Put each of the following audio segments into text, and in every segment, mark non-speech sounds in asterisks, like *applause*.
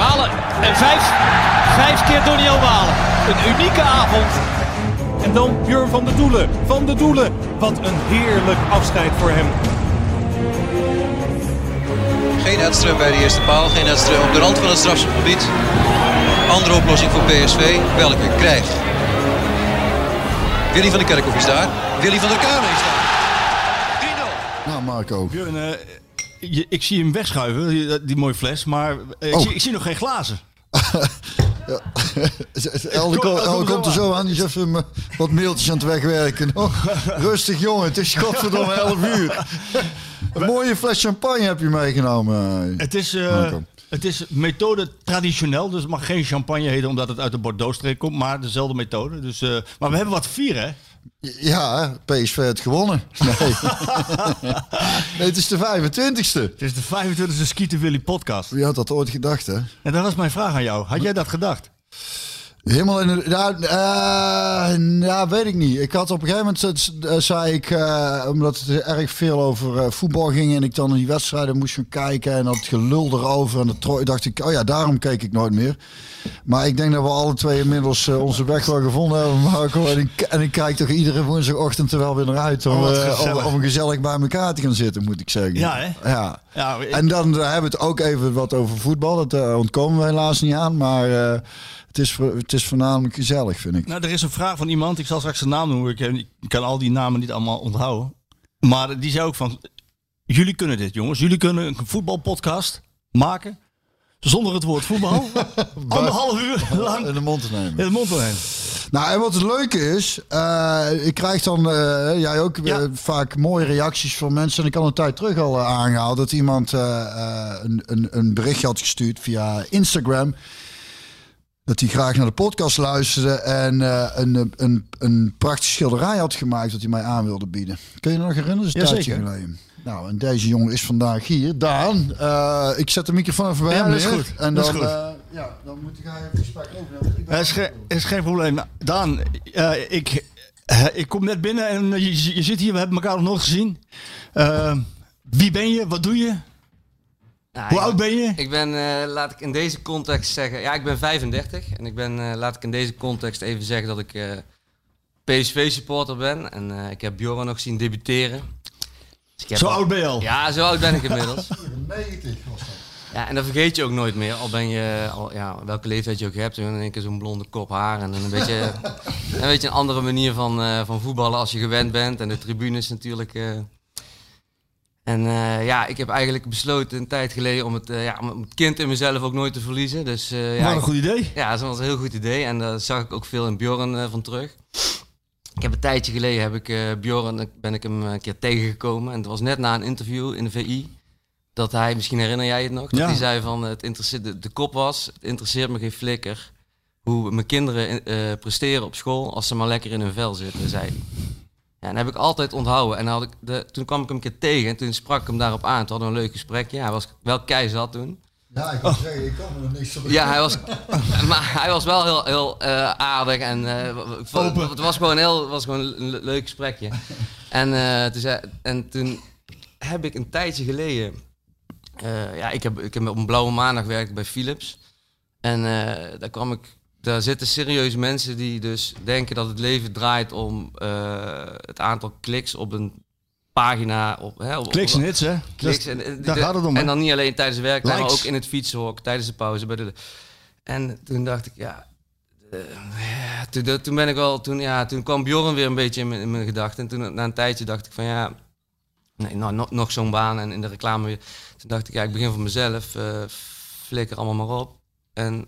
Malen en vijf, vijf keer Doniel Malen. Een unieke avond. En dan Björn van der Doelen. Van der Doelen. Wat een heerlijk afscheid voor hem. Geen Edström bij de eerste paal, geen Edström op de rand van het strafschopgebied. Andere oplossing voor PSV, welke krijg? Willy van der Kerkhoff is daar, Willy van der Kamer is daar. 3-0. Nou, Marco. Björn, eh, je- ik zie hem wegschuiven, die, die mooie fles, maar eh, ik, Oh. zie, ik zie nog geen glazen. *laughs* Kom- Elde kom komt er zo aan. Die is even eh, wat mailtjes aan het wegwerken. *laughs* Rustig jongen, het is godverdomme 11 uur. Een mooie fles champagne heb je meegenomen. Het is, eh, Marco. het is methode traditioneel, dus het mag geen champagne heten omdat het uit de Bordeaux-streek komt, maar dezelfde methode. Dus, eh, maar we hebben wat te vieren, hè? Ja, PSV heeft gewonnen. Nee. *laughs* nee, het is de 25ste. Het is de 25e Skieten Willy podcast. Wie had dat ooit gedacht, hè? En dat was mijn vraag aan jou. Had jij dat gedacht? Helemaal in de... Eh, ja, weet ik niet. Ik had op een gegeven moment, eh, zei ik, eh, omdat het erg veel over eh, voetbal ging en ik dan die wedstrijden moest gaan kijken en dat gelul erover en dat dacht ik, oh ja, daarom keek ik nooit meer. Maar ik denk dat we alle twee inmiddels eh, onze weg wel gevonden hebben, Marco. En ik, en ik kijk toch iedere woensdagochtend er wel weer naar uit om, Oh, eh, om, om gezellig bij elkaar te gaan zitten, moet ik zeggen. Ja, hè? Ja. Ja, ik- En dan eh, hebben we het ook even wat over voetbal. Dat eh, ontkomen we helaas niet aan. Maar eh, het, is, het is voornamelijk gezellig, vind ik. Nou, er is een vraag van iemand. Ik zal straks zijn naam noemen. Ik, ik kan al die namen niet allemaal onthouden. Maar die zei ook van... Jullie kunnen dit, jongens. Jullie kunnen een voetbalpodcast maken... zonder het woord voetbal. *laughs* Anderhalf uur lang In de mond te nemen. in de mond doorheen. Nou, en wat het leuke is, eh, ik krijg dan, eh, jij ook, Ja. eh, vaak mooie reacties van mensen. En ik had een tijd terug al eh, aangehaald dat iemand een, een, een berichtje had gestuurd via Instagram. Dat hij graag naar de podcast luisterde en eh, een, een, een prachtige schilderij had gemaakt dat hij mij aan wilde bieden. Kun je je nog herinneren? Dat is een tijdje geleden. Nou, en deze jongen is vandaag hier. Daan, eh, ik zet de microfoon even bij Ja, hem dat is neer. goed. En dan, is goed. eh, ja, dan moet ik even het gesprek overnemen. Er is, ge- is geen probleem. Daan, ik, ik kom net binnen en je, je zit hier. We hebben elkaar nog nooit gezien. Wie ben je? Wat doe je? Nou, Hoe oud ben je? Ik ben, eh, laat ik in deze context zeggen, ja, ik ben 35 en ik ben, eh, laat ik in deze context even zeggen dat ik eh, PSV-supporter ben en eh, ik heb Bjorn nog zien debuteren. Dus ik heb Zo al- oud ben je al. Ja, zo oud ben ik inmiddels. *laughs* 90 was dat. ja, en dat vergeet je ook nooit meer, al ben je, al, ja, welke leeftijd je ook hebt, en in één keer zo'n blonde kop haar en een beetje, *laughs* een beetje een andere manier van, eh, van voetballen als je gewend bent en de tribunes natuurlijk. En eh, ja, ik heb eigenlijk besloten een tijd geleden om het, eh, ja, om het kind in mezelf ook nooit te verliezen. Dus eh, ja, een ik- goed idee. ja, dat was een heel goed idee en daar zag ik ook veel in Bjorn van terug. Ik heb een tijdje geleden heb ik Bjorn, ben ik hem een keer tegengekomen en het was net na een interview in de VI dat hij, misschien herinner jij het nog, dat Ja. hij zei van het interesseert, de, de kop was, het interesseert me geen flikker hoe mijn kinderen presteren op school als ze maar lekker in hun vel zitten, zei hij. Ja, en dat heb ik altijd onthouden. En dan had ik de, toen kwam ik hem een keer tegen en toen sprak ik hem daarop aan. Toen hadden we een leuk gesprekje. Hij was wel keizat toen. Ja, ik moet zeggen, ik kan er niks van Ja, hij was, maar hij was wel heel, heel eh, aardig en Open. het was gewoon heel, was gewoon een le- leuk gesprekje. En, eh, toen en toen heb ik een tijdje geleden, ja, ik heb, ik heb op een blauwe maandag werkt bij Philips en daar kwam ik, daar zitten serieuze mensen die dus denken dat het leven draait om eh, het aantal kliks op een pagina op, hè, op, Kliks en hits, hè? kliks. En, en- daar de- gaat het om? En dan niet alleen tijdens werk, maar ook in het fietsenhok, tijdens de pauze. Bij de, en toen dacht ik, ja, eh, ja, toen, ben ik wel, toen, ja, toen kwam Bjorn weer een beetje in mijn, in mijn gedachten. En toen na een tijdje dacht ik van ja, nee, nou, nog, nog zo'n baan en in de reclame weer. Toen dacht ik, ja, ik begin voor mezelf, eh, flikker allemaal maar op. En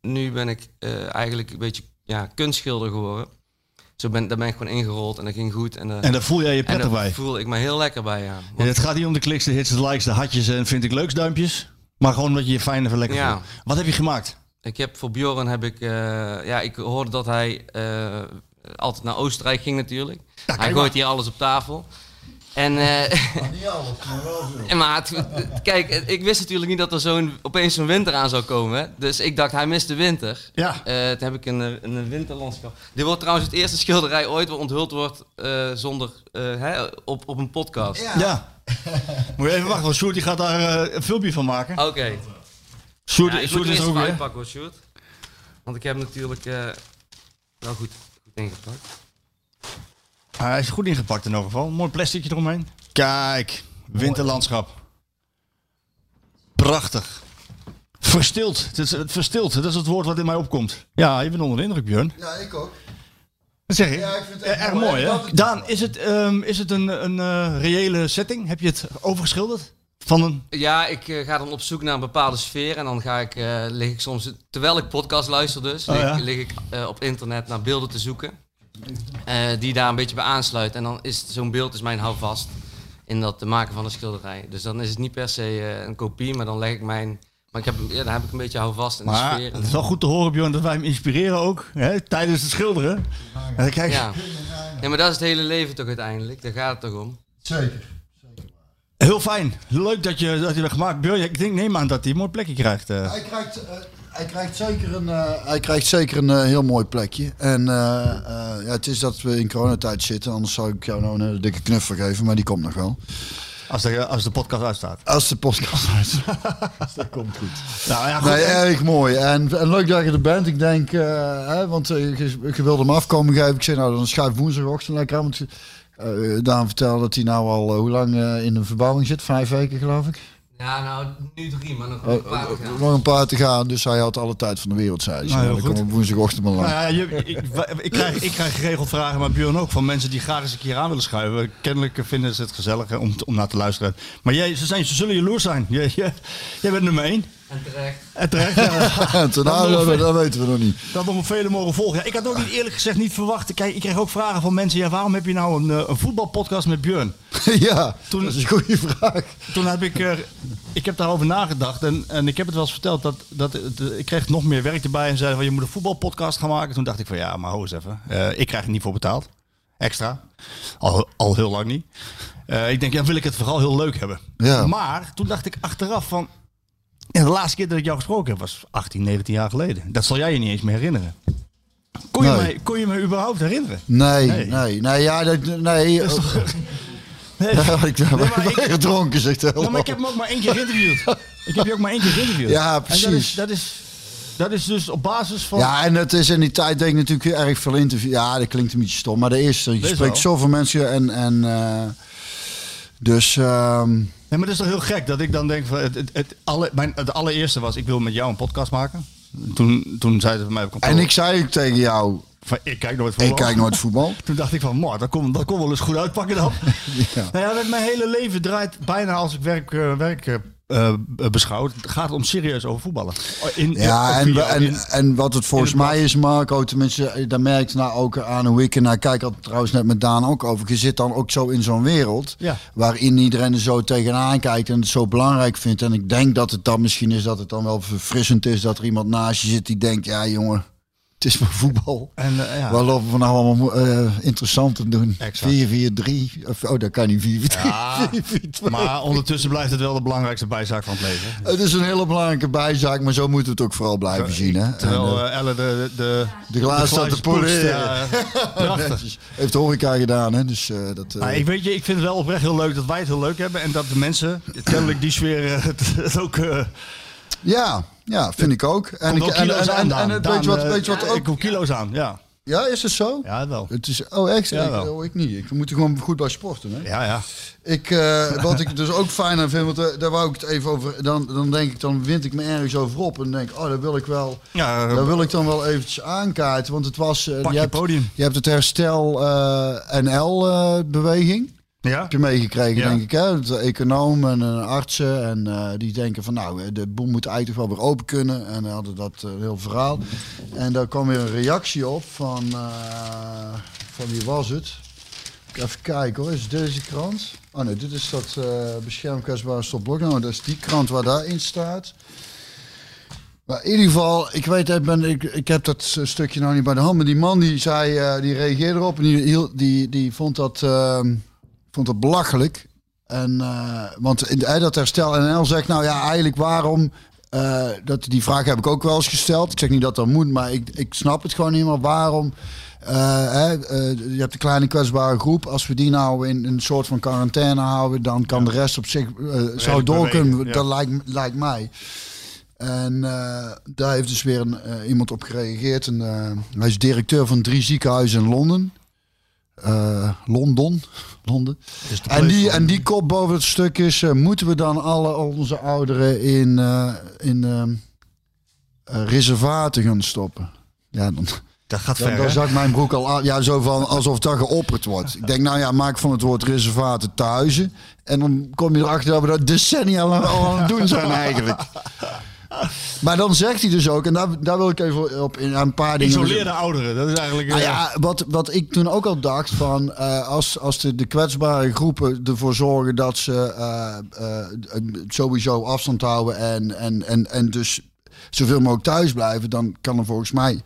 nu ben ik eh, eigenlijk een beetje ja, kunstschilder geworden. zo ben, daar ben ik gewoon ingerold en dat ging goed. En, eh, En daar voel jij je prettig bij. voel ik me heel lekker bij, ja. En het gaat niet om de kliks, de hits, de likes, de hatjes en vind ik leuks duimpjes. Maar gewoon dat je je fijn en lekker Ja. voelt. Wat heb je gemaakt? Ik heb voor Bjorn heb ik, eh, ja, ik hoorde dat hij altijd naar Oostenrijk ging natuurlijk. hij gooit maar. hier alles op tafel. En, eh, *laughs* en maar het- kijk, ik wist natuurlijk niet dat er zo'n opeens zo'n winter aan zou komen. hè. Dus ik dacht, hij mist de winter. Ja. Eh, toen heb ik een, een, winterlandschap. Dit wordt trouwens het eerste schilderij ooit wat onthuld wordt eh, zonder, eh, hè, op, op een podcast. Ja. *laughs* Moet je even wachten, want Sjoerd die gaat daar een filmpje van maken. Oké. Sjoerd, Ja, ik moet Sjoerd hem is er ook even weer. uitpakken hoor, Sjoerd. Want ik heb natuurlijk eh, wel goed, goed ingepakt. Ah, hij is goed ingepakt in ieder geval. Mooi plasticje eromheen. Kijk, winterlandschap. Prachtig. Verstild. Het is het verstild. Dat is het woord wat in mij opkomt. Ja, je bent onder de indruk, Björn. Ja, ik ook. Dat zeg ik. Ja, ik vind het echt erg mooi. mooi, hè? Daan, is het, ehm, is het een, een eh, reële setting? Heb je het overgeschilderd? Van een... Ja, ik eh, ga dan op zoek naar een bepaalde sfeer. En dan ga ik, eh, lig ik soms, terwijl ik podcast luister dus, Oh, lig, ja? lig ik eh, op internet naar beelden te zoeken. Eh, die daar een beetje bij aansluiten. En dan is zo'n beeld is mijn houvast in dat te maken van een schilderij. Dus dan is het niet per se eh, een kopie, maar dan leg ik mijn... Maar ik heb, ja, dan heb ik een beetje houvast in de Maar sfeer. het is wel goed te horen, Björn, dat wij hem inspireren ook. Hè, tijdens het schilderen. En kijk, Ja. ja, maar dat is het hele leven toch uiteindelijk. Daar gaat het toch om. Zeker. Heel fijn. Leuk dat je dat je dat gemaakt ik denk, neem aan dat hij een mooi plekje krijgt. eh. Hij krijgt, eh, hij krijgt zeker een, eh, hij krijgt zeker een heel mooi plekje. En ja, het is dat we in coronatijd zitten. Anders zou ik jou nou een hele dikke knuffel geven. Maar die komt nog wel. Als, de, als de podcast uitstaat. Als de podcast *laughs* uit. dat komt goed. Nou ja, goed. Nee, en- erg mooi. En, en leuk dat je er bent. Ik denk, hè, want je, je wilde hem afkomen geven. Ik zei, nou dan schuif woensdagochtend lekker aan. Want eh Daan vertelde dat hij nou al eh, hoe lang eh, in een verbouwing zit. Vijf weken geloof ik. Ja, nou, nu drie, maar nog Oh, een paar te gaan. nog een paar te gaan. Dus hij had alle tijd van de wereld, zei hij. Nou, dan komen we woensdagochtend maar lang. Nou ja, je, ik, ik, krijg, ik krijg geregeld vragen, maar Björn ook, van mensen die graag eens een keer aan willen schuiven. Kennelijk vinden ze het gezellig hè, om, om naar te luisteren. Maar jij, ze, zijn, ze zullen jaloers zijn. Jij, jij, jij bent nummer één. En terecht. En terecht, ja. *laughs* En nou, dat, dat weten we nog niet. Dat nog vele mogen volgen. Ja, ik had ook niet eerlijk gezegd niet verwacht. Kijk, ik kreeg ook vragen van mensen. Ja, waarom heb je nou een, eh, een voetbalpodcast met Björn? *laughs* ja, Toen- dat is een goede vraag. Toen heb ik, eh, ik heb daarover nagedacht en, en ik heb het wel eens verteld dat, dat eh, ik kreeg nog meer werk erbij en zeiden van je moet een voetbalpodcast gaan maken. Toen dacht ik van ja, maar hou eens even. Eh, ik krijg er niet voor betaald. Extra. Al, al heel lang niet. Eh, ik denk, ja, wil ik het vooral heel leuk hebben. Ja. Maar toen dacht ik achteraf van, ja, de laatste keer dat ik jou gesproken heb was 18, 19 jaar geleden. Dat zal jij je niet eens meer herinneren. Kon je, Nee. mij, kon je me überhaupt herinneren? Nee, Nee. nee, nee, ja, dat, nee. *laughs* Dat toch- Nee. *laughs* *laughs* ik ben maar ik- gedronken, zegt hij. Nou, maar ik heb hem ook maar één keer geïnterviewd. Ik heb je ook maar één keer geïnterviewd. Ja, En precies. dat is, dat is, dat is dus op basis van... Ja, en het is in die tijd denk ik natuurlijk erg veel interview. Ja, dat klinkt een beetje stom, maar de eerste, je spreekt zoveel mensen en, en eh, dus ehm, Nee, maar het is toch heel gek dat ik dan denk van het, het, het, alle, mijn, het allereerste was ik wil met jou een podcast maken. Toen, toen zeiden ze mij op kantoor en ik zei tegen jou, van ik kijk nooit voetbal. ik kijk nooit voetbal. *laughs* Toen dacht ik van, mooi, dat kon, dat kon wel eens goed uitpakken dan. *laughs* Ja. Nou ja, met mijn hele leven draait bijna als ik werk, eh, werk eh, eh, beschouw, het gaat om serieus over voetballen. In, Ja, en, en, in- en wat het volgens het mij is, Marco, tenminste, daar merkt nou ook aan hoe ik naar kijk. Had het trouwens net met Daan ook over. Je zit dan ook zo in zo'n wereld Ja. waarin iedereen er zo tegenaan kijkt en het zo belangrijk vindt. En ik denk dat het dan misschien is dat het dan wel verfrissend is dat er iemand naast je zit die denkt, ja jongen, het is maar voetbal. en, eh, ja. Wat lopen we nou allemaal eh, interessant te doen? Exact. 4-4-3. Of, oh, dat kan niet 4-4-3. Ja, 4-4-2. maar ondertussen blijft het wel de belangrijkste bijzaak van het leven. Het is een hele belangrijke bijzaak, maar zo moeten we het ook vooral blijven zien. Hè? Terwijl En, Elle de, de, de glaas staat te poleren. *laughs* prachtig. Heeft de horeca gedaan, hè? Dus dat... ik weet je, ik vind het wel oprecht heel leuk dat wij het heel leuk hebben en dat de mensen kennelijk die sfeer het, *laughs* het ook. ja, ja, vind ik ook. En, ik, ook en, kilo's en, aan, en, en weet je wat, eh, weet je wat ja, ook... Ik kom kilo's aan, ja. Ja, is het zo? Ja, wel. Het is, oh, echt? Ja, ik, oh, ik niet. Ik moet er gewoon goed bij sporten, hè? Ja, ja. Ik, eh, wat ik dus ook fijn aan vind, want eh, daar wou ik het even over... Dan, dan denk ik, dan wind ik me ergens over op en denk oh, daar wil ik wel... ja Daar wil ik dan wel eventjes aankaarten, want het was... je, je hebt, podium. je hebt het herstel NL-beweging. Ja? Heb je meegekregen, Ja. denk ik. Hè? De economen en artsen. En eh, die denken van nou, de boel moet eigenlijk wel weer open kunnen. En hadden dat eh, heel verhaal. En daar kwam weer een reactie op van... eh, van wie was het? Even kijken hoor, is deze krant? Oh nee, dit is dat eh beschermd kwetsbare stopblok. Nou, dat is die krant waar daarin staat. Maar in ieder geval, ik weet, ik, ben, ik, ik heb dat eh, stukje nou niet bij de hand. Maar die man die zei, eh, die reageerde erop en die, die, die vond, dat, ehm, vond dat belachelijk. En, eh, want in, hij dat herstel NL zegt, nou ja, eigenlijk waarom... eh, dat, die vraag heb ik ook wel eens gesteld. Ik zeg niet dat dat moet, maar ik, ik snap het gewoon niet meer. Waarom... eh, hè, je hebt de kleine kwetsbare groep. Als we die nou in een soort van quarantaine houden, dan kan de rest op zich zou door kunnen. ja. Dat lijkt, lijkt mij. En daar heeft dus weer een, iemand op gereageerd. En, hij is directeur van drie ziekenhuizen in Londen. Londen. De En die, en die kop boven het stuk is... eh, moeten we dan alle onze ouderen in, eh, in eh, reservaten gaan stoppen? Ja, dan, Dat gaat ver, dan zag mijn broek al. Ja, zo van alsof dat geopperd wordt. Ik denk, nou ja, maak van het woord reservaten thuizen. En dan kom je erachter dat we dat decennia lang al aan het doen zijn eigenlijk. *laughs* *laughs* Maar dan zegt hij dus ook, en daar, daar wil ik even op in een paar dingen. Isoleerde ouderen, dat is eigenlijk... Nou eh, ja, wat, wat ik toen ook al dacht van eh, als, als de, de kwetsbare groepen ervoor zorgen dat ze eh, sowieso afstand houden en, en, en, en dus zoveel mogelijk thuis blijven, dan kan er volgens mij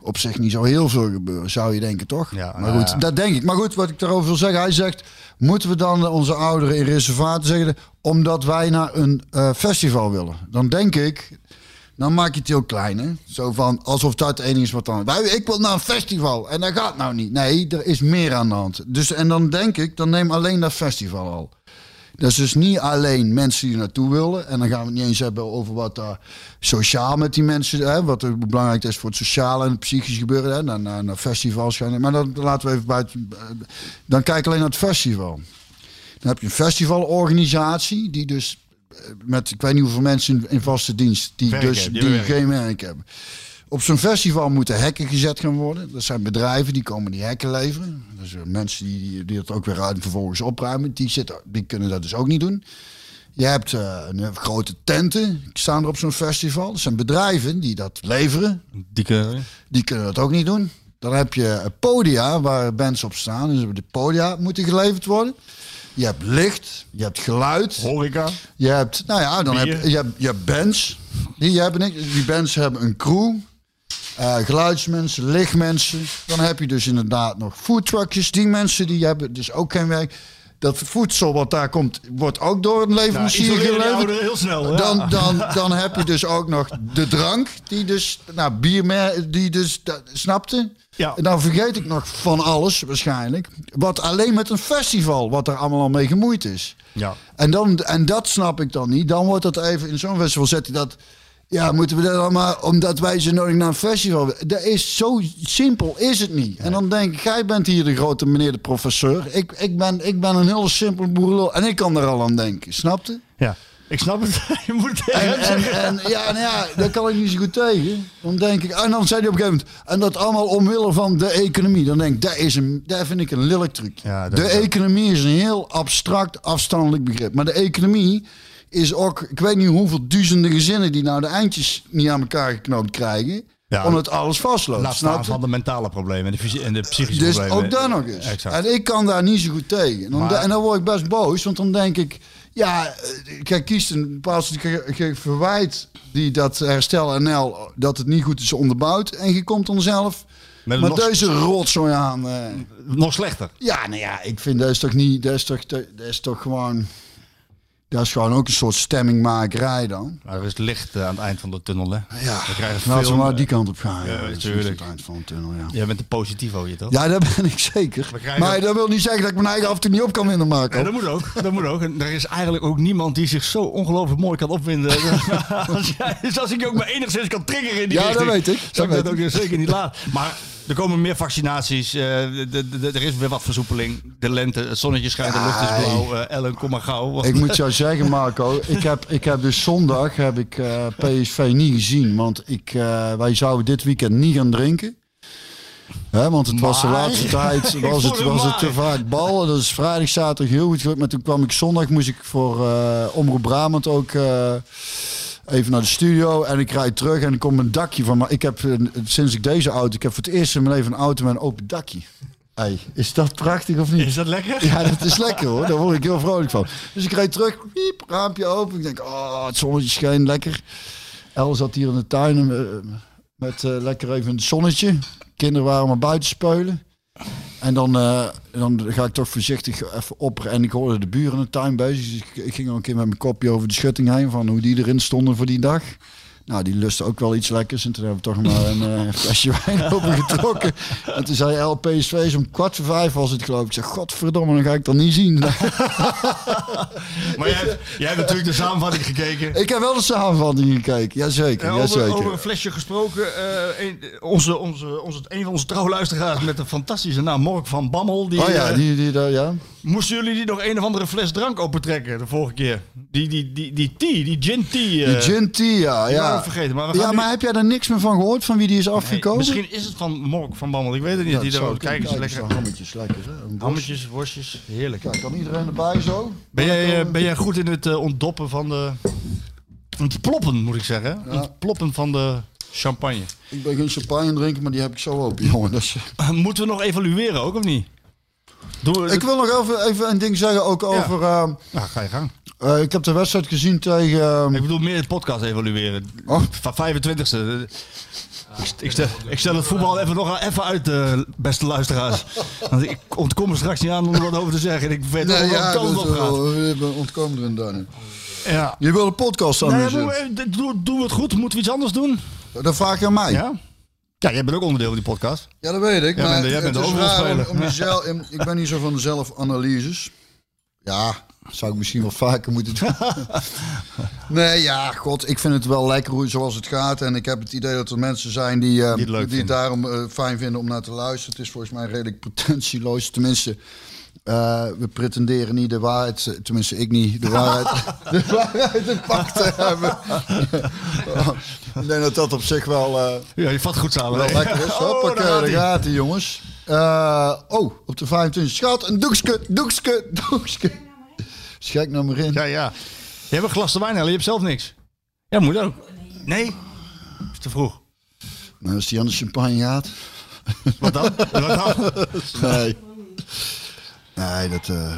op zich niet zo heel veel gebeuren, zou je denken toch? Ja, maar goed, ja. dat denk ik. Maar goed, wat ik daarover wil zeggen, hij zegt, moeten we dan onze ouderen in reservaten zeggen, omdat wij naar een eh, festival willen? Dan denk ik, dan maak je het heel klein, hè? Zo van, alsof dat het enige is wat dan... Wij- Ik wil naar een festival en dat gaat nou niet. Nee, er is meer aan de hand. Dus, en dan denk ik, dan neem alleen dat festival al. Dat is dus niet alleen mensen die naartoe willen. En dan gaan we het niet eens hebben over wat daar sociaal met die mensen... Hè, wat er belangrijk is voor het sociale en het psychische gebeuren. Hè, naar, naar, naar festivals gaan. Maar dan laten we even buiten... eh, Dan kijk alleen naar het festival. Dan heb je een festivalorganisatie die dus eh, met ik weet niet hoeveel mensen in, vaste dienst die Werk dus hebben, die geen werk hebben. Op zo'n festival moeten hekken gezet gaan worden. Dat zijn bedrijven die komen die hekken leveren. Dus mensen die, die, die het ook weer uit en vervolgens opruimen. Die, zitten, die kunnen dat dus ook niet doen. Je hebt eh, een, grote tenten, staan er op zo'n festival. Dat zijn bedrijven die dat leveren. Dikke... Die kunnen dat ook niet doen. Dan heb je podia waar bands op staan. Dus de podia moeten geleverd worden. Je hebt licht, je hebt geluid. Horeca. Je hebt, nou ja, dan heb je, je, hebt, je hebt bands. Die, hebben, die bands hebben een crew. Eh, geluidsmensen, lichtmensen. Dan heb je dus inderdaad nog foodtruckjes. Die mensen die hebben dus ook geen werk. Dat voedsel wat daar komt, wordt ook door een leverancier isoleer die geleverd. heel snel, ja. Dan, dan, dan heb je dus ook nog de drank. Die dus, nou, biermer, die dus, dat, snapte? Ja. En dan vergeet ik nog van alles waarschijnlijk. Wat alleen met een festival, wat er allemaal al mee gemoeid is. Ja. En, dan, en dat snap ik dan niet. Dan wordt dat even in zo'n festival zet je dat. Ja, moeten we dat maar omdat wij ze nodig naar een festival. Dat is zo simpel, is het niet. En dan denk ik, jij bent hier de grote meneer de professor. Ik, ik, ben, ik ben een hele simpele boerenlul en ik kan er al aan denken, snapte? Ja. Ik snap het. *laughs* Je moet het En, en, ja, nou ja, daar kan ik niet zo goed tegen. Dan denk ik, en dan zei hij op een gegeven moment, en dat allemaal omwille van de economie. Dan denk ik, dat, is een, dat vind ik een lelijk truc. Ja, de economie is een heel abstract, afstandelijk begrip. Maar de economie is ook, ik weet niet hoeveel duizenden gezinnen die nou de eindjes niet aan elkaar geknoopt krijgen. Ja. omdat alles vastloopt. Laat staan van de mentale problemen en de, en de psychische Dus problemen. ook daar nog eens. Exact. En ik kan daar niet zo goed tegen. En dan, Maar- en dan word ik best boos, want dan denk ik... Ja, eh, kijk, kiest een bepaald verwijt die dat herstel NL... dat het niet goed is onderbouwd. En je komt dan zelf Met met, nog- deze rotzooi aan. eh. Nog slechter. ja, nou ja, ik vind dat is toch niet... Dat is toch, dat is toch gewoon... Dat is gewoon ook een soort stemmingmakerij dan. Maar er is licht eh, aan het eind van de tunnel, hè? Ja, We krijgen laten we maar eh, die kant op gaan. ja, Ja, dat is tuurlijk. het eind van de tunnel, ja. Jij bent een positivo, je toch? Ja, dat ben ik zeker. Maar dat wil niet zeggen dat ik mijn eigen af en toe niet op kan winnen maken. Ja, dat moet ook. Dat moet ook. En er is eigenlijk ook niemand die zich zo ongelooflijk mooi kan opwinden. *laughs* als, jij, dus als ik je ook maar enigszins kan triggeren in die Ja, dat weet ik. Zou Dat ik dat ook zeker niet laten. Maar er komen meer vaccinaties. eh, er is weer wat versoepeling. De lente, het zonnetje schijnt, de lucht is blauw. eh, Ellen, kom maar gauw. Ik moet jou zeggen, Marco, ik heb, ik heb dus zondag heb ik, eh, PSV niet gezien. Want ik, wij zouden dit weekend niet gaan drinken. Hè, want het was de laatste tijd *laughs* was het, was het te vaak bal. Dat is vrijdag, zaterdag heel goed gelukt. Maar toen kwam ik zondag, moest ik voor eh Omroep Brabant ook even naar de studio. En ik rijd terug en ik kom een dakje van... Maar ik heb eh, sinds ik deze auto... Ik heb voor het eerst in mijn leven een auto met een open dakje. Hey, is dat prachtig of niet? Is dat lekker? Ja, dat is lekker hoor. Daar word ik heel vrolijk van. Dus ik rijd terug, piep, raampje open. Ik denk, oh, het zonnetje schijnt lekker. El zat hier in de tuin eh, met eh, lekker even het zonnetje. Kinderen waren maar buiten spelen. En dan, eh, dan ga ik toch voorzichtig even op. En ik hoorde de buren in de tuin bezig. Dus ik, ik ging al een keer met mijn kopje over de schutting heen. Van hoe die erin stonden voor die dag. Nou, die lustte ook wel iets lekkers. En toen hebben we toch maar een eh, flesje *laughs* wijn opengetrokken. En toen zei is om kwart voor vijf was het geloof ik. Ik zeg, godverdomme, dan ga ik dat niet zien. *laughs* Maar jij, hebt- jij hebt natuurlijk de samenvatting gekeken. ik heb wel de samenvatting gekeken. Jazeker, Ja, over, jazeker. over een flesje gesproken. eh, een, onze, onze, onze, een van onze trouwluisteraars met een fantastische naam, Mork van Bammel. Die, Oh ja, eh, die, die, daar, ja. Moesten jullie die nog een of andere fles drank opentrekken de vorige keer? Die, die, die, die tea, die gin tea. Die eh, gin tea, ja. Ja, vergeten. Maar we gaan ja nu- maar heb jij daar niks meer van gehoord? Van wie die is Nee, afgekomen? misschien is het van Mork van Bammel. Ik weet het niet. Ja, die ook kijken. Kijk, lekker. eens, Hammetjes, lekker. Hè? Hammetjes, worstjes, heerlijk. Kijk, kan iedereen erbij zo? Ben jij, eh, ben jij goed in het eh, ontdoppen van de... Het ploppen, moet ik zeggen. Ja. Het ploppen van de champagne. Ik ben geen champagne drinken, maar die heb ik zo open, *laughs* jongen. Eh, Moeten we nog evalueren ook, of niet? Ik wil nog even, even een ding zeggen, ook over... eh, Nou, ga je gang. eh, ik heb de wedstrijd gezien tegen... eh, Ik bedoel meer het podcast evalueren. Oh. Van 25e. Ik, ik, stel, ik stel het voetbal even nog even uit, eh, beste luisteraars. Want ik ontkom er straks niet aan om er wat over te zeggen. Ik weet nee, wel ja, kant op gaat. eh, we ontkomen er inderdaad. Ja. Je wil een podcast Nee, doen, we, doen, doen we het goed? Moeten we iets anders doen? Dat vraag je aan mij. Ja? Ja, jij bent ook onderdeel van die podcast. Ja, dat weet ik. Jij maar jij bent de om, jezelf, ik ben niet zo van de zelfanalyses. Ja, zou ik misschien wel vaker moeten doen. *laughs* nee, ja, god, ik vind het wel lekker hoe, zoals het gaat. En ik heb het idee dat er mensen zijn die, eh, Die het die het daarom eh, fijn vinden om naar te luisteren. Het is volgens mij redelijk pretentieloos. Tenminste, eh, we pretenderen niet de waarheid, tenminste ik niet, de waarheid, *laughs* de waarheid in pak te hebben. ik denk dat dat op zich wel... eh, Ja, je vat goed samen. wel hè? lekker is. Oh, Hoppakee, daar gaat daar ie. gaat hij, jongens. Eh, oh, op de 25. Schat, een doekske, doekske, doekske. Schijk nou maar in. Ja, ja. Je hebt een glas te wijn, Ellie. Je hebt zelf niks. Ja, moet ook. Nee? Is te vroeg. Nou, als die aan de champagne gaat. Wat dan? Wat dan? Nee. Nee, dat eh,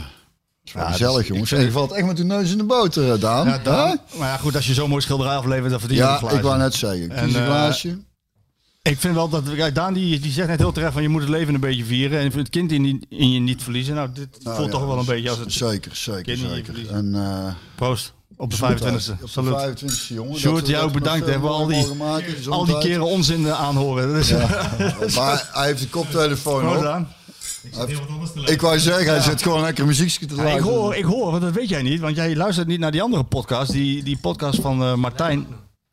is wel Ja, gezellig, dus jongens. ik- En je valt echt met de neus in de boter, eh, Daan. Ja, dan, Hè? maar ja, goed, als je zo'n mooi schilderij aflevert, dan verdien je een Ja, glaasje. ik wou net zeggen. En, Kies een eh, glaasje. Ik vind wel dat... Kijk, Daan die, die zegt net heel terecht van je moet het leven een beetje vieren en het kind in, in je niet verliezen. Nou, dit Nou, voelt ja, toch wel een beetje als het... Zeker, zeker, zeker. En eh Proost. Op de gezondheid. 25e. Op de Salut. 25e, jongen. Sjoerd, we- we bedankt. voor veel al die, al die keren onzin aanhoren. Dus, *laughs* Maar hij heeft de koptelefoon Ik wou zeggen, hij zit gewoon lekker muziekje te Ja, ik, luisteren. hoor, ik hoor, want dat weet jij niet, want jij luistert niet naar die andere podcast. Die, die podcast van eh, Martijn.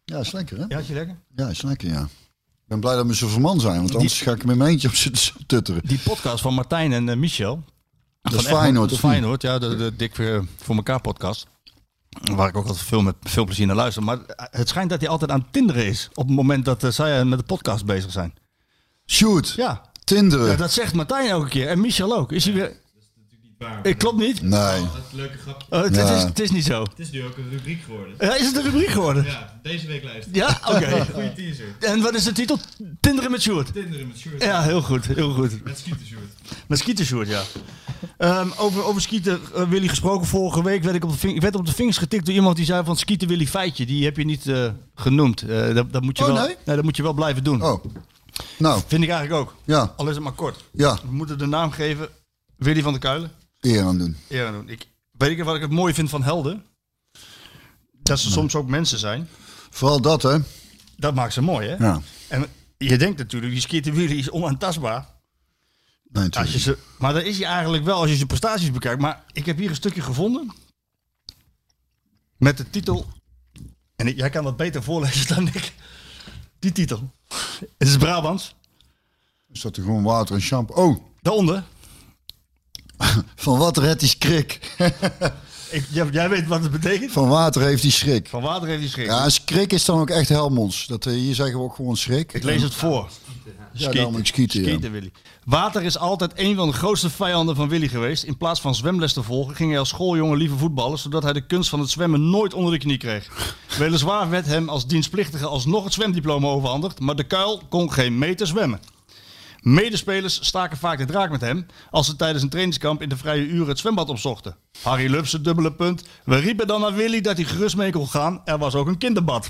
Ja, is lekker, hè? Ja, is je lekker? Ja, is lekker, ja. Ik ben blij dat we zo man zijn, want anders ga ik er met mijn eentje op zitten *laughs* tutteren. Die podcast van Martijn en eh, Michel. Dat is De of niet? Feyenoord, ja, de, de Dik voor, voor elkaar podcast. Waar ik ook altijd veel met veel plezier naar luister. Maar het schijnt dat hij altijd aan het tinderen is. Op het moment dat eh, zij met de podcast bezig zijn. Shoot, Ja, tinderen. ja, dat zegt Martijn elke keer. En Michel ook. Is hij weer... Ik klopt niet. Nee. Leuke grap. Oh, het, Ja. is, het is niet zo. Het is nu ook een rubriek geworden. Ja, is het een rubriek geworden? Ja, deze week luisteren. Ja, oké. *laughs* Goeie teaser. En wat is de titel? Tinderen met Sjoerd. Tinderen met Sjoerd. Ja, heel goed, heel goed. Met Sjoerd. Met skietenshoort, ja. Ehm, over, over skieten, eh, Willy gesproken. Vorige week werd ik, op de ving, werd op de vingers getikt door iemand die zei van skieten Willy feitje. Die heb je niet eh, genoemd. Eh, dat, dat, moet je Oh, wel, nee? dat moet je wel blijven doen. Oh. Nou, Vind ik eigenlijk ook. ja, Al is het maar kort. ja, We moeten de naam geven. Willy van der Kuilen. eer aan doen. Eer aan doen. Ik, weet je wat ik het mooi vind van helden? Dat ze soms ook mensen zijn. Vooral dat, hè? Dat maakt ze mooi, hè? Ja. En je denkt natuurlijk, die skieten Willy is onaantastbaar. Nee, Als je natuurlijk. ze, maar dat is hij eigenlijk wel als je zijn prestaties bekijkt. Maar ik heb hier een stukje gevonden. Met de titel. En ik- jij kan dat beter voorlezen *laughs* dan ik. Die titel. Het is Brabants. Is dat er gewoon water en shampoo? Oh, Daaronder. *laughs* van water heeft hij schrik. Ik, jij, weet wat het betekent. Van water heeft hij schrik. Van water heeft hij schrik. Ja, schrik is dan ook echt Helmonds. Dat, eh, hier zeggen we ook gewoon schrik. Ik lees het voor. Ja, daarom ik schieten, ja. Skieten, Willy. Water is altijd een van de grootste vijanden van Willy geweest. In plaats van zwemles te volgen, ging hij als schooljongen liever voetballen, zodat hij de kunst van het zwemmen nooit onder de knie kreeg. *laughs* Weliswaar werd hem als dienstplichtige alsnog het zwemdiploma overhandigd, maar de kuil kon geen meter zwemmen. Medespelers staken vaak de draak met hem als ze tijdens een trainingskamp in de vrije uren het zwembad opzochten. Harry Lubse dubbele punt. We riepen dan aan Willy dat hij gerust mee kon gaan. Er was ook een kinderbad.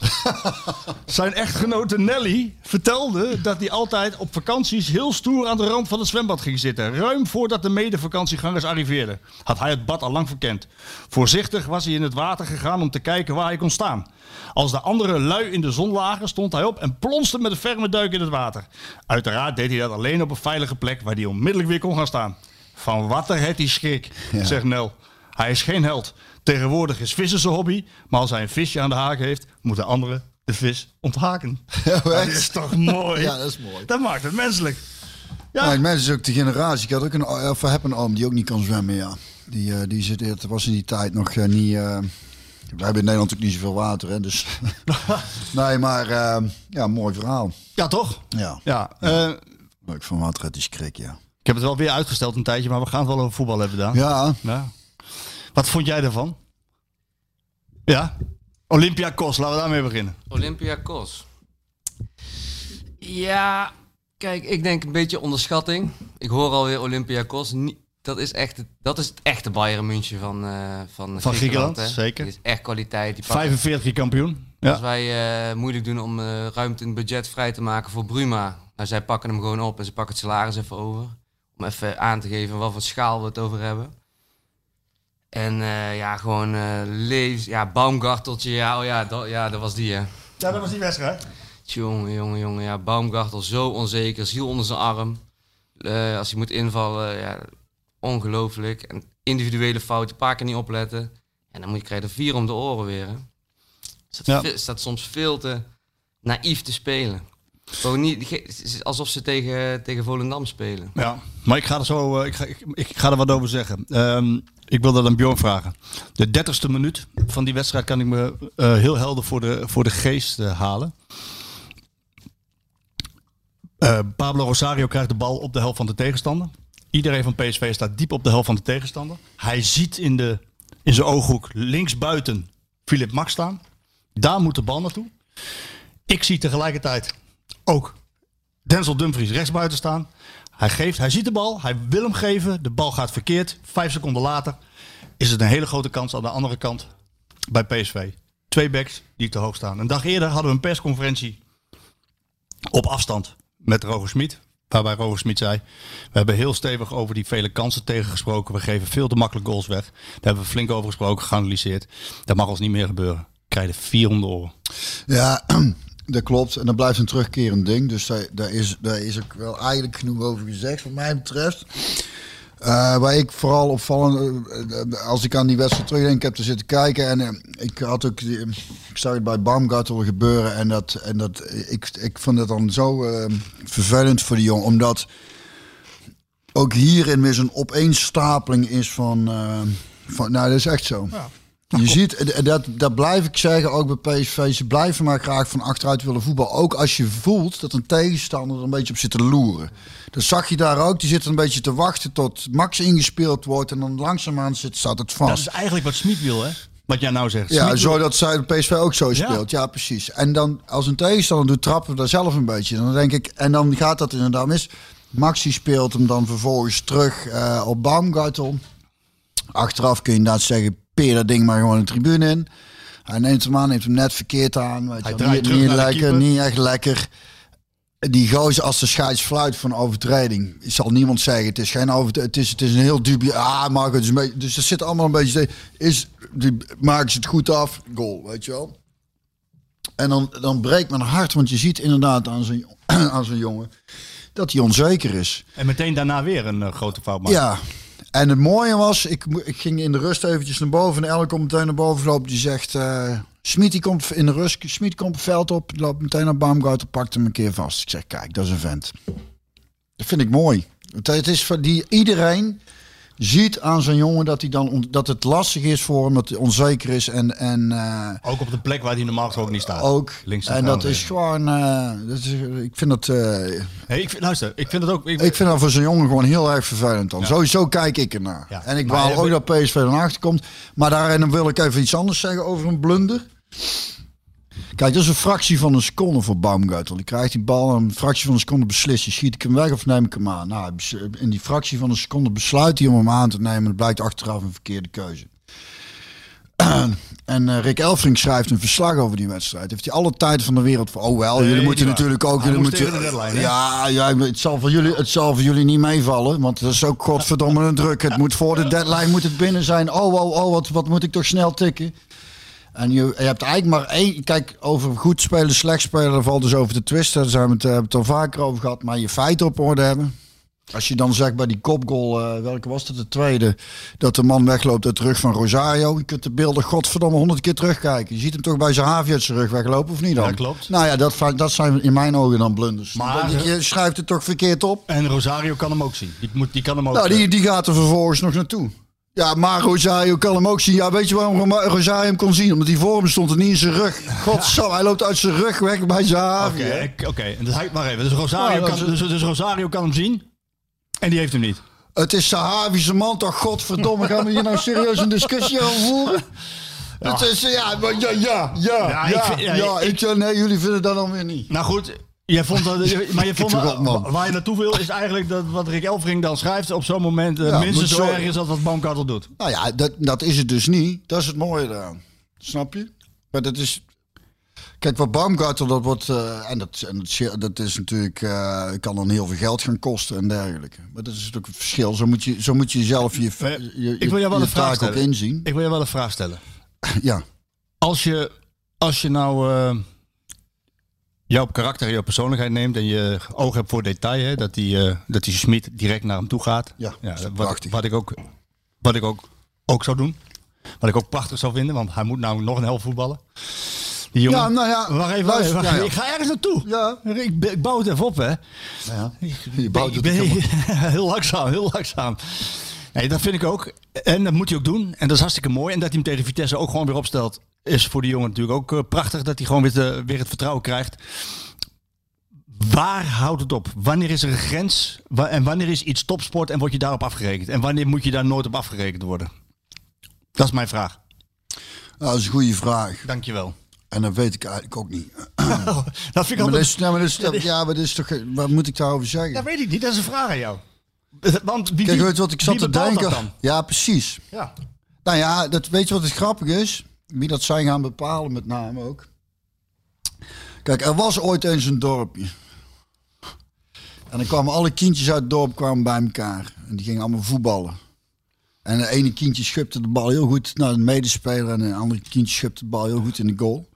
*laughs* Zijn echtgenote Nelly vertelde dat hij altijd op vakanties heel stoer aan de rand van het zwembad ging zitten. Ruim voordat de medevakantieggangers arriveerden. Had hij het bad al lang verkend. Voorzichtig was hij in het water gegaan om te kijken waar hij kon staan. Als de andere lui in de zon lagen, stond hij op en plonste met een ferme duik in het water. Uiteraard deed hij dat alleen op een veilige plek waar hij onmiddellijk weer kon gaan staan. Van water heeft hij schrik, zegt Nel. Hij is geen held. Tegenwoordig is vissen zijn hobby, maar als hij een visje aan de haak heeft, moeten anderen de vis onthaken. *laughs* dat is toch mooi? *laughs* Ja, dat is mooi. Dat maakt het menselijk. Ja. Ja. mensen is ook de generatie. Ik had ook een, of heb een oom die ook niet kan zwemmen, ja. Die, eh, die zit, het was in die tijd nog eh, niet... eh, we hebben in Nederland natuurlijk niet zoveel water, hè, dus... *laughs* nee, maar ja, mooi verhaal. Ja, toch? Ja, Ja. Van water uit die schrik, ja. ik heb het wel weer uitgesteld een tijdje, maar we gaan het wel over voetbal hebben gedaan. Ja, Ja. Wat vond jij ervan? Ja? Olympiakos, laten we daarmee beginnen. Olympiakos. Ja, kijk, ik denk een beetje onderschatting. Ik hoor alweer Olympiakos. Dat is echt het, dat is het echte Bayern München van, eh van, Van Griekenland, hè. zeker. Die is echt kwaliteit. Die pakken- 45 keer kampioen. Als Ja. wij eh, moeilijk doen om eh, ruimte in het budget vrij te maken voor Bruma. Nou, zij pakken hem gewoon op en ze pakken het salaris even over. Om even aan te geven wat voor schaal we het over hebben. En eh, ja, gewoon eh lees, ja, Baumgarteltje, ja, oh ja, dat, ja, dat was die hè. ja, dat was die wedstrijd. Jongen, jongen, jongen, ja, Baumgartel zo onzeker, ziel onder zijn arm. Eh, als hij moet invallen, ja, ongelooflijk. En individuele fouten, een paar keer niet opletten. En dan moet je krijgen er vier om de oren weer. Hè. Staat, Ja. ve- staat soms veel te naïef te spelen. Niet, alsof ze tegen, tegen Volendam spelen. Ja, maar ik ga er zo eh, ik ga, ik, ga er wat over zeggen. Ehm, ik wil dat aan Bjorn vragen. De dertigste minuut van die wedstrijd kan ik me eh, heel helder voor de, voor de geest eh, halen. Pablo Rosario krijgt de bal op de helft van de tegenstander. Iedereen van PSV staat diep op de helft van de tegenstander. Hij ziet in, de, in zijn ooghoek linksbuiten Philip Max staan. Daar moet de bal naartoe. Ik zie tegelijkertijd ook Denzel Dumfries rechtsbuiten staan. Hij, geeft, hij ziet de bal, hij wil hem geven. De bal gaat verkeerd. Vijf seconden later is het een hele grote kans aan de andere kant bij PSV. Twee backs die te hoog staan. Een dag eerder hadden we een persconferentie op afstand met Roger Smit. Waarbij Roger Smit zei, we hebben heel stevig over die vele kansen tegengesproken. We geven veel te makkelijk goals weg. Daar hebben we flink over gesproken, geanalyseerd. Dat mag ons niet meer gebeuren. Krijg je vier om de oren. Ja, *clears throat* dat klopt. En dat blijft een terugkerend ding. Dus daar, daar, is, daar is ook wel eigenlijk genoeg over gezegd, wat mij betreft. Eh, waar ik vooral opvallend, eh, eh, als ik aan die wedstrijd terugdenk, heb er zitten kijken en ik had ook, ik zag het bij Baumgartel gebeuren en dat, en dat ik, ik vond het dan zo vervelend voor die jongen, omdat ook hierin weer zo'n opeenstapeling is van, van nou dat is echt zo. Je ziet, dat, dat blijf ik zeggen, ook bij PSV, ze blijven maar graag van achteruit willen voetbal. Ook als je voelt dat een tegenstander er een beetje op zit te loeren. Dat zag je daar ook, die zit een beetje te wachten tot Max ingespeeld wordt en dan langzaamaan zit, staat het Dat vast. is eigenlijk wat Smit wil, hè? Wat jij nou zegt. Ja, zo dat zij de PSV ook zo speelt. Ja. precies. En dan als een tegenstander doet, trappen we daar zelf een beetje. Dan denk ik, en dan gaat dat inderdaad mis. Maxi speelt hem dan vervolgens terug eh, op Baumgartel. Achteraf kun je inderdaad zeggen, peer dat ding maar gewoon de tribune in. Hij neemt hem aan, neemt hem net verkeerd aan. Weet je Hij wel. draait niet, lekker, niet echt lekker. Die gozer als de scheids fluit van overtreding, zal niemand zeggen. Het is geen overtreding. Het is, het is een heel dubie. Ah, Marco, het is een beetje, dus er zit allemaal een beetje. Is, die, maken ze het goed af? Goal, weet je wel. En dan, dan breekt mijn hart, want je ziet inderdaad aan zo'n *clears throat* aan zo'n jongen dat hij onzeker is. En meteen daarna weer een eh, grote fout maken. Ja. En het mooie was, ik, ging in de rust eventjes naar boven. En Ellen komt meteen naar boven lopen. Die zegt, eh Smit komt in de rust. Smit komt het veld op. Loopt meteen naar Baumgarten, pakt hem een keer vast. Ik zeg, kijk, dat is een vent. Dat vind ik mooi. Het is voor die iedereen ziet aan zo'n jongen dat, hij dan on- dat het lastig is voor hem, dat hij onzeker is. En, en eh, Ook op de plek waar hij normaal gesproken niet staat. ook. Links en dat is gewoon, eh, dat is, ik vind dat, eh, Hey, ik, vind- luister, ik vind het ook... Ik, ik vind dat voor zo'n jongen gewoon heel erg vervelend dan. Ja. Sowieso kijk ik ernaar. Ja. En ik baal je- ook dat PSV dan achter komt. Maar daarin wil ik even iets anders zeggen over een blunder. Kijk, dat is een fractie van een seconde voor Baumgartel. Die krijgt die bal en een fractie van een seconde beslist. hij. Schiet ik hem weg of neem ik hem aan? Nou, in die fractie van een seconde besluit hij om hem aan te nemen. Het blijkt achteraf een verkeerde keuze. En eh, Rick Elfrink schrijft een verslag over die wedstrijd. Heeft hij alle tijd van de wereld voor. Oh wel, jullie moeten waar. natuurlijk ook. Hij Jullie moeten, de deadline, ja, ja, het zal, voor jullie, het zal voor jullie niet meevallen. Want dat is ook godverdomme een druk. Het moet voor de deadline moet het binnen zijn. Oh, oh, oh, wat, wat moet ik toch snel tikken? En je, je hebt eigenlijk maar één. Kijk, over goed spelen, slecht spelen, daar valt dus over te twisten. Daar zijn we het, hebben we het al vaker over gehad. Maar je feiten op orde hebben. Als je dan zegt bij die kopgoal, eh, welke was het, de tweede, dat de man wegloopt uit de rug van Rosario. Je kunt de beelden godverdomme honderd keer terugkijken. Je ziet hem toch bij zijn havi uit zijn rug weglopen, of niet dan? Ja, klopt. Nou ja, dat, dat zijn in mijn ogen dan blunders. Maar- je schrijft het toch verkeerd op? En Rosario kan hem ook zien. Die, moet, die kan hem ook Nou, die, die gaat er vervolgens nog naartoe. Ja, maar Rosario kan hem ook zien. Ja, weet je waarom Rosario hem kon zien? Omdat hij voor hem stond en niet in zijn rug. Godzam, hij loopt uit zijn rug weg bij zijn havi. Oké, dus hij, wacht even. Dus Rosario, Ja, kan, dus, dus Rosario kan hem zien. En die heeft hem niet. Het is Sahavische man toch, godverdomme. Gaan we hier nou serieus een discussie over voeren? Het is, ja, maar ja, ja, ja, Ja, ja, ik ja, vind- ja, ik- ik, ja, nee, jullie vinden dat dan weer niet. Nou goed, jij vond dat, maar je vond op, waar je naartoe wil is eigenlijk dat wat Rick Elfring dan schrijft op zo'n moment eh, Ja, minstens zo erg is als wat Baumgartel doet. Nou ja, dat, dat is het dus niet. Dat is het mooie eraan. Snap je? Maar dat is... Kijk, wat Baumgartel, dat wordt... eh, en dat, en dat, dat is natuurlijk... eh, kan dan heel veel geld gaan kosten en dergelijke. Maar dat is natuurlijk het verschil. Zo moet je, zo moet je jezelf je, je, je, ik wil wel een vraag taak ook inzien. Ik wil je wel een vraag stellen. *laughs* Ja. Als je, als je nou jouw karakter en jouw persoonlijkheid neemt en je oog hebt voor detail, hè, dat die, eh, dat die Schmid direct naar hem toe gaat. Ja, wat, wat ik, ook, wat ik ook, ook zou doen. Wat ik ook prachtig zou vinden, want hij moet nou nog een helft voetballen. Die jongen. Ja, nou ja, Wacht even, luister, wacht ja, even. ja. Ik ga ergens naartoe. Ja. Ik, ik bouw het even op, hè. ja. Je bouwt het ben *laughs* heel langzaam, heel langzaam. Nee, dat vind ik ook. En dat moet hij ook doen. En dat is hartstikke mooi. En dat hij hem tegen Vitesse ook gewoon weer opstelt, is voor die jongen natuurlijk ook eh, prachtig. Dat hij gewoon weer, weer het vertrouwen krijgt. Waar houdt het op? Wanneer is er een grens? En wanneer is iets topsport en word je daarop afgerekend? En wanneer moet je daar nooit op afgerekend worden? Dat is mijn vraag. Nou, dat is een goede vraag. Dankjewel. En dat weet ik eigenlijk ook niet. *laughs* dat vind ik Maar altijd... is, nou, maar dat is, dat- ja, maar is toch... Wat moet ik daarover zeggen? Dat weet ik niet. Dat is een vraag aan jou. Want wie, Kijk, weet je wat ik zat te denken? Ja, precies. Ja. Nou ja, dat, weet je wat het grappig is? Wie dat zijn gaan bepalen, met name ook. Kijk, er was ooit eens een dorpje. En dan kwamen alle kindjes uit het dorp kwamen bij elkaar. En die gingen allemaal voetballen. En de ene kindje schupte de bal heel goed naar de medespeler. En een andere kindje schupte de bal heel goed in de goal.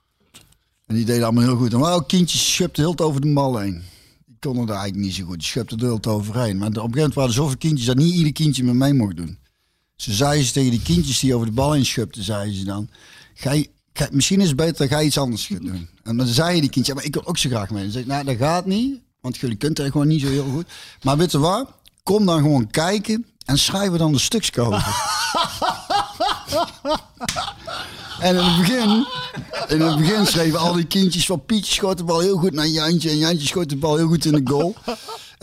En die deden allemaal heel goed. En wel kindjes schupte heel over de bal heen. Die konden er eigenlijk niet zo goed. Die schupte er heel overheen. Maar op een gegeven moment waren er zoveel kindjes dat niet ieder kindje meer mee mocht doen. Ze zeiden ze tegen die kindjes die over de bal heen schupten, zeiden ze dan... Ga je, ga- misschien is het beter dat jij iets anders doen. En dan zeiden die kindjes, ja, maar ik wil ook zo graag mee. Dan zeg ik, nou, dat gaat niet, want jullie kunt er gewoon niet zo heel goed. Maar weet je wat? Kom dan gewoon kijken en schrijf er dan de stukjes *laughs* over. En in het begin, in het begin schreven al die kindjes van Pietje schoot de bal heel goed naar Jantje. En Jantje schoot de bal heel goed in de goal.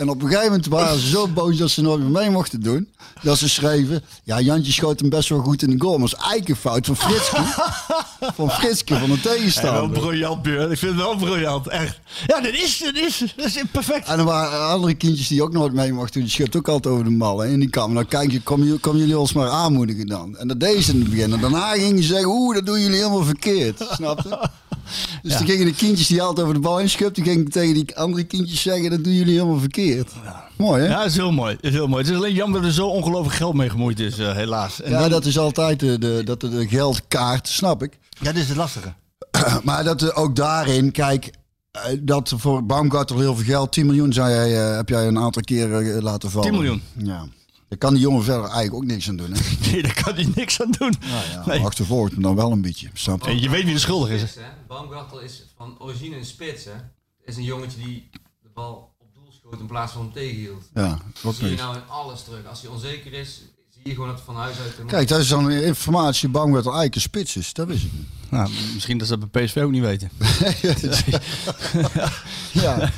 En op een gegeven moment waren ze zo boos dat ze nooit meer mee mochten doen. Dat ze schreven, ja Jantje schoot hem best wel goed in de goal. Maar dat is eigenlijk fout van Fritske. *laughs* van Fritske, van de Ja, wel tegenstander. briljant, Björn. Ik vind het wel briljant, echt. Ja, dit is, dit is, dat is perfect. En er waren andere kindjes die ook nooit mee mochten doen. Die schupt ook altijd over de mal. hè. En die kwamen, nou kijk, je, kom, kom jullie ons maar aanmoedigen dan. En dat deden ze in het begin. En daarna gingen ze zeggen, oeh, dat doen jullie helemaal verkeerd. Snap je? *laughs* Dus dan gingen de kindjes die altijd over de bal inschupten, gingen tegen die andere kindjes zeggen, dat doen jullie helemaal verkeerd. Mooi hè? Ja, dat is heel mooi. Dat is heel mooi. Het is alleen jammer dat er zo ongelooflijk geld mee gemoeid is, eh, helaas. En Ja, dan- dat is altijd de, de, dat de, geldkaart, snap ik. ja, dit is het lastige. *clears throat* Maar dat er ook daarin, kijk, eh, dat voor Baumgartel heel veel geld, 10 miljoen, zei jij, eh, heb jij een aantal keren eh, laten vallen. 10 miljoen. Ja. Daar kan die jongen verder eigenlijk ook niks aan doen. Hè? *laughs* Nee, daar kan hij niks aan doen. Ja, Nee. Achtervolgt hem dan wel een beetje. Snap je? En je weet wie de schuldig is. Baumgartel is van origine een spits. Hè? Het is een jongetje die de bal op doel schoot in plaats van hem tegenhield. Ja, Dat zie je nou in alles terug. Als hij onzeker is, zie je gewoon dat het van huis uit... Kijk, dat is dan informatie Baumgartel eigenlijk een spits is. Dat wist ik niet. Nou, misschien dat ze dat bij PSV ook niet weten. *laughs* *laughs* Ja.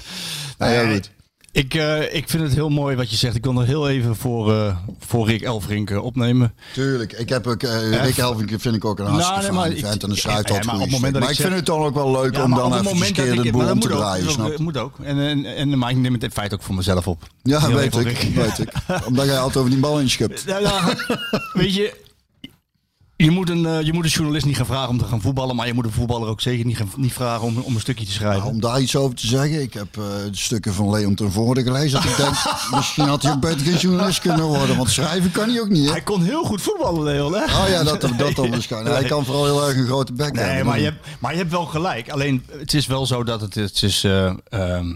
Nou ja, goed. Ik, eh, ik vind het heel mooi wat je zegt. Ik kon er heel even voor, eh, voor Rick Elfrink eh, opnemen. Tuurlijk, ik heb ook, Rick Elvink vind ik ook een hartstikke Nou, nee, maar ik- en een schrijft ja, altijd maar op het dat Maar ik ik zeg- vind het dan ook wel leuk Ja, om dan even moment keer de boel om te ook, draaien, dat snap moet ook. En, en, en, maar ik neem het in feite ook voor mezelf op. Ja, Heel weet ik, weet ik. Omdat jij altijd over die bal inschupt. *laughs* Ja, weet je, je moet, een, eh, je moet een journalist niet gaan vragen om te gaan voetballen, maar je moet een voetballer ook zeker niet, gaan, niet vragen om, om een stukje te schrijven. Nou, om daar iets over te zeggen, ik heb eh, de stukken van Leon ten Voorde gelezen. Dat ik denk, *laughs* misschien had hij ook beter geen journalist kunnen worden. Want schrijven kan hij ook niet. Hè? Hij kon heel goed voetballen, Leon. Hè? Oh ja, dat, dat dan *laughs* waarschijnlijk. Hij kan vooral heel erg een grote bek Nee, hebben. maar je, hebt, maar je hebt wel gelijk. Alleen, het is wel zo dat het, het is... eh, ehm,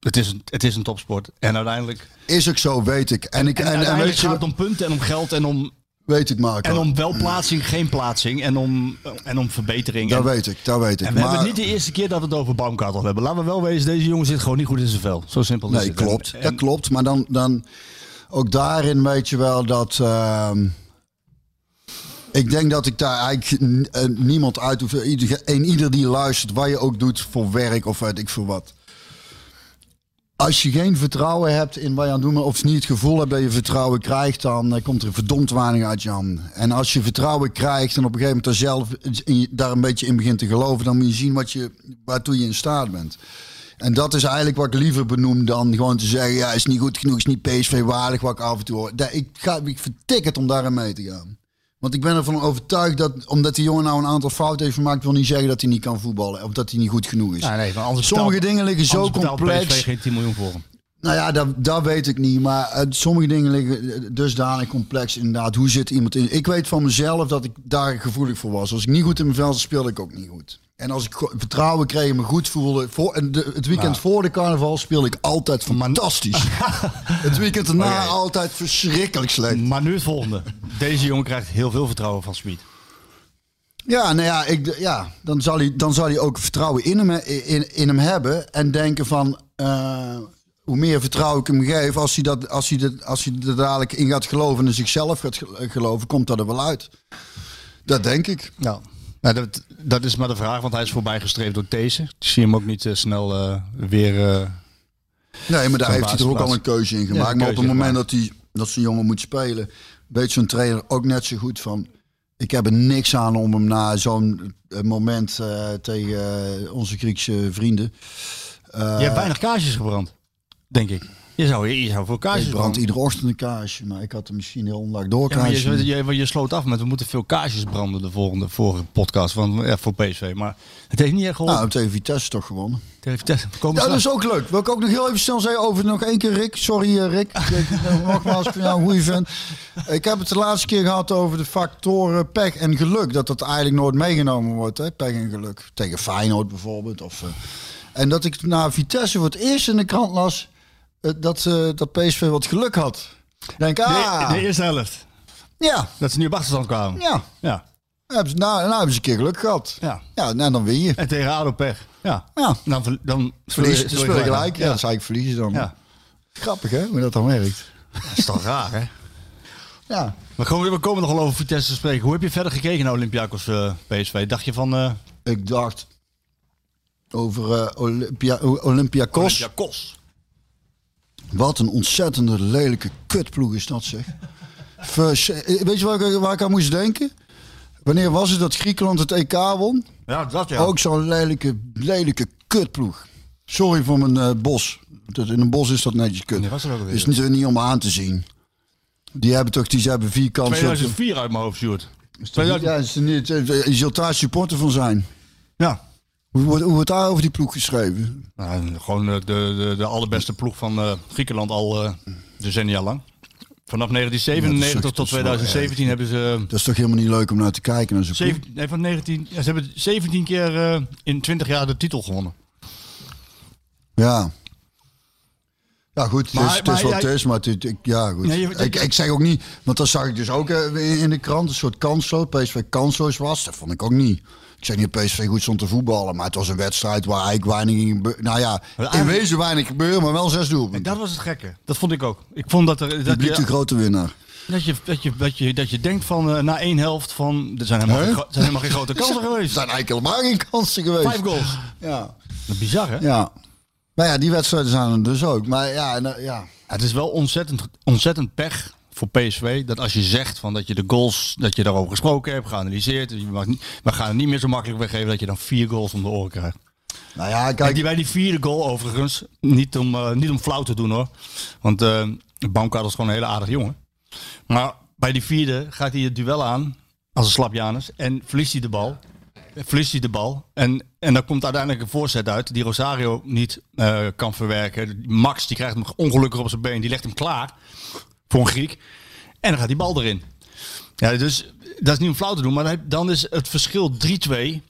het is, een, het is een topsport. En uiteindelijk, Is ook zo, weet ik. En, ik, en, en, en, uiteindelijk weet, gaat het je, om punten en om geld en om, weet ik Marco. en om wel plaatsing, geen plaatsing. En om, en om verbetering. Dat en, weet ik, dat weet ik. en we maar, hebben het niet de eerste keer dat we het over Baumkartel hebben. Laten we wel wezen, deze jongen zit gewoon niet goed in zijn vel. Zo simpel is Nee, het. klopt. En- dat klopt. Maar dan, dan ook daarin weet je wel dat. ehm, ik denk dat ik daar eigenlijk eh, niemand uit hoef. Ieder, en ieder die luistert, wat je ook doet voor werk of weet ik voor wat. Als je geen vertrouwen hebt in wat je aan het doen bent, of niet het gevoel hebt dat je vertrouwen krijgt, dan eh, komt er verdomd weinig uit je handen. En als je vertrouwen krijgt en op een gegeven moment daar zelf daar een beetje in begint te geloven, dan moet je zien wat je, waartoe je in staat bent. En dat is eigenlijk wat ik liever benoem dan gewoon te zeggen, ja, is niet goed genoeg, is niet PSV waardig, wat ik af en toe hoor. Ik, ga, ik vertik het om daarin mee te gaan. Want ik ben ervan overtuigd dat, omdat die jongen nou een aantal fouten heeft gemaakt, wil niet zeggen dat hij niet kan voetballen. Of dat hij niet goed genoeg is. Nee, nee, maar anders Sommige betaalt- dingen liggen zo complex. PSV geen 10 miljoen voor hem. Nou ja, dat, dat weet ik niet. Maar eh, sommige dingen liggen dusdanig complex. Inderdaad, hoe zit iemand in? Ik weet van mezelf dat ik daar gevoelig voor was. Als ik niet goed in mijn vel speelde ik ook niet goed. En als ik vertrouwen kreeg en me goed voelde. Voor, en de, het weekend voor de carnaval speelde ik altijd fantastisch. *laughs* het weekend daarna altijd verschrikkelijk slecht. Maar nu het volgende. Deze jongen krijgt heel veel vertrouwen van Smit. Ja, nou ja, ik, ja dan, zal hij, dan zal hij ook vertrouwen in hem, in, in hem hebben. En denken van, eh, hoe meer vertrouwen ik hem geef, als hij, dat, als, hij dat, als hij er dadelijk in gaat geloven en zichzelf gaat ge- geloven, komt dat er wel uit. Dat denk ik. Ja. Nou, dat, dat is maar de vraag, want hij is voorbijgestreefd door deze. Ik zie hem ook niet eh, snel eh, weer... eh, Nee, maar daar heeft hij toch ook al een keuze in gemaakt. maar op het moment dat, hij, dat zo'n jongen moet spelen, weet zo'n trainer ook net zo goed van... Ik heb er niks aan om hem na zo'n moment tegen onze Griekse vrienden... je hebt weinig kaarsjes gebrand, denk ik. Je zou, je zou veel kaarsjes Ik brand branden. iedere ochtend een kaarsje, maar ik had er misschien heel lang Ja, maar doorkaarsje. je, je, je sloot af met we moeten veel kaarsjes branden de volgende vorige podcast van, ja, voor PSV. Maar het heeft niet echt geholpen. nou, tegen Vitesse toch gewonnen. Tegen Vitesse. Komen Ja, dat is ook leuk. Wil ik ook nog heel even snel zeggen over nog één keer Rick. Sorry eh, Rick. Eh, Nogmaals, ik vind jou een goede vent. Ik heb het de laatste keer gehad over de factoren pech en geluk. Dat dat eigenlijk nooit meegenomen wordt, hè? pech en geluk. Tegen Feyenoord bijvoorbeeld. Of, eh, en dat ik na Vitesse voor het eerst in de krant las dat, eh, dat PSV wat geluk had. Denk, ah, de, de eerste helft. ja, Dat ze nu op achterstand kwamen. ja. Ja. Nou, hebben ze- nou, nou hebben ze een keer geluk gehad. ja. Ja, nou, dan win je. En tegen ADO pech. Ja. Ja. Dan, dan Verlies, je- speel je gelijk. Ja, Ja. dat zou ik verliezen dan. Ja. Grappig hè, hoe dat dan werkt. Dat is toch raar, hè? Ja. We komen, we komen nog wel over Vitesse te spreken. Hoe heb je verder gekeken naar Olympiakos eh, PSV? Dacht je van... eh Ik dacht over eh, Olympia, Olympiakos. Olympiakos. Wat een ontzettende lelijke kutploeg is dat zeg. Vers- eh, weet je waar ik, waar ik aan moest denken? Wanneer was het dat Griekenland het EK won? Ja, dat ja. Ook zo'n lelijke, lelijke kutploeg. Sorry voor mijn eh, bos. Dat, in een bos is dat netjes kut. Alweer. is niet, niet om aan te zien. Die hebben toch die ze hebben vier kansen. 2004 uit mijn hoofd, Sjoerd. Ja, is er niet, eh, je zult daar supporter van zijn. Ja. Hoe wordt, hoe wordt daar over die ploeg geschreven? Nou, gewoon eh, de, de, de allerbeste ploeg van eh, Griekenland al eh, decennia lang. Vanaf 1997 Ja, dat is- tot dat is wel 2017 hebben ze... Dat is toch helemaal niet leuk om naar te kijken naar zo'n nee, van 19, ja, ze hebben 17 keer in 20 jaar de titel gewonnen. Ja. Ja, goed. Het Maar- is, het is wat het is, maar het, ik, ja, goed. Je- ik, ik zeg ook niet, want dat zag ik dus ook in de krant, een soort kansloos, PSV kansloos was. Dat vond ik ook niet. Ik zeg niet dat PSV goed stond te voetballen, maar het was een wedstrijd waar eigenlijk weinig in. Nou ja, in wezen weinig gebeurde, maar wel zes En doelpunten. dat was het gekke. Dat vond ik ook. Ik vond dat er... Dat Publiek de je, grote winnaar. dat, je, dat, je, dat, je, dat je denkt van eh, na één helft van... Er zijn helemaal, geen, zijn helemaal geen grote *laughs* kansen Er geweest. zijn eigenlijk helemaal geen kansen geweest. Vijf goals. Ja. Dat bizar, hè? Ja. Maar ja, die wedstrijden zijn er dus ook. Maar ja, en, eh, ja. Het is wel ontzettend, ontzettend pech voor PSV dat als je zegt van dat je de goals, dat je daarover gesproken hebt, geanalyseerd, je mag niet, we gaan het niet meer zo makkelijk weggeven dat je dan vier goals om de oren krijgt. Nou ja, Kijk, die bij die vierde goal overigens, niet om, eh, niet om flauw te doen hoor, want eh Baumgart is gewoon een hele aardige jongen. Maar bij die vierde gaat hij het duel aan als een slap Janus en verliest hij de bal. Verliest hij de bal. En, en dan komt uiteindelijk een voorzet uit die Rosario niet eh, kan verwerken. Max die krijgt hem ongelukkig op zijn been. Die legt hem klaar voor een Griek. En dan gaat die bal erin. Ja, dus dat is niet om flauw te doen. Maar dan is het verschil 3-2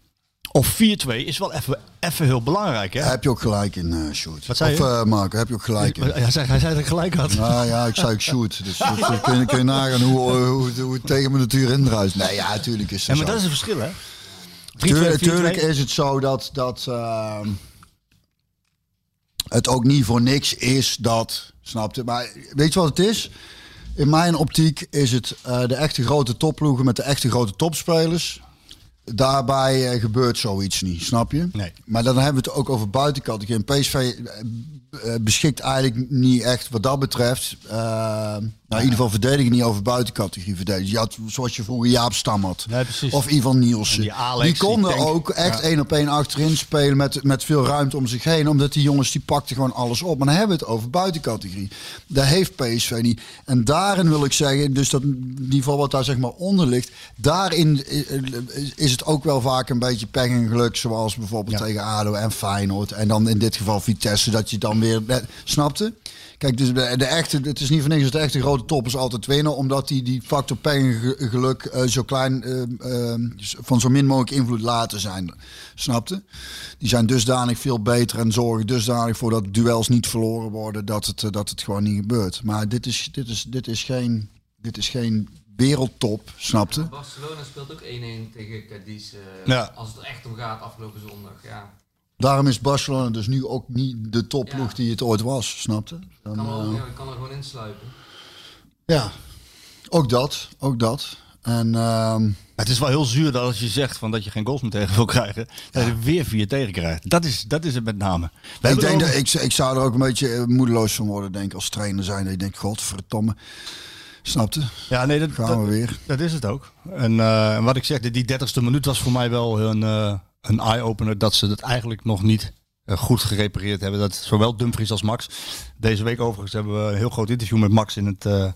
of 4-2 is wel even, even heel belangrijk. Hè? daar heb je ook gelijk in, eh Sjoerd. Wat zei of je? eh Marco, heb je ook gelijk in. Hij zei, hij zei dat ik gelijk had. Nou ja, ik zei ook shoot. Dus, dus, dus kun, je, kun je nagaan hoe, hoe, het- hoe het tegen mijn natuur indruist. Nee, ja, natuurlijk is Ja, het maar zo. dat is het verschil, hè? 3-2, Tuurlijk, 4-2. tuurlijk is het zo dat, dat ehm, het ook niet voor niks is dat, snap je? Maar weet je wat het is? In mijn optiek is het eh, de echte grote topploegen met de echte grote topspelers. Daarbij eh, gebeurt zoiets niet, snap je? Nee. Maar dan hebben we het ook over. En PSV eh, beschikt eigenlijk niet echt wat dat betreft. Nou, in ieder geval verdedigen niet over buitencategorie verdedigen. Je had, zoals je vroeger Jaap Stam had. Nee. Of Ivan Nielsen. En die Alex, die konden die tank. ook echt één op één achterin spelen met, met veel ruimte om zich heen. Omdat die jongens die pakten gewoon alles op. Maar dan hebben we het over buitencategorie. Daar heeft PSV niet. En daarin wil ik zeggen, dus dat niveau wat daar zeg maar onder ligt. Daarin is het ook wel vaak een beetje pech en geluk. Zoals bijvoorbeeld Ja. tegen ADO en Feyenoord. En dan in dit geval Vitesse. Dat je dan weer... Snapte? Kijk, dus de, de echte, het is niet voor niks dat de echte grote toppers altijd winnen. Omdat die die factor en ge- geluk eh, zo klein, eh, eh, van zo min mogelijk invloed laten zijn. Snapte? Die zijn dusdanig veel beter en zorgen dusdanig voor dat duels niet verloren worden. Dat het, dat het gewoon niet gebeurt. Maar dit is, dit is, dit is, geen, dit is geen wereldtop, snapte? Barcelona speelt ook 1-1 tegen Cadiz. eh, Ja. Als het er echt om gaat afgelopen zondag. Ja. Daarom is Barcelona dus nu ook niet de topploeg Ja. die het ooit was, snapte? Dan, Kan, er, eh, ja, kan er gewoon insluipen. ja, ook dat, ook dat. En ehm, Het is wel heel zuur dat als je zegt van dat je geen goals meer tegen wil krijgen, dat je weer vier tegen krijgt. Dat is, dat is het met name. We ik, denk dat, ik, ik zou er ook een beetje eh, moedeloos van worden, denk ik, als trainer zijn. Dat je denkt, godverdomme. Snapte? Ja, nee, dat, Gaan dat, we weer. dat is het ook. En eh, en wat ik zeg, die- die dertigste minuut was voor mij wel een, eh, een eye-opener dat ze het eigenlijk nog niet eh, goed gerepareerd hebben. Dat zowel Dumfries als Max. Deze week overigens hebben we een heel groot interview met Max in het, eh,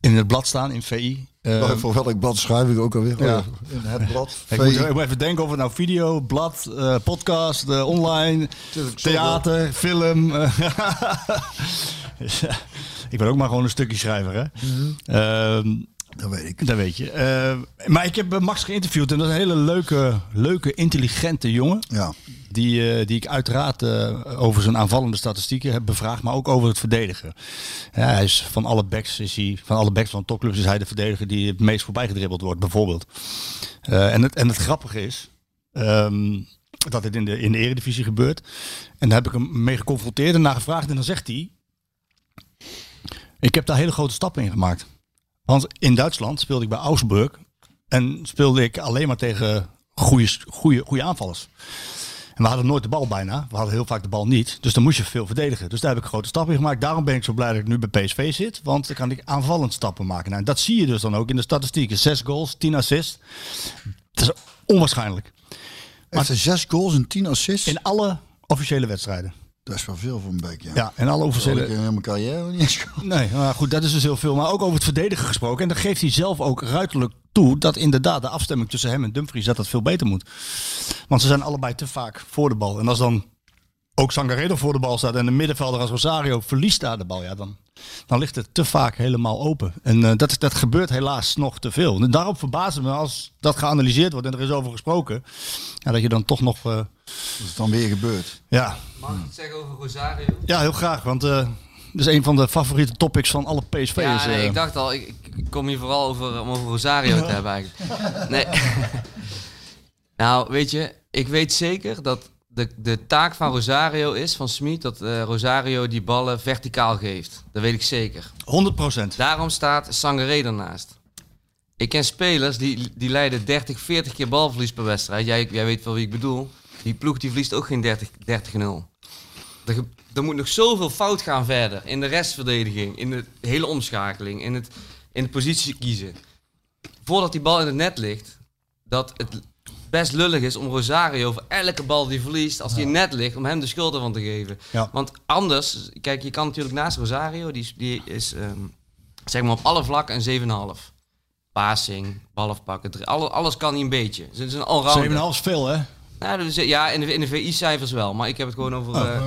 in het blad staan, in VI. Eh, voor welk blad schrijf ik ook alweer? Ja. Oh, in het blad. *laughs* ik, moet, ik moet even denken of het nou video, blad, eh, podcast, online, theater, film. *laughs* ja, ik ben ook maar gewoon een stukje schrijver, hè. Ehm, Dat weet ik. dat weet je. Eh, maar ik heb eh, Max geïnterviewd en dat is een hele leuke, leuke intelligente jongen. Ja. Die, eh, die ik uiteraard over zijn aanvallende statistieken heb bevraagd, maar ook over het verdedigen. Ja, hij is van alle backs is hij, van alle backs van topclubs is hij de verdediger die het meest voorbij gedribbeld wordt, bijvoorbeeld. En, het, en het grappige is ehm, dat het in de, in de eredivisie gebeurt. En daar heb ik hem mee geconfronteerd en naar gevraagd. En dan zegt hij, ik heb daar hele grote stappen in gemaakt. Want in Duitsland speelde ik bij Augsburg en speelde ik alleen maar tegen goede, goede, goede aanvallers. En we hadden nooit de bal bijna. We hadden heel vaak de bal niet. Dus dan moest je veel verdedigen. Dus daar heb ik grote stappen in gemaakt. Daarom ben ik zo blij dat ik nu bij PSV zit. Want dan kan ik aanvallend stappen maken. Nou, en dat zie je dus dan ook in de statistieken. Zes goals, tien assists. Dat is onwaarschijnlijk. Maar zes goals en tien assists. In alle officiële wedstrijden. Dat is wel veel voor een beek, ja. Alle Zal officiële... ik in mijn carrière niet eens. Nee, maar goed, dat is dus heel veel. Maar ook over het verdedigen gesproken. En dan geeft hij zelf ook ruiterlijk toe dat inderdaad de afstemming tussen hem en Dumfries dat dat veel beter moet. Want ze zijn allebei te vaak voor de bal. En als dan ook Sangaredo voor de bal staat en de middenvelder als Rosario verliest daar de bal, ja, dan, dan ligt het te vaak helemaal open. En eh, dat, dat gebeurt helaas nog te veel. En daarop verbazen me als dat geanalyseerd wordt en er is over gesproken, ja, dat je dan toch nog, eh, Dat is dan weer gebeurd. ja, Mag ik iets zeggen over Rosario? ja, heel graag. Want eh dat is een van de favoriete topics van alle PSV'ers. Ja, nee, ik dacht al, ik, ik kom hier vooral over, om over Rosario te *laughs* hebben eigenlijk. Nee. *laughs* nou, weet je, ik weet zeker dat de, de taak van Rosario is, van Smit, dat eh, Rosario die ballen verticaal geeft. Dat weet ik zeker. 100%. Daarom staat Sangaré ernaast. Ik ken spelers die, die leiden 30, 40 keer balverlies per wedstrijd. Jij, jij weet wel wie ik bedoel. Die ploeg die verliest ook geen 30 30-0. er, er moet nog zoveel fout gaan verder. In de restverdediging, in de hele omschakeling, in het, in het positie kiezen. Voordat die bal in het net ligt, dat het best lullig is om Rosario voor elke bal die verliest, als die net ligt, om hem de schuld ervan te geven. Ja. Want anders, kijk, je kan natuurlijk naast Rosario, die is, die is ehm, zeg maar op alle vlakken een 7,5. Passing, bal afpakken, drie- alle, alles kan hij een beetje. Dus het is een allrounder. 7,5 is veel, hè? Nou, dus, ja, in de, in de VI-cijfers wel, maar ik heb het gewoon over... Oh. eh,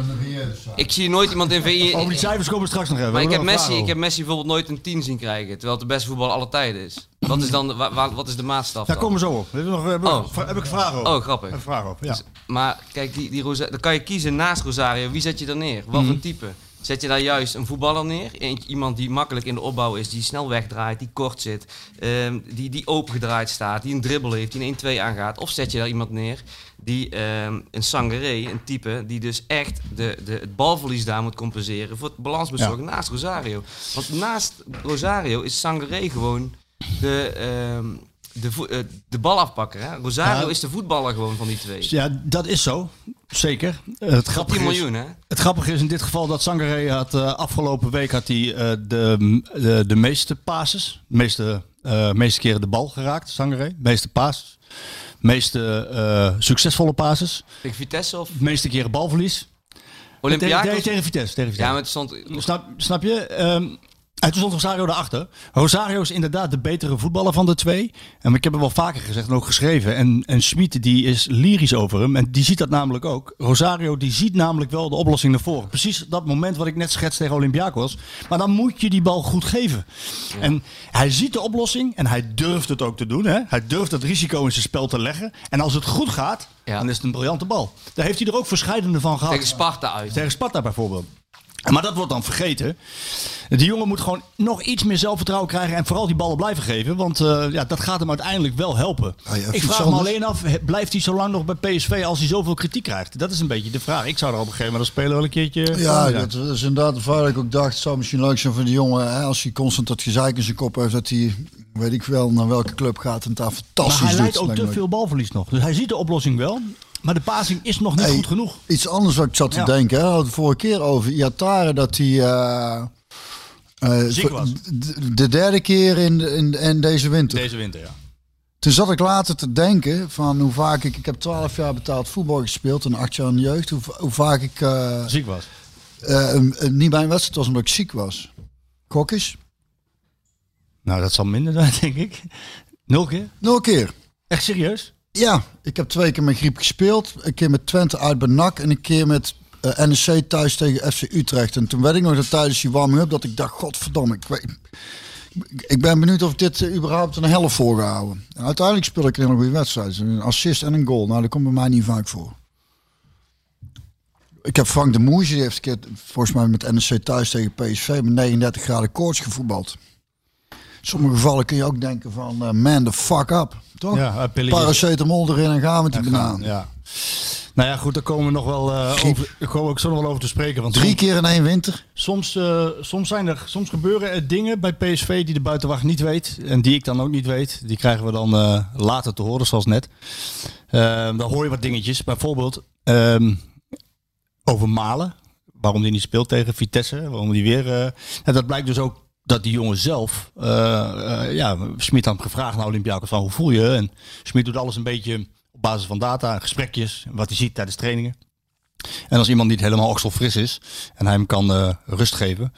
ik zie nooit iemand in VI... *laughs* Over die cijfers komen we straks nog even. maar ik heb, Messi, ik heb Messi bijvoorbeeld nooit een 10 zien krijgen, terwijl het de beste voetbal aller tijden is. Wat is dan de, wa- wa- wat is de maatstaf. Daar dan? komen we zo op. We hebben nog, we hebben Oh. heb ik een vraag over. Oh, grappig. Een vraag over, ja. Dus- maar kijk, die, die Rosa- dan kan je kiezen naast Rosario. Wie zet je er neer? Wat Mhm. voor type? Zet je daar juist een voetballer neer? Iemand die makkelijk in de opbouw is, die snel wegdraait, die kort zit, ehm, die, die opengedraaid staat, die een dribbel heeft, die een 1-2 aangaat? Of zet je daar iemand neer die ehm, een Sangaré, een type, die dus echt de, de, het balverlies daar moet compenseren voor het balansbezorgen naast Rosario? Want naast Rosario is Sangaré gewoon de, ehm, de, eh, de balafpakker. Hè? Rosario Ja. is de voetballer gewoon van die twee. Ja, dat is zo. Zeker. Eh, het, grappige 10 is, miljoen, hè? het grappige is in dit geval dat Sangaré had eh, afgelopen week had hij eh, de, de, de meeste passes, de meeste, meeste keren de bal geraakt, Sangaré. meeste passes, meeste succesvolle passes, Tegen Vitesse of meeste keren balverlies. Olympiakos? Tegen, tegen Vitesse. Tegen Vitesse. Ja, maar het stond... Snap, snap je? Ehm, en toen stond Rosario daarachter. Rosario is inderdaad de betere voetballer van de twee. En ik heb het wel vaker gezegd en ook geschreven. En, en Schmid die is lyrisch over hem. En die ziet dat namelijk ook. Rosario die ziet namelijk wel de oplossing naar voren. Precies dat moment wat ik net schets tegen Olympiakos. Maar dan moet je die bal goed geven. En hij ziet de oplossing en hij durft het ook te doen. Hè? Hij durft het risico in zijn spel te leggen. En als het goed gaat, Ja. dan is het een briljante bal. Daar heeft hij er ook verscheidene van gehad. Tegen Sparta uit. Tegen Sparta bijvoorbeeld. Maar dat wordt dan vergeten. Die jongen moet gewoon nog iets meer zelfvertrouwen krijgen en vooral die ballen blijven geven. Want eh, ja, dat gaat hem uiteindelijk wel helpen. Ah, ja, ik vraag me alleen af, blijft hij zo lang nog bij PSV als hij zoveel kritiek krijgt? Dat is een beetje de vraag. Ik zou er op een gegeven moment als speler wel een keertje... Ja, dat is inderdaad de vraag dat ik ook dacht. Het zou misschien leuk zijn voor die jongen. Hè, als hij constant dat gezeik in zijn kop heeft. Dat hij, weet ik wel, naar welke club gaat en daar fantastisch Maar hij leidt ook te veel balverlies nog. Dus hij ziet de oplossing wel. Maar de passing is nog niet Hey, goed genoeg. Iets anders wat ik zat te Ja. denken. Hè, we hadden het vorige keer over Iatare. Dat hij... eh, eh, Ziek was. De, de derde keer in, in, in deze winter. Deze winter, ja. Toen zat ik later te denken van hoe vaak ik... Ik heb 12 jaar betaald voetbal gespeeld en 8 jaar in de jeugd. Hoe, hoe vaak ik eh, Ziek was. eh, eh, niet bij een wedstrijd was omdat ik ziek was. Eens? Nou, dat zal minder zijn, *laughs* denk ik. Nul keer? Nul keer. Echt serieus? Ja, ik heb twee keer met griep gespeeld. Een keer met Twente uit bij en een keer met eh, NEC thuis tegen FC Utrecht. En toen weet ik nog dat tijdens die warming-up dat ik dacht, godverdomme, ik, ik ben benieuwd of dit eh, überhaupt een helft volgehouden. En uiteindelijk speel ik een hele goede wedstrijd. Een assist en een goal. Nou, dat komt bij mij niet vaak voor. Ik heb Frank de Moesje, die heeft een keer volgens mij met NEC thuis tegen PSV met 39 graden koorts gevoetbald. In sommige gevallen kun je ook denken van, eh, man, the fuck up. Toch? Ja. Paracetamol erin en gaan met die banaan. gaan, ja. Nou ja, goed, daar komen we nog wel eh, over. Ook zo nog wel over te spreken. Want Drie soms, keer in één winter. soms, eh, soms, zijn er, soms gebeuren er dingen bij PSV die de buitenwacht niet weet. En die ik dan ook niet weet. Die krijgen we dan eh, later te horen, zoals net. Ehm, dan hoor je wat dingetjes. Bijvoorbeeld ehm, over Malen. Waarom die niet speelt tegen Vitesse. Waarom die weer... dat blijkt dus ook dat die jongen zelf... eh, eh, ja, Smit had gevraagd naar Olympiakos van hoe voel je? En Smit doet alles een beetje op basis van data, gesprekjes, wat hij ziet tijdens trainingen. En als iemand niet helemaal okselfris is en hij hem kan eh, rust geven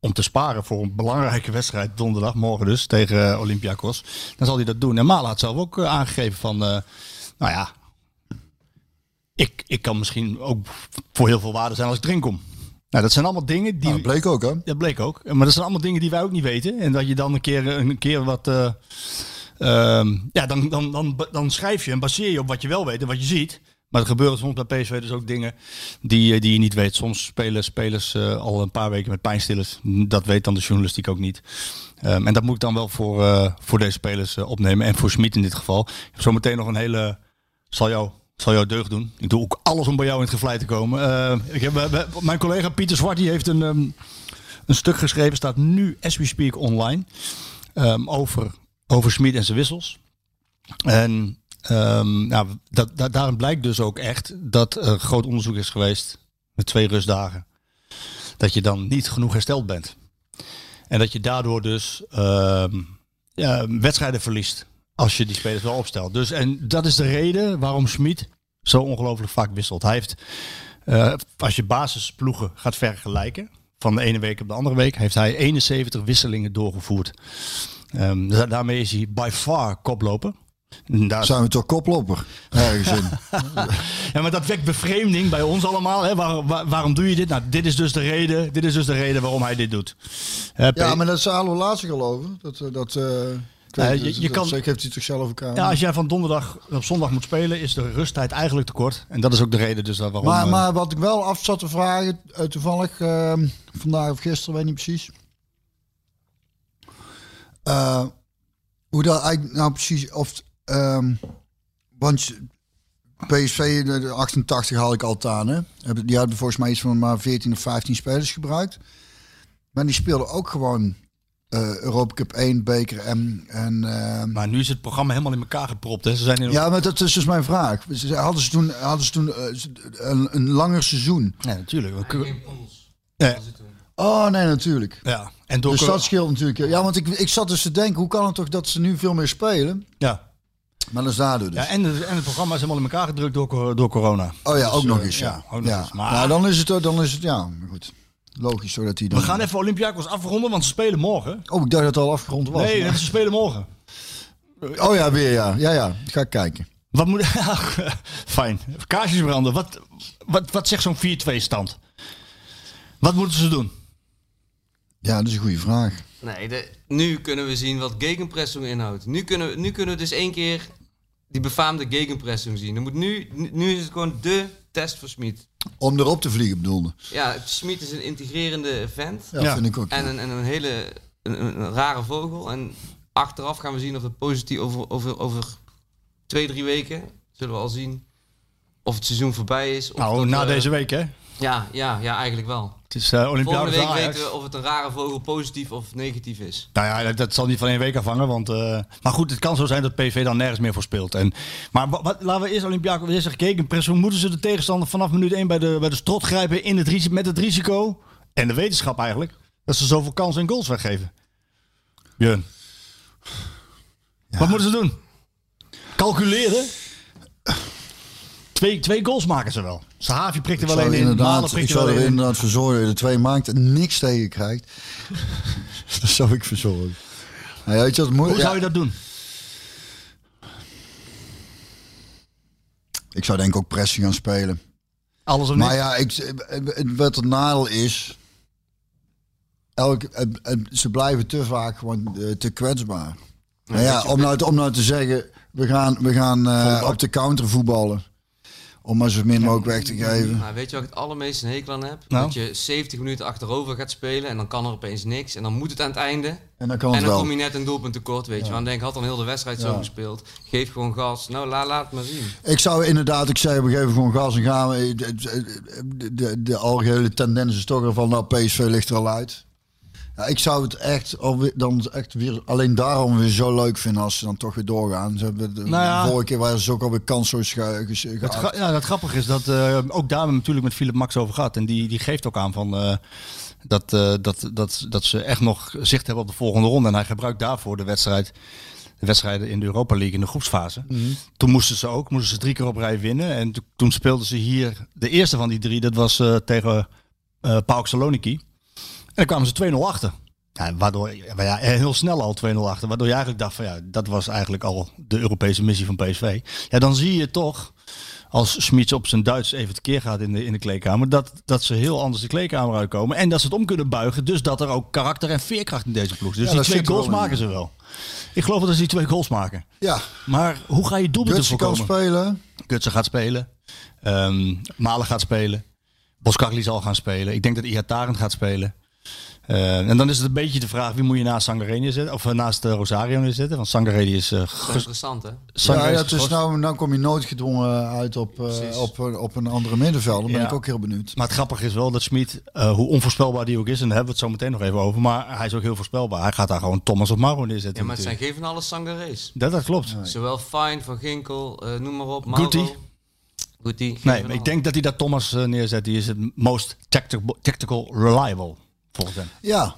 om te sparen voor een belangrijke wedstrijd donderdag, morgen dus, tegen Olympiakos, dan zal hij dat doen. En Mala had zelf ook aangegeven van, nou ja, ik, ik kan misschien ook voor heel veel waarde zijn als ik drink kom. Nou, dat zijn allemaal dingen die... Nou, dat bleek ook, hè? Dat bleek ook. Maar dat zijn allemaal dingen die wij ook niet weten. En dat je dan een keer, een keer wat. eh, ehm, ja, dan, dan, dan, dan schrijf je en baseer je op wat je wel weet en wat je ziet. Maar er gebeuren soms bij PSV dus ook dingen die, eh, die je niet weet. Soms spelen spelers eh, al een paar weken met pijnstillers. Dat weet dan de journalistiek ook niet. Ehm, en dat moet ik dan wel voor, voor deze spelers opnemen. En voor Smit in dit geval. Ik heb zometeen nog een hele. Zal jou, zal jou deugd doen. Ik doe ook alles om bij jou in het gevlei te komen. Eh, ik heb, mijn collega Pieter Zwart die heeft een, ehm, een stuk geschreven. Staat nu as we speak online. ehm, over, over en zijn wissels. En dat, daarin blijkt dus ook echt dat er groot onderzoek is geweest met twee rustdagen, dat je dan niet genoeg hersteld bent. En dat je daardoor dus ja, wedstrijden verliest als je die spelers wel opstelt. Dus, en dat is de reden waarom Schmid zo ongelooflijk vaak wisselt. Hij heeft, eh, als je basisploegen gaat vergelijken, van de ene week op de andere week, heeft hij 71 wisselingen doorgevoerd. Ehm, da- daarmee is hij by far koploper. Daar, Zijn we toch koploper? Ergens in. *laughs* ja, maar dat wekt bevreemding bij ons allemaal. Hè? Waar- waar- waarom doe je dit? Nou, dit is dus de reden. Dit is dus de reden waarom hij dit doet. Ja, maar dat zijn we laatst al over. Dat, eh, dat, eh, weet je- je kan- Zeker heeft hij toch zelf elkaar. Ja, als jij van donderdag op zondag moet spelen, is de rusttijd eigenlijk te kort. En dat is ook de reden dus dat waarom... maar, eh, maar wat ik wel af zat te vragen, eh, toevallig ehm, vandaag of gisteren, weet niet precies. Eh, hoe dat eigenlijk nou precies, of, ehm, want PSV, de de 88 haal ik altijd aan, hè. Hebben- Die hadden volgens mij iets van maar 14 of 15 spelers gebruikt. Maar die speelden ook gewoon eh Europa Cup 1, beker en... en ehm, Maar nu is het programma helemaal in elkaar gepropt. Hè. Ze zijn in ja, maar dat is dus mijn vraag. Ze- Hadden ze toen, hadden ze toen eh, een, een langer seizoen? Ja, natuurlijk. We. Ja. Oh, nee, natuurlijk. Ja, en door Dus dat scheelt natuurlijk. Ja, want ik, ik zat dus te denken, hoe kan het toch dat ze nu veel meer spelen? ja. Maar dat is daardoor dus. Ja, en, en het programma is helemaal in elkaar gedrukt door, door corona. oh ja, Dus, ook nog eh, eens, ja. ook nog ja. eens. Maar Nou, dan is het, dan is het, ja, maar goed. Logisch, zodat hij dan... we gaan even Olympiakos afronden, want ze spelen morgen. Oh, ik dacht dat het al afgerond was. Nee, maar- ze spelen morgen. Oh ja, weer ja. Ja, ja. Ga ik kijken. Wat moet... *laughs* Fijn. Kaarsjes branden. Wat, wat, wat zegt zo'n 4-2 stand? Wat moeten ze doen? Ja, dat is een goede vraag. Nee, de, nu kunnen we zien wat gegenpressing inhoudt. Nu kunnen, we, nu kunnen we dus één keer die befaamde gegenpressing zien. Er moet nu, nu is het gewoon de test voor Smit. Om erop te vliegen bedoelde. Ja, Smit is een integrerende vent. Ja, Ja. vind ik ook. En, een, en een hele een, rare vogel. En achteraf gaan we zien of het positief over, over, over twee, drie weken zullen we al zien of het seizoen voorbij is. Of Nou, dat, na deze week, hè? Ja, ja, ja, eigenlijk wel. Het is eh Volgende week weten we of het een rare vogel positief of negatief is. Nou ja, dat, dat zal niet van één week afhangen. Want, eh, maar goed, het kan zo zijn dat PV dan nergens meer voor speelt. En, maar wat, wat- laten we eerst Olympiakos eerst zeggen, gegenpress. Hoe moeten ze de tegenstander vanaf minuut 1 bij de, bij de strot grijpen in het risico, met het risico en de wetenschap eigenlijk dat ze zoveel kansen en goals weggeven? Björn. Wat moeten ze doen? Calculeren? Twee, twee goals maken ze wel. Sahavi prikt er Ik wel één in. Malen inderdaad, ik prikt er zou er inderdaad voor zorgen dat je de twee maakt en niks tegen krijgt. *laughs* dat zou ik voor zorgen. Nou, ja, weet je wat mooi- Hoe ja, zou je dat doen? Ik zou denk ik ook pressing gaan spelen. Alles of niks? Maar ja, ik, wat het nadeel is. Elk, ze blijven te vaak gewoon eh, te kwetsbaar. Nou ja, om nou, te- om nou te zeggen, we gaan, we gaan eh, op de counter voetballen. Om maar zo min mogelijk weg te geven. Nou, weet je wat ik het allermeest een hekel aan heb? Nou? Dat je 70 minuten achterover gaat spelen en dan kan er opeens niks. En dan moet het aan het einde. En dan kan En het dan wel. kom je net een doelpunt tekort, weet je. Want dan denk ik, had dan heel de wedstrijd zo gespeeld. Geef gewoon gas. Nou, la, laat het maar zien. Ik zou inderdaad, ik zei, we geven gewoon gas en gaan we. De, de, de algehele tendens is toch wel van, nou, PSV ligt er al uit. Ja, ik zou het echt, dan echt weer, alleen daarom weer zo leuk vinden als ze dan toch weer doorgaan. Ze hebben de, Nou ja. vorige keer waren ze ook alweer kansloos ge, gra- ja, het grappige is dat eh, ook daar natuurlijk met Philip Max over gehad. En die, die geeft ook aan van, eh, dat, eh, dat, dat, dat ze echt nog zicht hebben op de volgende ronde. En hij gebruikt daarvoor de wedstrijd. De wedstrijden in de Europa League in de groepsfase. Toen moesten ze ook, moesten ze drie keer op rij winnen. En to- toen speelden ze hier de eerste van die drie. Dat was tegen eh PAOK Saloniki. En dan kwamen ze 2-0 achter. Ja, waardoor, ja, heel snel al 2-0 achter. Waardoor je eigenlijk dacht van ja, dat was eigenlijk al de Europese missie van PSV. Ja, dan zie je toch, als Smits op zijn Duits even tekeer gaat in de, in de kleedkamer, dat, dat ze heel anders de kleedkamer uitkomen. En dat ze het om kunnen buigen. Dus dat er ook karakter en veerkracht in deze ploeg. Dus Ja, die twee goals maken ze wel. Ik geloof dat ze die twee goals maken. Ja, Maar hoe ga je doelpunten Gutsen kan voorkomen? spelen. Gutsen gaat spelen. Ehm, Malen gaat spelen. Boskagli zal gaan spelen. Ik denk dat Ihataren gaat spelen. Eh, en dan is het een beetje de vraag wie moet je naast Sangaré zetten of eh, naast eh, Rosario neerzetten. Want Sangaré die is uh, interessant, hè? Ja, ja, dus nou, nou kom je noodgedwongen uit op, eh, op, een- op een andere middenveld. Dan ben Ja. ik ook heel benieuwd. Maar het grappige is wel dat Smit, eh, hoe onvoorspelbaar die ook is, en daar hebben we het zo meteen nog even over, maar hij is ook heel voorspelbaar. Hij gaat daar gewoon Thomas of Mauro neerzetten. Ja, maar het zijn geen van alle Sangarees. dat, dat klopt. Zowel Fine, Van Ginkel, eh, noem maar op. Mauro. Guti. Die Nee, ik denk dat hij dat Thomas neerzet. Die is het most tactical, tactical reliable, volgens hem. Ja.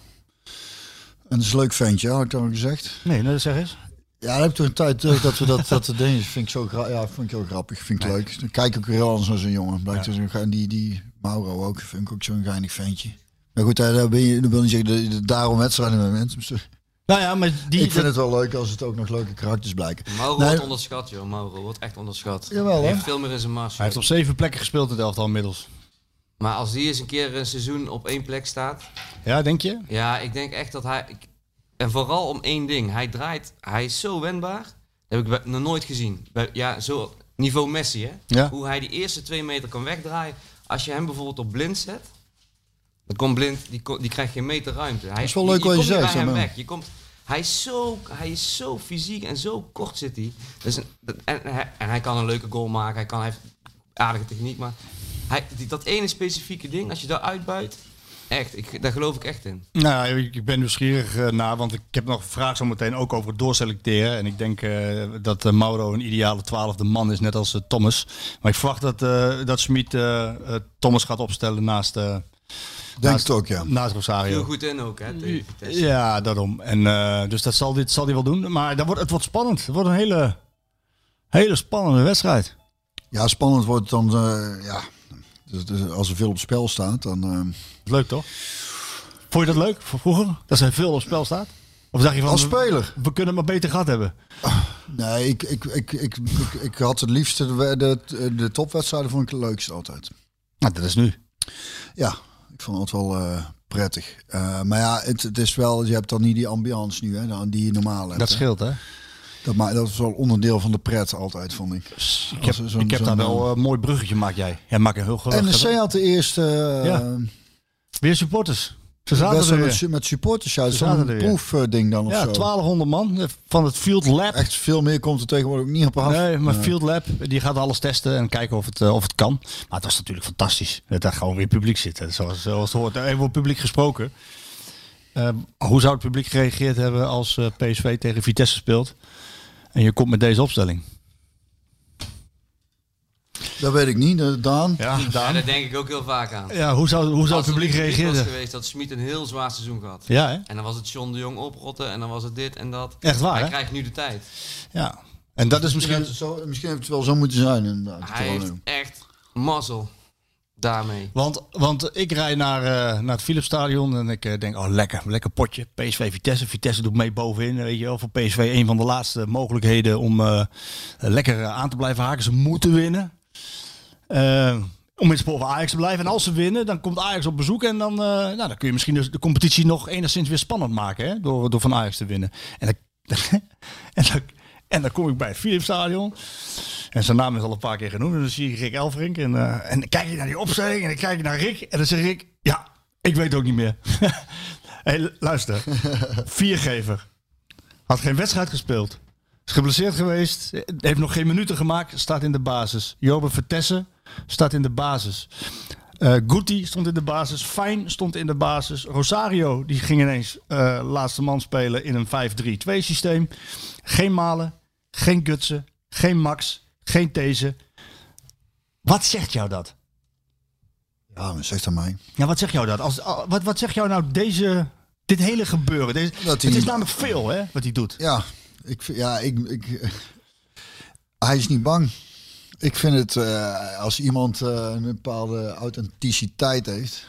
En dat is een leuk ventje, had ik dan al gezegd. Nee, nou, zeg eens. Ja, dan heb ik toch een tijd terug dat we dat, dat te dingen. Vind ik zo ja, vind ik heel grappig. Vind ik leuk. Dan kijk ik ook weer heel anders naar zo'n jongen. Blijkt dus een ge- die, die Mauro ook. Vind ik ook zo'n geinig ventje. Maar goed, hè, daar ben je, dan wil je zeggen, de- de- daarom wedstrijden met mensen. Nou ja, maar die... ik vind het wel leuk als het ook nog leuke karakters blijken. Mauro Nee. wordt onderschat, joh. Mauro wordt echt onderschat. Jawel, Hij hè? heeft veel meer in zijn mars. Hij heeft op zeven plekken gespeeld in het elftal inmiddels. Maar als die eens een keer een seizoen op één plek staat. Ja, denk je? Ja, ik denk echt dat hij. ik- en vooral om één ding. Hij draait. Hij is zo wendbaar. Dat heb ik nog nooit gezien. Ja, zo niveau Messi, hè? Ja. Hoe hij die eerste twee meter kan wegdraaien. Als je hem bijvoorbeeld op blind zet. Dan komt blind, die, die krijgt geen meter ruimte. Hij, is wel leuk wat je komt niet zegt, hem weg. Je komt, hij, is zo, hij is zo fysiek en zo kort zit hij. Dus dat- en, hij. en hij kan een leuke goal maken. Hij, kan, hij heeft aardige techniek. Maar hij, die, dat ene specifieke ding, als je daar uitbuit. Echt, ik, daar geloof ik echt in. Nou, ik ik ben nieuwsgierig eh, naar, want ik heb nog een vraag zo meteen ook over het doorselecteren. En ik denk eh, dat eh, Mauro een ideale twaalfde man is, net als Thomas. Maar ik verwacht dat, eh dat Smit Thomas gaat opstellen naast, eh Denk naast, het ook, ja. naast Rosario. Heel goed in ook, hè? Ja, daarom. En, eh, dus dat zal dit zal hij wel doen. Maar dat wordt, het wordt spannend. Het wordt een hele, hele spannende wedstrijd. Ja, spannend wordt het dan, eh, ja. Dus, dus als er veel op spel staat, dan... eh, Leuk toch? Vond je dat leuk vroeger? Dat er veel op spel staat? Of dacht je van, Als speler? we kunnen maar beter gehad hebben? Nee, ik, ik, ik, ik, ik, ik had het liefste de, de, de topwedstrijden vond ik het leukste altijd. Nou, dat is nu. Ja, ik vond het wel eh, prettig. Eh, maar ja, het, het is wel, je hebt dan niet die ambiance nu, hè, die je normaal hebt. Dat hè. scheelt, hè? Dat, ma- dat is wel onderdeel van de pret altijd, vond ik. Ik heb, zo'n- ik heb daar wel eh, een mooi bruggetje maak jij. Jij maakt een heel groot. NEC had de eerste eh, Ja. Weer supporters. Ze zaten er met, supporters. Ja, Ze zaten zo'n proefding dan of Ja, zo. 1200 man eh, van het Field Lab. Echt veel meer komt er tegenwoordig ook niet op af. Nee, maar Nee. Field Lab die gaat alles testen en kijken of het, eh, of het kan. Maar het was natuurlijk fantastisch dat daar gewoon weer publiek zit. Zoals, zoals het hoort. Even over publiek gesproken. Eh, hoe zou het publiek gereageerd hebben als eh, PSV tegen Vitesse speelt? En je komt met deze opstelling. Dat weet ik niet, eh, Daan. Ja, Ja, daar denk ik ook heel vaak aan. Ja, hoe zou, hoe zou Als het publiek er reageren? geweest dat Smit een heel zwaar seizoen gehad. Ja, hè? En dan was het John de Jong oprotten en dan was het dit en dat. Echt waar, Hij hè? krijgt nu de tijd. Ja. En dat is Misschien, misschien... heeft het zo, misschien heeft het wel zo moeten zijn. Inderdaad, Hij heeft echt mazzel daarmee. Want, want ik rijd naar, eh, naar het Philipsstadion en ik eh, denk, oh lekker, lekker potje. PSV Vitesse. Vitesse doet mee bovenin. Weet je wel, voor PSV een van de laatste mogelijkheden om eh, lekker aan te blijven haken. Ze moeten winnen. Om in het spoor van Ajax te blijven. En als ze winnen, dan komt Ajax op bezoek. En dan, nou, dan kun je misschien dus de competitie nog enigszins weer spannend maken. Hè? Door, door van Ajax te winnen. En dan, *laughs* en dan, kom ik bij het Philipsstadion. En zijn naam is al een paar keer genoemd. En dan zie ik Rick Elverink. En, eh, en dan kijk je naar die opstelling. En dan kijk je naar Rick. En dan zeg ik, ja, ik weet ook niet meer. *laughs* hey, luister. *laughs* Viergever. Had geen wedstrijd gespeeld. Is geblesseerd geweest. Heeft nog geen minuten gemaakt. Staat in de basis. Jobe Vertessen staat in de basis. Eh Guti stond in de basis. Fijn stond in de basis. Rosario die ging ineens eh, laatste man spelen in een 5-3-2 systeem. Geen Malen. Geen Gutsen. Geen Max. Geen These. Wat zegt jou dat? Ja, maar zeg dat mij. Ja, wat zegt jou dat? Als, wat, wat zegt jou nou deze, dit hele gebeuren? Deze, Dat het is namelijk veel, hè, wat hij doet. Ja, ik, ja ik, ik, hij is niet bang. Ik vind het, eh, als iemand eh, een bepaalde authenticiteit heeft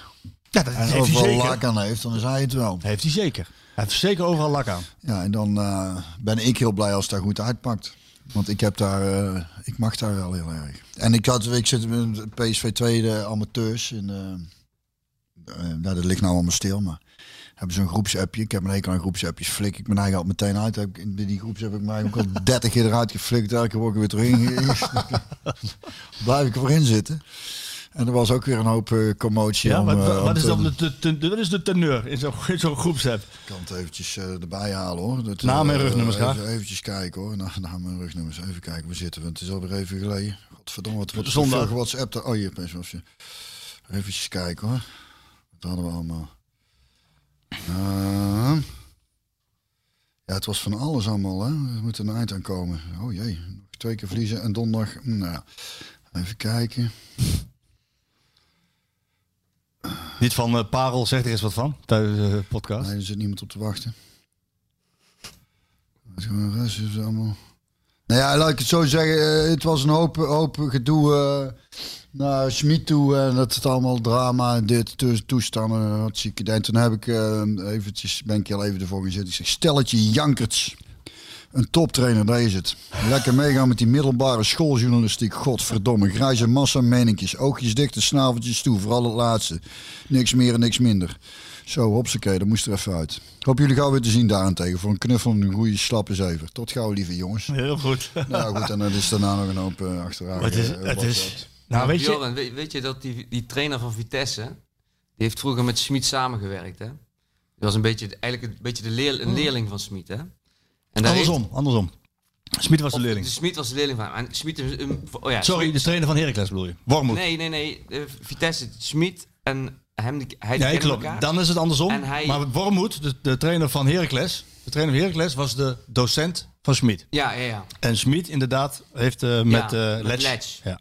Ja, dat en heeft hij overal lak aan heeft, dan is hij het wel. Heeft hij zeker. Hij heeft zeker overal lak aan. Ja, en dan eh, ben ik heel blij als het daar goed uitpakt. Want ik heb daar, eh, ik mag daar wel heel erg. En ik had, ik zit met PSV tweede amateurs in, nou, dat ligt nou allemaal stil, maar hebben ze een groepsappje. Ik heb een hekel aan groepsappjes. Flik ik mijn eigen al meteen uit. Ik, in die groeps heb ik mij ook al 30 keer eruit geflikt. Elke keer er weer terug. *laughs* Blijf ik erin zitten. En er was ook weer een hoop eh, commotie. Ja, om, wat, eh, wat, om is dan de, de, de- wat is de teneur in zo'n zo'n groepsapp? Ik kan het eventjes eh, erbij halen hoor. Dat, Namen en rugnumers graag. Even, eventjes kijken hoor. Na, namen en rugnummers. Even kijken, waar zitten we? Het is alweer even geleden. Godverdomme, wat wordt Zondag. WhatsApp. Oh, hier, PSV. Even kijken hoor. Wat hadden we allemaal? Uh, ja, het was van alles allemaal hè. Er moet een eind aan komen. Oh jee, nog twee keer verliezen en donderdag. Nou ja. Even kijken. Niet van eh, Parel, zegt er eens wat van tijdens de podcast. Nee, er zit niemand op te wachten. Het is gewoon is allemaal... Nou ja, laat ik het zo zeggen. eh, Het was een hoop, hoop gedoe eh, naar Schmid toe. En dat het allemaal drama dit, to- toestanden. Ziek idee. En toen heb ik eh, eventjes, ben ik heel even ervoor gezet. Ik zeg, stelletje jankerts. Een toptrainer, daar is het. Lekker meegaan met die middelbare schooljournalistiek. Godverdomme. Grijze massa meninkjes. Oogjes dicht en snaveltjes toe. Vooral het laatste. Niks meer en niks minder. Zo, hopsakee, dat moest er even uit. Hoop jullie gauw weer te zien daarentegen. Voor een knuffel en een goede slappe zever. Tot gauw, lieve jongens. Heel goed. Nou goed, en dan is daarna nog een hoop eh, achteraan. het is, eh, het is, nou weet je, Bjorn, weet, weet je dat die, die trainer van Vitesse, die heeft vroeger met Smit samengewerkt, hè? Die was een beetje, eigenlijk een beetje de leer, een leerling van Smit, hè? En andersom, andersom. Smit was de leerling. Smit was de leerling van. En Smit is een, oh ja, Sorry, de trainer van Heracles bedoel je? Wormoed. Nee, nee, nee. eh, Vitesse, Smit en hem, die, hij Nee, klopt. elkaar. Dan is het andersom. Hij- Maar Wormoed, de, de trainer van Heracles, de trainer van Heracles was de docent van Smit. Ja, ja, ja. En Smit inderdaad heeft eh, met, Ja, eh met Letch- Letch. Ja.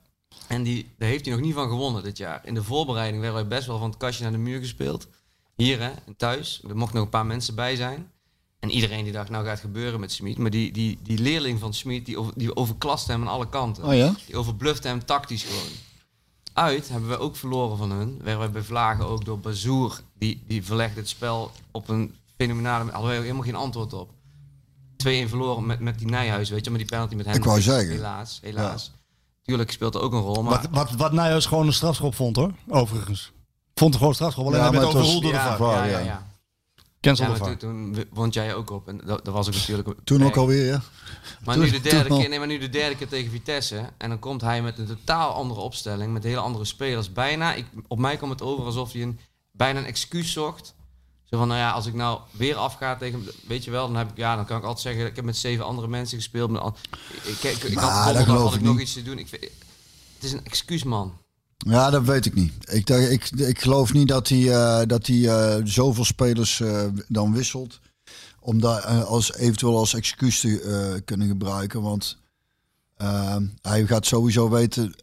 En die, daar heeft hij nog niet van gewonnen dit jaar. In de voorbereiding werden wij best wel van het kastje naar de muur gespeeld. Hier hè, thuis. Er mochten nog een paar mensen bij zijn. En iedereen die dacht, nou gaat het gebeuren met Smit. Maar die, die, die leerling van Smit, die, over, die overklaste hem aan alle kanten. Oh ja? Die overblufte hem tactisch gewoon. Uit hebben we ook verloren van hun. Werden wij bevlagen ook door Bazoer. Die, die verlegde het spel op een fenomenale... Hadden wij helemaal geen antwoord op. 2-1 verloren met, met die Nijhuis, weet je. Maar die penalty met hem. Ik wou zeggen. Helaas, helaas. Tuurlijk speelt er ook een rol. Maar Wat, wat, wat Nijhuis gewoon een strafschop vond hoor, overigens. Vond er gewoon een strafschop, alleen Ja, hij werd overroeld door de ja. VAR, ja, ja. Ja. Cancel toen, toen wond jij ook op. En dat, dat was ook natuurlijk... Toen ook alweer, ja. Maar Toen- nu de derde keer, nee, maar nu de derde keer tegen Vitesse. En dan komt hij met een totaal andere opstelling, met hele andere spelers. Bijna, ik, op mij komt het over alsof hij een, bijna een excuus zocht. Zo van, nou ja, als ik nou weer afga tegen, weet je wel, dan heb ik, ja, dan kan ik altijd zeggen, ik heb met zeven andere mensen gespeeld. Met al, ik, ik, ik, Maar had, ik ik nog iets te doen. Ik, vind- het is een excuus, man. Ja, dat weet ik niet. Ik, ik, ik geloof niet dat hij, eh, dat hij eh, zoveel spelers eh, dan wisselt. Om daar eh, als, eventueel als excuus te kunnen gebruiken. Want hij gaat sowieso weten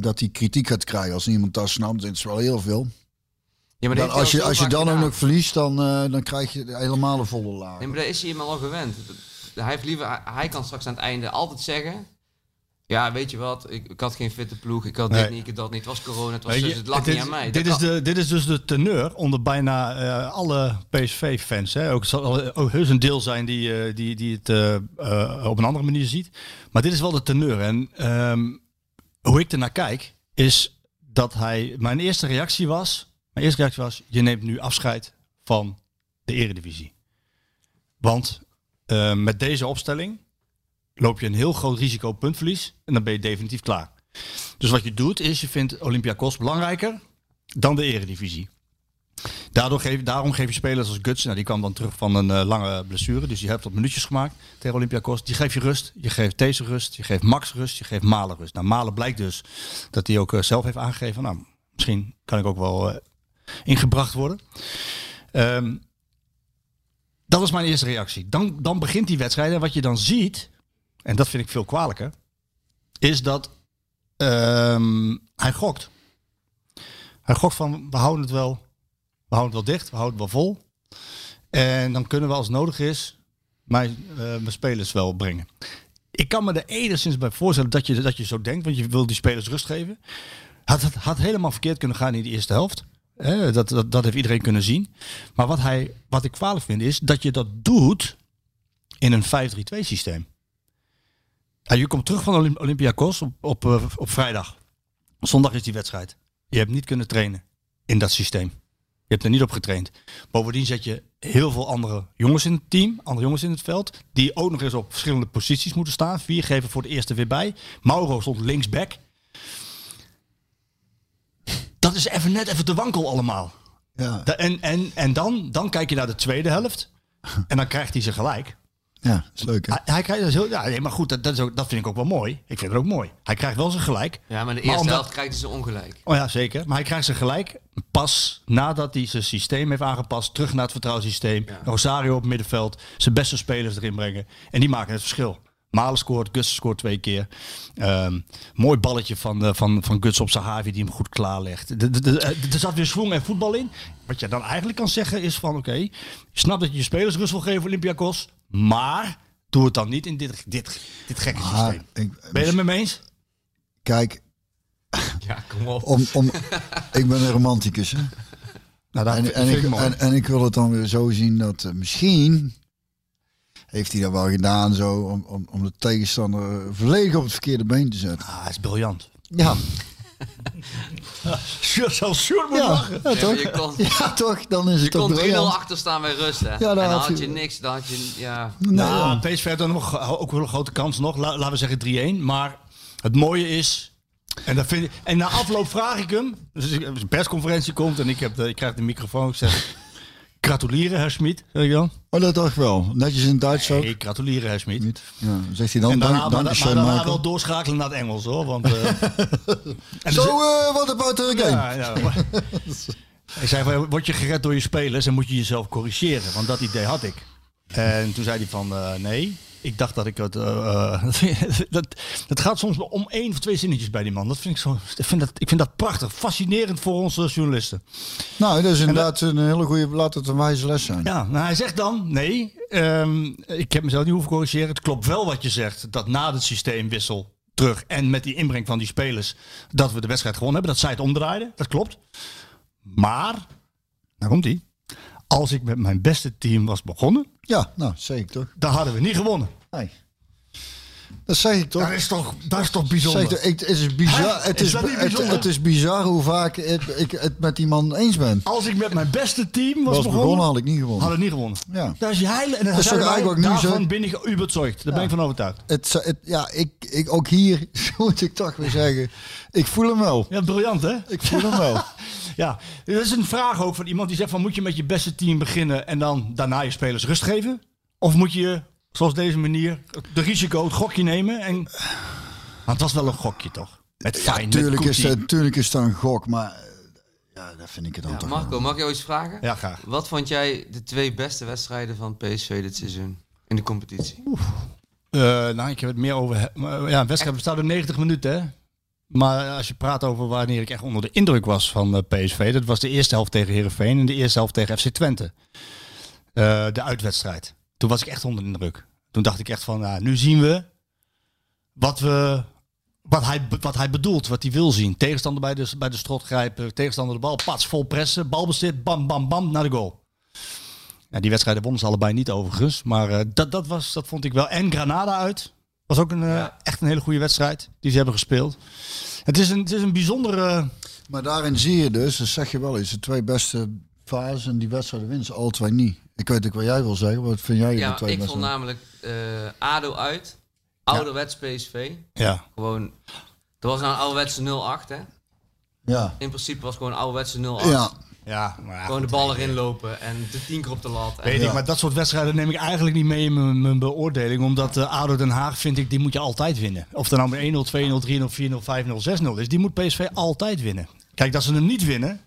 dat hij kritiek gaat krijgen. Als niemand dat snapt, dat is wel heel veel. Ja, maar Dan, dat als je, als je dan ook nog verliest, dan, dan krijg je helemaal een volle laag. Nee, maar daar is hij helemaal al gewend. Hij, heeft liever, hij kan straks aan het einde altijd zeggen... Ja, weet je wat, ik, ik had geen fitte ploeg, ik had Nee. dit niet, ik had dat niet. Het was corona, het was dus, het lag dit, niet aan mij. dit Dat is de, dit is dus de teneur onder bijna eh, alle PSV-fans. hè. Ook zal ook heus een deel zijn die, eh, die, die het eh, op een andere manier ziet. Maar dit is wel de teneur. En ehm, hoe ik ernaar kijk, is dat hij... Mijn eerste reactie was... Mijn eerste reactie was, je neemt nu afscheid van de eredivisie. Want met deze opstelling loop je een heel groot risico puntverlies. En dan ben je definitief klaar. Dus wat je doet is, je vindt Olympiakos belangrijker dan de eredivisie. Daardoor geef, daarom geef je spelers als Guts, nou die kwam dan terug van een eh, lange blessure, dus die heeft wat minuutjes gemaakt tegen Olympiakos. Die geef je rust, je geeft deze rust, je geeft Max rust, je geeft Malen rust. Nou, Malen blijkt dus dat hij ook eh, zelf heeft aangegeven, nou, misschien kan ik ook wel eh, ingebracht worden. Ehm, dat was mijn eerste reactie. Dan, dan begint die wedstrijd en wat je dan ziet, en dat vind ik veel kwalijker, is dat Ehm, hij gokt. Hij gokt van, we houden het wel, we houden het wel dicht, we houden het wel vol. En dan kunnen we als nodig is, mijn, eh, mijn spelers wel brengen. Ik kan me er enigszins bij voorstellen dat je, dat je zo denkt, want je wil die spelers rust geven. Had, had, helemaal verkeerd kunnen gaan in de eerste helft. Dat, dat, dat heeft iedereen kunnen zien. Maar wat, hij, wat ik kwalijk vind is dat je dat doet in een 5-3-2 systeem. Ja, je komt terug van Olymp- Olympiakos op, op, eh, op vrijdag. Zondag is die wedstrijd. Je hebt niet kunnen trainen in dat systeem. Je hebt er niet op getraind. Bovendien zet je heel veel andere jongens in het team, andere jongens in het veld, die ook nog eens op verschillende posities moeten staan. Vier geven voor de eerste weer bij. Mauro stond linksback. Dat is even net even te wankel allemaal. Ja, En, en, en dan, dan kijk je naar de tweede helft. En dan krijgt hij ze gelijk. Ja dat is leuk hè. Hij, hij krijgt dus heel, ja, nee, maar goed, dat, dat, is ook, dat vind ik ook wel mooi. Ik vind het ook mooi. Hij krijgt wel zijn gelijk. Ja, maar de Maar eerste omdat- helft krijgt ze ongelijk. Oh ja, zeker. Maar hij krijgt zijn gelijk pas nadat hij zijn systeem heeft aangepast. Terug naar het vertrouwenssysteem. Ja. Rosario op het middenveld. Zijn beste spelers erin brengen. En die maken het verschil. Malen scoort, Guts scoort twee keer. Ehm, mooi balletje van, eh, van, van Guts op Sahavi die hem goed klaarlegt. De- de- de- eh, Er zat weer swing en voetbal in. Wat je dan eigenlijk kan zeggen is van oké, snap dat je je spelers rust wil geven Olympiakos. Maar doe het dan niet in dit, dit, dit gekke Ah, systeem. ik, Ben je het met me eens? Kijk, Ja, kom op. om, om, ik ben een romanticus. Hè? Nou, dat En, en, ik, en, en ik wil het dan weer zo zien dat eh, misschien heeft hij dat wel gedaan zo om, om, om de tegenstander volledig op het verkeerde been te zetten. Ah, hij is briljant. Ja, Zelfs Sjoerd moet ja, lachen. ja, Ja, toch? je kon, *laughs* Ja, toch? Dan is je het toch kon 3-0 briljant. achter staan bij rust, hè. dan en dan had had je- je niks, dan had je... Ja, Nee, Nou, ja. PSV nog, ook wel een grote kans nog. La- laten we zeggen 3-1. Maar het mooie is... En, dat vind ik, en na afloop vraag ik hem. Dus een persconferentie komt en ik, heb de, ik krijg de microfoon. Ik zeg... Gratuleren, Herr Schmid. Zeg ik dan? Oh, dat dacht ik wel. Netjes in het Duits ook. Nee, gratuleren, Herr Schmid. Ja, dan zegt hij dan, En daarna, dank, maar, daarna Michael. wel doorschakelen naar het Engels hoor. Want, eh, *laughs* en Zo, eh, wat about the game? Ja, *laughs* ja. ik zei van, word je gered door je spelers en moet je jezelf corrigeren. Want dat idee had ik. En toen zei hij van, eh, nee, ik dacht dat ik het... eh, *laughs* dat, dat gaat soms om één of twee zinnetjes bij die man. Dat vind ik, zo, ik, vind dat, ik vind dat prachtig, fascinerend voor onze journalisten. Nou, dat is inderdaad een hele goede, laat het een wijze les zijn. Ja, nou, hij zegt dan, nee, ehm, ik heb mezelf niet hoeven corrigeren. Het klopt wel wat je zegt, dat na het systeemwissel terug en met die inbreng van die spelers, dat we de wedstrijd gewonnen hebben. Dat zij het omdraaiden, dat klopt. Maar, daar komt hij. Als ik met mijn beste team was begonnen, Ja, nou, ik toch. dan hadden we niet gewonnen. Nee. Dat zeg ik toch. Dat is toch, dat is toch bijzonder. ik toch, ik- het is bizar. Hè? Het Is is, dat niet het, bijzonder? het is bizar hoe vaak het- ik het met die man eens ben. Als ik met mijn beste team was, Was begonnen, begonnen, had ik niet gewonnen. hadden we niet gewonnen. Ja. Daar is je heilig. En Dat is toch eigenlijk ik nu daarvan zeg? ben ik überzeugt. Daar ben ik van overtuigd. Het, het, ja, ik, ik, ook hier *laughs* moet ik toch weer zeggen. Ik voel hem wel. Ja, briljant hè? Ik voel hem wel. *laughs* Ja, er is een vraag ook van iemand die zegt van moet je met je beste team beginnen en dan daarna je spelers rust geven? Of moet je, zoals deze manier, de risico, het gokje nemen? En... Want het was wel een gokje toch? Met Ja, fijn, tuurlijk met is, het, tuurlijk is dat een gok, maar eh, ja, dat vind ik het dan Ja, toch Marco, wel. mag ik jou iets vragen? Ja, graag. Wat vond jij de twee beste wedstrijden van PSV dit seizoen in de competitie? Eh, nou, ik heb het meer over... Ja, een wedstrijd bestaat uit 90 minuten, hè? Maar als je praat over wanneer ik echt onder de indruk was van eh, PSV... dat was de eerste helft tegen Herenveen en de eerste helft tegen FC Twente. Eh, de uitwedstrijd. Toen was ik echt onder de indruk. Toen dacht ik echt van, nou, nu zien we wat, we, wat, hij, wat hij bedoelt, wat hij wil zien. Tegenstander bij de, bij de strot grijpen, tegenstander de bal, pats, vol pressen, balbezit, bam, bam, bam, naar de goal. Ja, die wedstrijden wonnen ze allebei niet overigens. Maar eh, dat, dat, was, dat vond ik wel. En Granada uit. Was ook een, eh, echt een hele goede wedstrijd die ze hebben gespeeld. Het is een, het is een bijzondere... Maar daarin zie je dus, dat zeg je wel eens, de twee beste fases en die wedstrijden winnen ze alle twee niet. Ik weet ook wat jij wil zeggen. Wat vind jij de Ja, twee ik beste? vond namelijk eh, ADO uit, ouderwets PSV. Ja, Gewoon, dat was nou een ouderwetse 0-8 hè. Ja. In principe was het gewoon een ouderwetse 0-8. Ja. Ja, maar ja, Gewoon de bal erin lopen en de tien keer op de lat. En- Weet Ja. ik, maar dat soort wedstrijden neem ik eigenlijk niet mee in mijn, mijn beoordeling. Omdat eh ADO Den Haag, vind ik, die moet je altijd winnen. Of er nou met 1-0, 2-0, 3-0, 4-0, 5-0, 6-0 is. Die moet PSV altijd winnen. Kijk, dat ze hem niet winnen,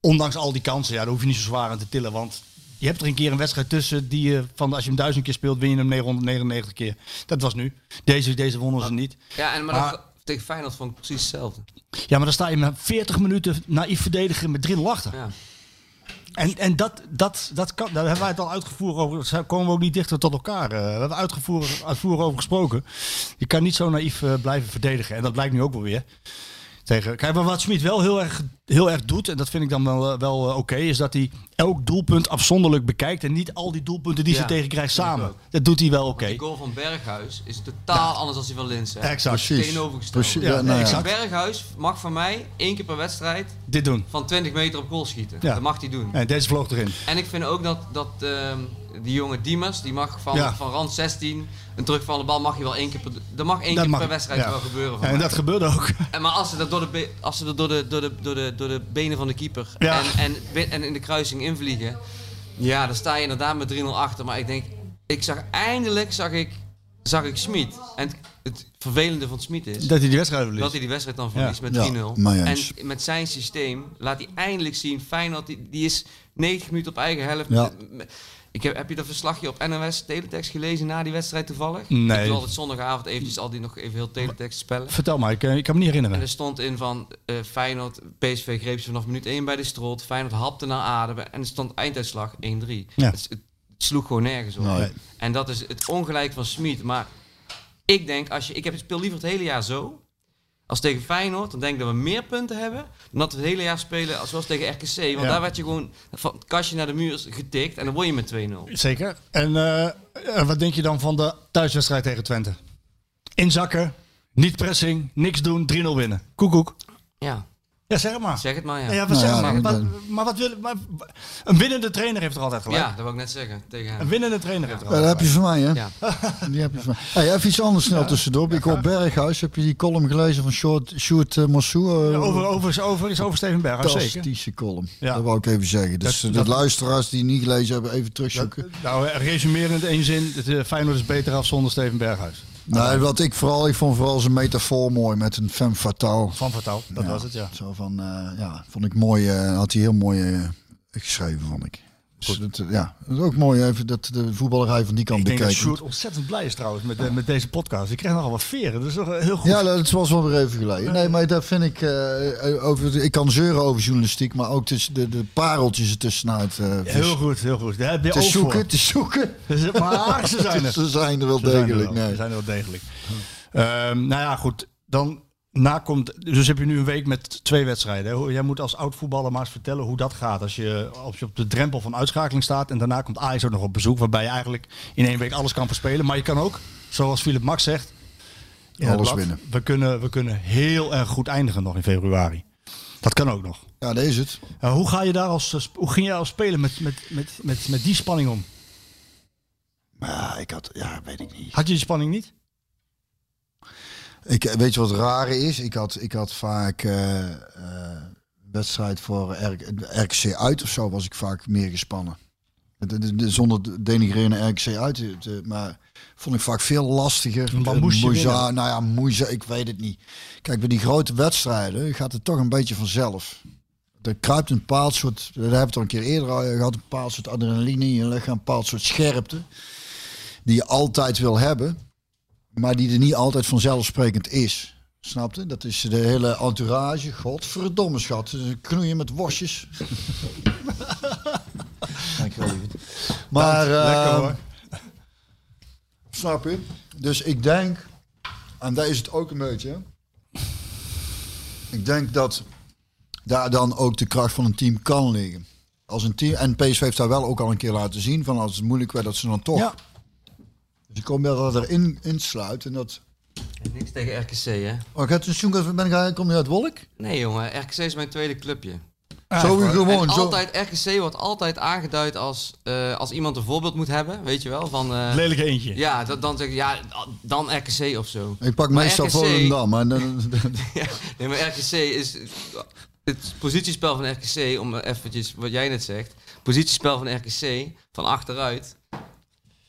ondanks al die kansen, ja, daar hoef je niet zo zwaar aan te tillen. Want je hebt er een keer een wedstrijd tussen die je, van als je hem duizend keer speelt, win je hem 999 keer. Dat was nu. Deze, deze wonnen ze niet. Ja, en maar, Maar- dat, tegen Feyenoord vond ik precies hetzelfde. Ja, maar dan sta je met 40 minuten naïef verdedigen met 3-0 achter. Ja. En, en dat, dat, dat kan, daar hebben wij het al uitgevoerd over. Daar komen we ook niet dichter tot elkaar. Eh, we hebben uitgevoerd, uitvoerig over gesproken. Je kan niet zo naïef eh, blijven verdedigen. En dat blijkt nu ook wel weer. Tegen, kijk, maar wat Smit wel heel erg, heel erg doet, en dat vind ik dan wel, eh, wel eh, oké, is dat hij elk doelpunt afzonderlijk bekijkt. En niet al die doelpunten die Ja, ze tegen krijgt vind ik samen. Dat doet hij wel oké. Die goal van Berghuis is totaal anders dan die van Linsen. hè. Exact. Precies. Tegenovergesteld. Precies. Ja, nee, exact. Berghuis mag van mij één keer per wedstrijd Dit doen. van 20 meter op goal schieten. Ja. Dat mag hij doen. En deze vloog erin. En ik vind ook dat, dat ehm, die jonge Dimas, die mag van, Ja. van rand 16, een terugvallende bal mag je wel één keer per, dat mag één Dat keer mag- per wedstrijd ja. wel gebeuren. Van En mij. dat gebeurde ook. En maar als ze dat door de, als ze dat door de, door de, door de, door de benen van de keeper Ja. en, en, en in de kruising invliegen, ja, dan sta je inderdaad met 3-0 achter. Maar ik denk, ik zag eindelijk zag ik, zag ik Smit. En het, het vervelende van Smit is Dat hij die wedstrijd dat verliest. hij die wedstrijd dan verliest met Ja, 3-0. maar en eens. met zijn systeem laat hij eindelijk zien, Feyenoord, die, die is 90 minuten op eigen helft. Ja. Met- Ik heb, heb je dat verslagje op NOS Teletext gelezen na die wedstrijd toevallig? Nee. Ik doe altijd zondagavond eventjes al die nog even heel Teletext spellen. Vertel maar, ik, eh, ik kan me niet En herinneren. er stond in van eh, Feyenoord, PSV greep ze vanaf minuut 1 bij de strot. Feyenoord hapte naar adem en er stond einduitslag 1-3. Ja. Het, het sloeg gewoon nergens op. Nee. En dat is het ongelijk van Smit. Maar ik denk, als je, ik heb het speel liever het hele jaar zo. Als tegen Feyenoord, dan denk ik dat we meer punten hebben. Dan dat we het hele jaar spelen als zoals tegen RKC. Want Ja. daar werd je gewoon van het kastje naar de muur getikt. En dan word je met 2-0. Zeker. En eh, eh, wat denk je dan van de thuiswedstrijd tegen Twente? Inzakken, niet pressing, niks doen, 3-0 winnen. Koekoek. Ja, Ja, zeg het maar. zeg het maar ja. Ja, Ja, zeg Nou maar. ja, Wat- dan- maar wat wil maar, Een winnende trainer heeft er altijd gelijk. dat wil ik net zeggen tegen hem. Een winnende trainer heeft er Ja, dat altijd heb je van mij, hè? Ja. *laughs* Die heb je van mij. Hey, even iets anders snel tussendoor. Ik hoor Berghuis. Heb je die column gelezen van Sjoerd Sjoerd, Ja, Over, over, is over, is over Steven Berghuis, zeker. Fantastische column. Ja. Dat wou ik even zeggen. Dus Dat- de dat- luisteraars die niet gelezen hebben, even terugzoeken. Nou, eh, resumerend in één zin. Het, eh, Feyenoord is beter af zonder Steven Berghuis. Nee, wat ik vooral, ik vond vooral zijn metafoor mooi met een femme fatale. Van Vertaal, dat Ja, was het, ja. Zo van, eh, ja, vond ik mooi. eh, had hij heel mooi eh, geschreven, vond ik. Dus eh, ja, dat is ook mooi even dat de voetballerij van die kant Ik denk dat ontzettend blij is trouwens met, eh, met deze podcast. Ik krijg nogal wat veren, dat is toch eh, heel goed. Ja, dat was wel weer even geleden. Nee, maar dat vind ik. eh, over, ik kan zeuren over journalistiek, maar ook tussen de, de pareltjes ertussenuit. eh vis- Heel goed, heel goed. Daar heb je te zoeken, voor. te zoeken. Dus, Maar ze zijn er. *laughs* Ze zijn er wel Ze zijn er degelijk. wel. Nee. Ze zijn er wel degelijk. Nou ja, goed. Dan na komt. Dus heb je nu een week met twee wedstrijden. Jij moet als oud voetballer maar eens vertellen hoe dat gaat. Als je, als je op de drempel van uitschakeling staat. En daarna komt Ajax ook nog op bezoek. Waarbij je eigenlijk in één week alles kan verspelen. Maar je kan ook, zoals Philip Max zegt. Alles blad, winnen. We kunnen, we kunnen heel erg goed eindigen nog in februari. Dat kan ook nog. Ja, dat is het. Uh, hoe ga je daar als, eh, hoe ging je als speler met, met, met, met, met die spanning om? Maar ik had, ja, weet ik niet. Had je die spanning niet? Ik, eh, weet je wat rare is? Ik had, ik had vaak eh, eh, wedstrijd voor R- RKC uit of zo was ik vaak meer gespannen. De- de- de- Zonder de- denigreren RKC uit, te- maar vond ik vaak veel lastiger. Moeiza- nou ja, moeiza, ik weet het niet. Kijk, bij die grote wedstrijden gaat het toch een beetje vanzelf. Er kruipt een bepaald soort, daar hebben we het al een keer eerder al gehad, een bepaald soort adrenaline in je lichaam, een bepaald soort scherpte. Die je altijd wil hebben maar die er niet altijd vanzelfsprekend is. Snapte? Dat is de hele entourage. Godverdomme schat. Dus Knoeien met worstjes. *laughs* Dankjewel, lieverd. Maar, Lekker eh, hoor. snap je? Dus ik denk, en daar is het ook een beetje. Ik denk dat daar dan ook de kracht van een team kan liggen. Als een team, en PSV heeft daar wel ook al een keer laten zien van als het moeilijk werd dat ze dan toch. Ja. Dus ik kom dat erin insluit en dat. Niks tegen RKC, hè? Oh, ik had een seizoen, ben ik, kom je uit Wolk? Nee, jongen. RKC is mijn tweede clubje. zo En gewoon, zo. altijd, RKC wordt altijd aangeduid als, eh, als iemand een voorbeeld moet hebben, weet je wel? Van, eh, Lelijke eentje. ja, dat, dan zeg ik, ja, dan RKC of zo. Ik pak Maar meestal RKC Volendam. Maar dan, *laughs* *laughs* Ja, nee, maar RKC is... Het positiespel van RKC, om eventjes wat jij net zegt. Positiespel van RKC, van achteruit.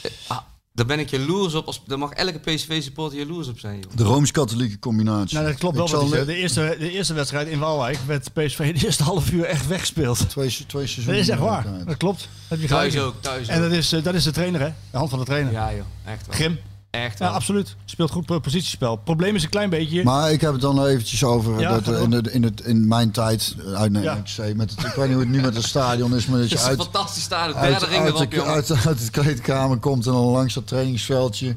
eh, ah, daar ben ik jaloers op. Als, daar mag elke PSV-supporter jaloers op zijn, joh. de Rooms-Katholieke combinatie. Nou, dat klopt wel. De, eerste, de eerste wedstrijd in Waalwijk werd PSV de eerste half uur echt weggespeeld. Twee, twee seizoenen. Dat is echt waar. Dat klopt. Heb je gelijk. Thuis ook, thuis En ook. dat is, eh, dat is de trainer, hè? De hand van de trainer. Ja, joh. Echt wel. Grim. Echt Ja, absoluut. Speelt goed eh, positiespel. Probleem is een klein beetje. Maar ik heb het dan eventjes over Ja, dat eh, in, de, in, het, in mijn tijd eh, uit Ja. NEC, met het, ik weet niet hoe het nu met het stadion is, maar dat je Het is uit, een fantastisch stadion. uit, uit, erop, de, uit, uit het kleedkamer komt en dan langs dat trainingsveldje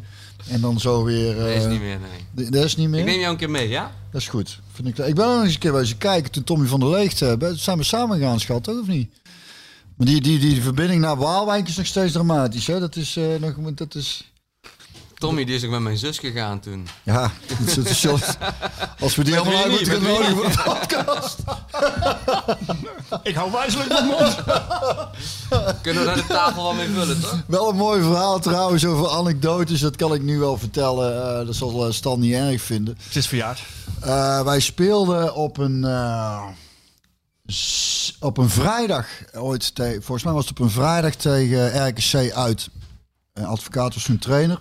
en dan zo weer... Nee, is eh, niet meer, nee. Dat is niet meer? Ik neem jou een keer mee, ja? Dat is goed. Vind ik, ik ben nog eens een keer wezen kijken toen Tommy van der Leegte. Zijn we samen gegaan, schat, toch, of niet? Maar die, die, die verbinding naar Waalwijk is nog steeds dramatisch. Hè? Dat is eh, nog... Dat is, Tommy, die is ook met mijn zus gegaan toen. ja, als we die Met allemaal uit moeten gaan nodigen voor de podcast. Ik hou wijzelijk mijn mond. Kunnen we daar de tafel wel mee vullen, toch? Wel een mooi verhaal trouwens over anekdotes. Dat kan ik nu wel vertellen. Eh, dat zal eh, Stan niet erg vinden. Het is verjaard. Eh, wij speelden op een, eh, op een vrijdag ooit. volgens mij was het op een vrijdag tegen RKC uit. Een advocaat was toen trainer.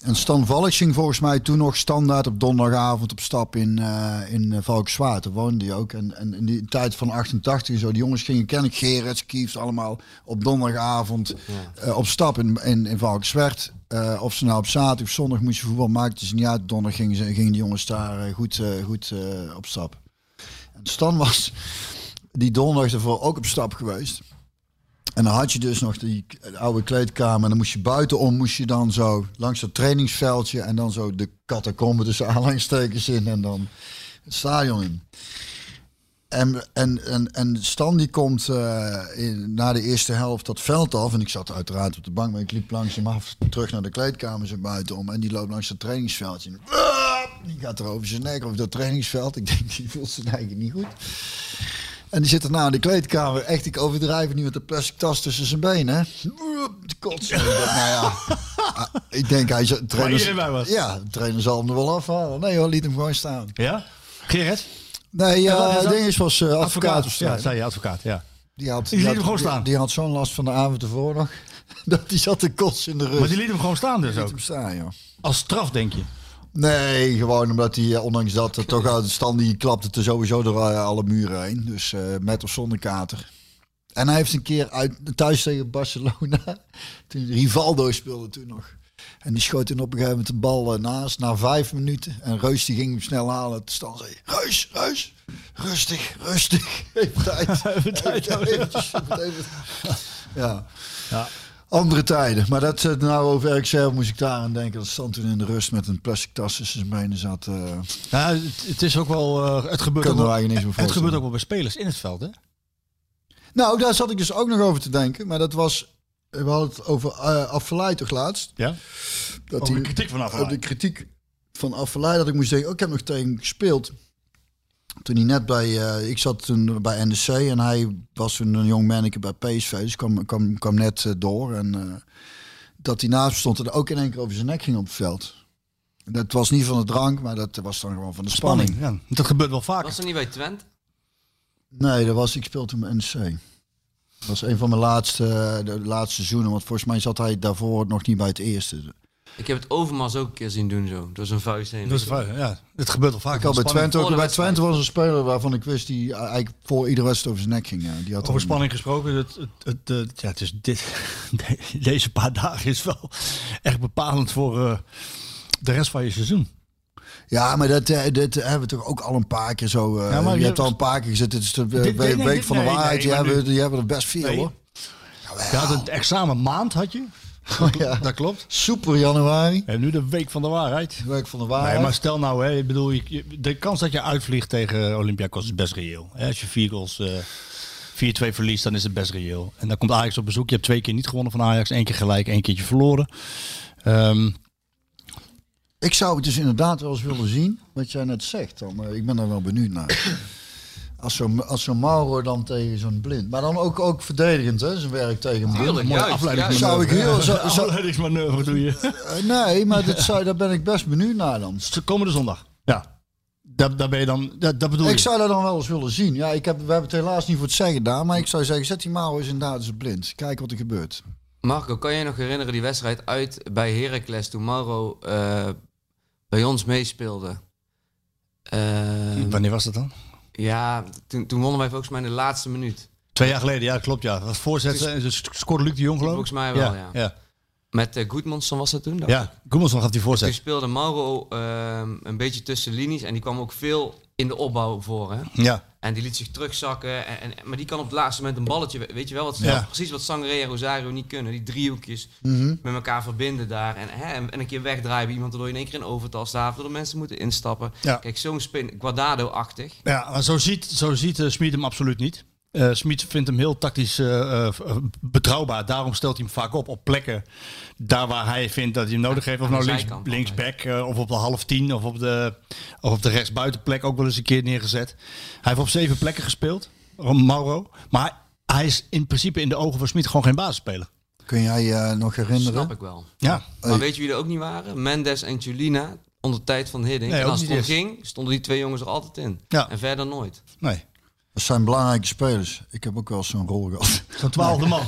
En Stan Valk ging volgens mij toen nog standaard op donderdagavond op stap in, eh in eh, Valkenswaard. Daar woonde hij ook. En, en in die tijd van 88 en zo, die jongens gingen kennen, Gerrits, Kiefs, allemaal op donderdagavond eh, op stap in, in, in Valkenswaard. Of ze nou op zaterdag of zondag moest je voetbal, maakte ze niet uit. Donderdag gingen, ze, gingen die jongens daar goed, goed op stap. En Stan was die donderdag ervoor ook op stap geweest. En dan had je dus nog die oude kleedkamer. En dan moest je buitenom, moest je dan zo langs het trainingsveldje. En dan zo de catacombe tussen *laughs* aanhalingstekens in. En dan het stadion in. En, en, en, en Stan die komt eh, na de eerste helft dat veld af. En ik zat uiteraard op de bank, maar ik liep langs hem af terug naar de kleedkamer zo buitenom. En die loopt langs het trainingsveldje. En, die gaat er over zijn nek, over dat trainingsveld. Ik denk, *laughs* die voelt zijn eigen niet goed. En die zit er nou in de kleedkamer. Echt, ik overdrijf niet met de plastic tas tussen zijn benen. De denk, nou ja, *laughs* ah, ik denk hij trainer, was. Ja, de trainer zal hem er wel afhalen. Nee hoor, liet hem gewoon staan. Ja? Gerrit? Nee, Ja, wat is ja, dat? ding is was eh, advocaat Ja, zei je advocaat, ja. Die had, Die liet had- hem gewoon staan. Die, die had zo'n last van de avond ervoor nog. *laughs* Dat die zat te kotsen in de rust. Maar die liet hem gewoon staan dus ook. hem staan, joh. Als straf, denk je. Nee, gewoon omdat hij, eh, ondanks dat, er toch uit de stand, die klapte er sowieso door eh, alle muren heen. Dus eh, met of zonder kater. En hij heeft een keer uit, thuis tegen Barcelona, *laughs* toen Rivaldo speelde toen nog. En die schoot toen op een gegeven moment de bal naast, na vijf minuten. En Reus die ging hem snel halen. De stand zei, Reus, Reus, rustig, rustig. *laughs* *laughs* Even tijd. Even tijd. Even- even- Ja. Ja. Andere tijden. Maar dat eh, nou over RxR moest ik daar aan denken. Dat stond toen in de rust met een plastic tas tussen zijn benen zat. eh, Ja, het, het is ook wel... eh, het gebeurt ook wel, eigenlijk niks meer het gebeurt ook wel bij spelers in het veld, hè? Nou, daar zat ik dus ook nog over te denken. Maar dat was... We hadden het over uh, toch laatst? Ja. Dat Over die- de kritiek van De kritiek van Afvalaai. Dat ik moest denken, oh, ik heb nog tegen gespeeld. Toen hij net bij... eh, ik zat toen bij NEC en hij was toen een jong manneke bij PSV. Dus kwam, kwam, kwam net eh, door. En eh, dat hij naast stond en ook in één keer over zijn nek ging op het veld. Dat was niet van de drank, maar dat was dan gewoon van de spanning. Spanning. Ja, dat gebeurt wel vaker. Was er niet bij Twente? Nee, dat was, ik speelde toen bij NEC. Dat was een van mijn laatste, de laatste seizoenen. Want volgens mij zat hij daarvoor nog niet bij het eerste. Ik heb het Overmars ook een keer zien doen zo. Door zijn vuist heen. Dat is waar, ja. Het gebeurt wel vaker. Ik had bij Twente ook. Bij wedstrijd. Twente was een speler waarvan ik wist die eigenlijk voor iedere wedstrijd over zijn nek ging. Ja. Die had Over spanning gesproken, het, het, het, het- ja, het is dit, *laughs* de- deze paar dagen is wel echt bepalend voor eh, de rest van je seizoen. Ja, maar dat, eh, dat hebben we toch ook al een paar keer zo. eh, Ja, maar je je- hebt al een paar keer gezet. Het is de eh, Dit- week, nee, week dit- van de nee, waarheid. nee, die, hebben, nu- die hebben er best veel Nee. hoor. Je had het examen maand, had je. Oh, *laughs* ja. Dat klopt. Super januari. En nu de week van de waarheid. Week van de waarheid. Nee, maar stel nou, hè, ik bedoel, de kans dat je uitvliegt tegen Olympiakos is best reëel. Hè, Als je vier goals, eh 4-2 verliest, dan is het best reëel. En dan komt Ajax op bezoek. Je hebt twee keer niet gewonnen van Ajax, één keer gelijk, één keertje verloren. Ehm, Ik zou het dus inderdaad wel eens willen zien, wat jij net zegt. Dan. Eh, Ik ben daar wel benieuwd naar. Als zo'n als zo'n Mauro dan tegen zo'n blind. Maar dan ook, ook verdedigend, hè? Zijn werk tegen een blind. Mooie juist, afleidingsmanoeuvre. Zou ik heel... Zou, zou- afleidingsmanoeuvre doe je. eh, nee, maar dit zou, daar ben ik best benieuwd naar dan. Komende zondag. Ja. Daar, daar ben je dan, dat, dat bedoel je. Ik zou dat dan wel eens willen zien. Ja, ik heb, we hebben het helaas niet voor het zeggen daar. Maar ik zou zeggen, zet die Mauro eens inderdaad eens blind. Kijk wat er gebeurt. Marco, kan je nog herinneren die wedstrijd uit bij Heracles toen Mauro eh, bij ons meespeelde? Eh, Wanneer was dat dan? Ja, toen, toen wonnen wij volgens mij in de laatste minuut. Twee jaar geleden, ja, klopt. Ja. Dat was voorzetten en dus scoorde Luc de Jong geloof ik? Volgens mij wel, ja. Ja, Met uh, Goedmanson was dat toen? dacht ja. Goemelson gaf die Toen voorzet. speelde Mauro ehm, een beetje tussen linies en die kwam ook veel in de opbouw voor. Hè? Ja. En die liet zich terugzakken. En, en, maar die kan op het laatste moment een balletje, weet je wel, wat, Ja. precies wat Sangre en Rosario niet kunnen. Die driehoekjes Mhm. met elkaar verbinden daar. En, hè, en, en een keer wegdraaien bij iemand, waardoor je in één keer in overtal staat, waardoor de mensen moeten instappen. Ja. Kijk, zo'n spin, Guardado-achtig. Ja, maar zo ziet, zo ziet eh, Smit hem absoluut niet. Eh Smit vindt hem heel tactisch eh, eh, betrouwbaar. Daarom stelt hij hem vaak op op plekken daar waar hij vindt dat hij hem nodig heeft. Of nou links, linksback of op de half tien of op de, of op de rechtsbuitenplek ook wel eens een keer neergezet. Hij heeft op zeven plekken gespeeld, Mauro. Maar hij, is in principe in de ogen van Smit gewoon geen basisspeler. Kun jij je eh, nog herinneren? Snap ik wel. Ja, Maar weet je wie er ook niet waren? Mendes en Julina onder tijd van Hiddink. Nee, en ook als het om ging, stonden die twee jongens er altijd in. Ja. En verder nooit. nee. Dat zijn belangrijke spelers. Ik heb ook wel zo'n rol gehad. Zo'n twaalfde man.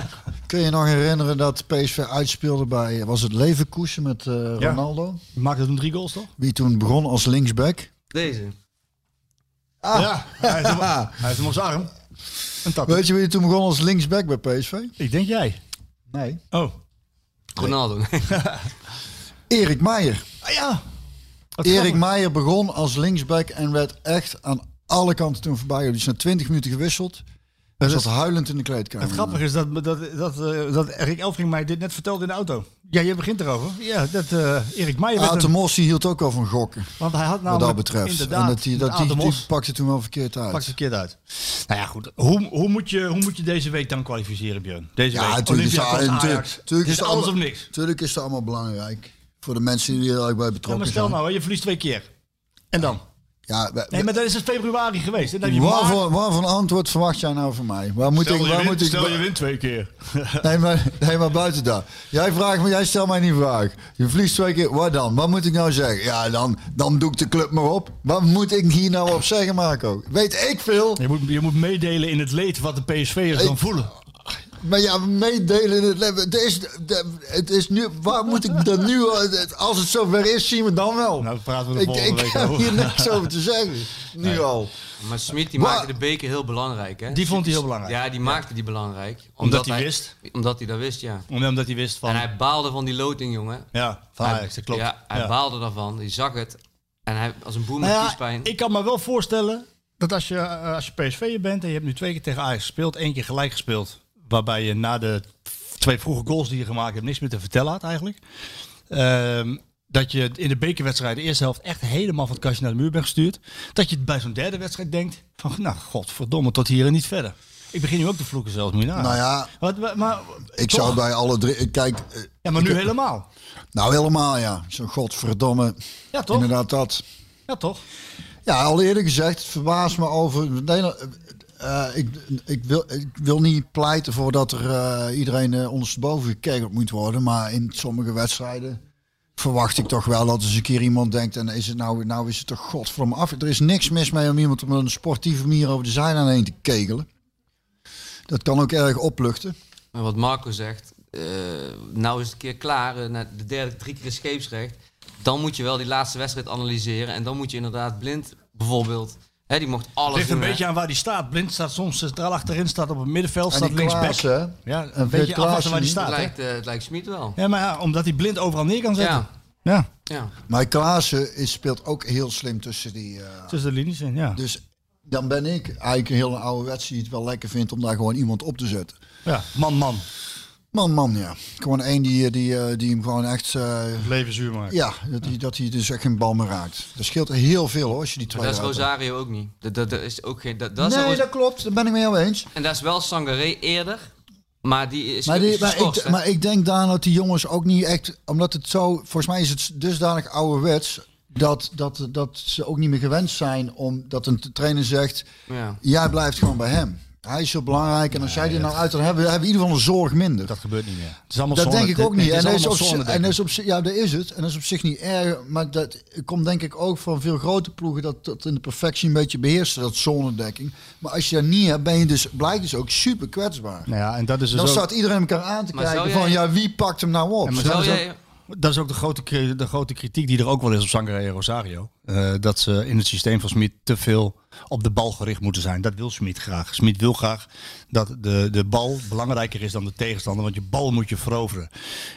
*laughs* Kun je nog herinneren dat PSV uitspeelde bij, was het Leverkusen met eh, Ja. Ronaldo? Maakte toen drie goals, toch? Wie toen begon als linksback. Deze. Ja, hij heeft, hem, *laughs* hij heeft hem op zijn arm. Een tak. Weet je wie toen begon als linksback bij PSV? Ik denk jij. Nee. Oh. Ronaldo. *laughs* Erik Meijer. Ah, ja. Wat Erik. Meijer begon als linksback en werd echt aan alle kanten toen voorbij. Die is na 20 minuten gewisseld. Hij zat huilend in de kleedkamer. Het grappige is dat, dat, dat, eh, dat Erik Elfring mij dit net vertelde in de auto. Ja, je begint erover. Ja, dat eh, Erik Meijer werd Aten een- Mos die hield ook al van gokken. Want hij had Wat namelijk dat betreft. inderdaad... En dat die, dat die, Aten die pakte toen wel verkeerd uit. pakt verkeerd uit. Nou ja, goed. Hoe, hoe, moet je, hoe moet je deze week dan kwalificeren, Björn? Deze Ja, week. natuurlijk is, het- natuurlijk- natuurlijk is alles of allemaal- niks. Tuurlijk is het allemaal belangrijk. Voor de mensen die er eigenlijk bij Ja, betrokken maar stel zijn. nou, je verliest twee keer. En dan? Ja, we- Nee, maar dat is het februari geweest. En dan heb je maart. Waarvoor, waarvoor antwoord verwacht jij nou van mij? Waar moet ik, waar moet ik, wint twee keer. *laughs* nee, maar, nee, maar buiten dat. Jij vraagt me, jij stelt mij niet vraag. Je verliest twee keer, wat dan? Wat moet ik nou zeggen? Ja, dan, dan doe ik de club maar op. Wat moet ik hier nou op zeggen, Marco? Weet ik veel. Je moet, je moet meedelen in het leed wat de PSV'ers dan voelen. Maar ja, meedelen in het leven. Het is, het is nu, waar moet ik dan nu, als het zover is, zien we dan wel. Nou, daar praten we de ik volgende ik week heb over. hier niks over te zeggen. *laughs* Nu al. Maar Smit die maakte de beker heel belangrijk, hè? Die vond hij heel belangrijk. Ja, die maakte die belangrijk. Omdat hij wist. Omdat hij dat wist, ja. Omdat hij wist van... En hij baalde van die loting, jongen. ja, van Hij- dat klopt. Ja, hij Ja. baalde daarvan. Hij zag het. En hij, als een boer met Nou ja, kiespijn. ik kan me wel voorstellen dat als je, eh, als je PSV'er bent en je hebt nu twee keer tegen Ajax gespeeld, één keer gelijk gespeeld, waarbij je na de twee vroege goals die je gemaakt hebt niks meer te vertellen had eigenlijk. Ehm, dat je in de bekerwedstrijd de eerste helft echt helemaal van het kastje naar de muur bent gestuurd. Dat je bij zo'n derde wedstrijd denkt van, nou godverdomme, tot hier en niet verder. Ik begin nu ook te vloeken zelfs, moet je nagaan. Nou ja, Wat, maar, ik toch? zou bij alle drie... Kijk, eh, Ja, maar nu helemaal. Nou, helemaal ja. Zo'n godverdomme. Ja, toch? Inderdaad dat. Ja, toch? Ja, al eerder gezegd, het verbaast me over... Eh, ik, ik, wil, ik wil niet pleiten voor dat er eh, iedereen eh, ondersteboven gekegeld moet worden. Maar in sommige wedstrijden verwacht ik toch wel dat eens een keer iemand denkt... En is het nou, nou is het toch godverdomme af. Er is niks mis mee om iemand op een sportieve manier over de zijlijn heen te kegelen. Dat kan ook erg opluchten. Maar wat Marco zegt, nou is het een keer klaar, de derde drie keer scheepsrecht. Dan moet je wel die laatste wedstrijd analyseren. En dan moet je inderdaad blind, bijvoorbeeld, die mocht alles Het ligt een doen, hè. beetje aan waar die staat. Blind staat soms centraal achterin, staat op het middenveld, En staat die linksback. Klaassen, hè? Ja, En een beetje afwachten waar die Klaassen staat. Het hè? lijkt, eh, het lijkt Smit wel. Ja, maar ja, omdat hij blind overal neer kan zetten. Ja, Ja, ja. Maar Klaassen is, speelt ook heel slim tussen die... eh, tussen de linies in, ja. Dus dan ben ik eigenlijk een hele oude wets die het wel lekker vindt om daar gewoon iemand op te zetten. ja. Man, man. Man, man, ja. Gewoon één die, die, eh, die hem gewoon echt... eh, Leven zuur maken. ja, dat hij, dat hij dus echt geen bal meer raakt. Dat scheelt heel veel hoor, als je die twee Maar dat is. Rosario ook niet. Dat, dat, dat is ook geen, dat, dat is Nee, dat klopt. Daar ben ik mee eens. En dat is wel Sangaré eerder. Maar die is, Maar, die, is maar, geschorst, ik, hè. maar ik denk daar dat die jongens ook niet echt... Omdat het zo... Volgens mij is het dusdanig ouderwets... Dat, dat, dat ze ook niet meer gewend zijn om dat een trainer zegt... Ja. Jij blijft gewoon bij hem. Hij is zo belangrijk. En als jij die nou uit... Hebben hebben we in ieder geval een zorg minder. Dat gebeurt niet meer. Het is allemaal Dat zone- denk ik ook niet. En dat is, op, zich- zone, en dat is op zich, ja, dat is het. En dat is op zich niet erg. Maar dat komt denk ik ook van veel grote ploegen dat dat in de perfectie een beetje beheerst, dat zonnedekking. Maar als je dat niet hebt, ben je dus, blijkt dus ook super kwetsbaar. Nou ja, en dat is dus Dan ook, staat iedereen elkaar aan te Maar kijken van jij- ja, wie pakt hem nou op? Ja, maar Dat Zou is ook- jij, dat is ook de grote, de grote kritiek die er ook wel is op Sangaré en Rosario. Eh, dat ze in het systeem van Smit te veel op de bal gericht moeten zijn. Dat wil Smit graag. Smit wil graag dat de, de bal belangrijker is dan de tegenstander. Want je bal moet je veroveren.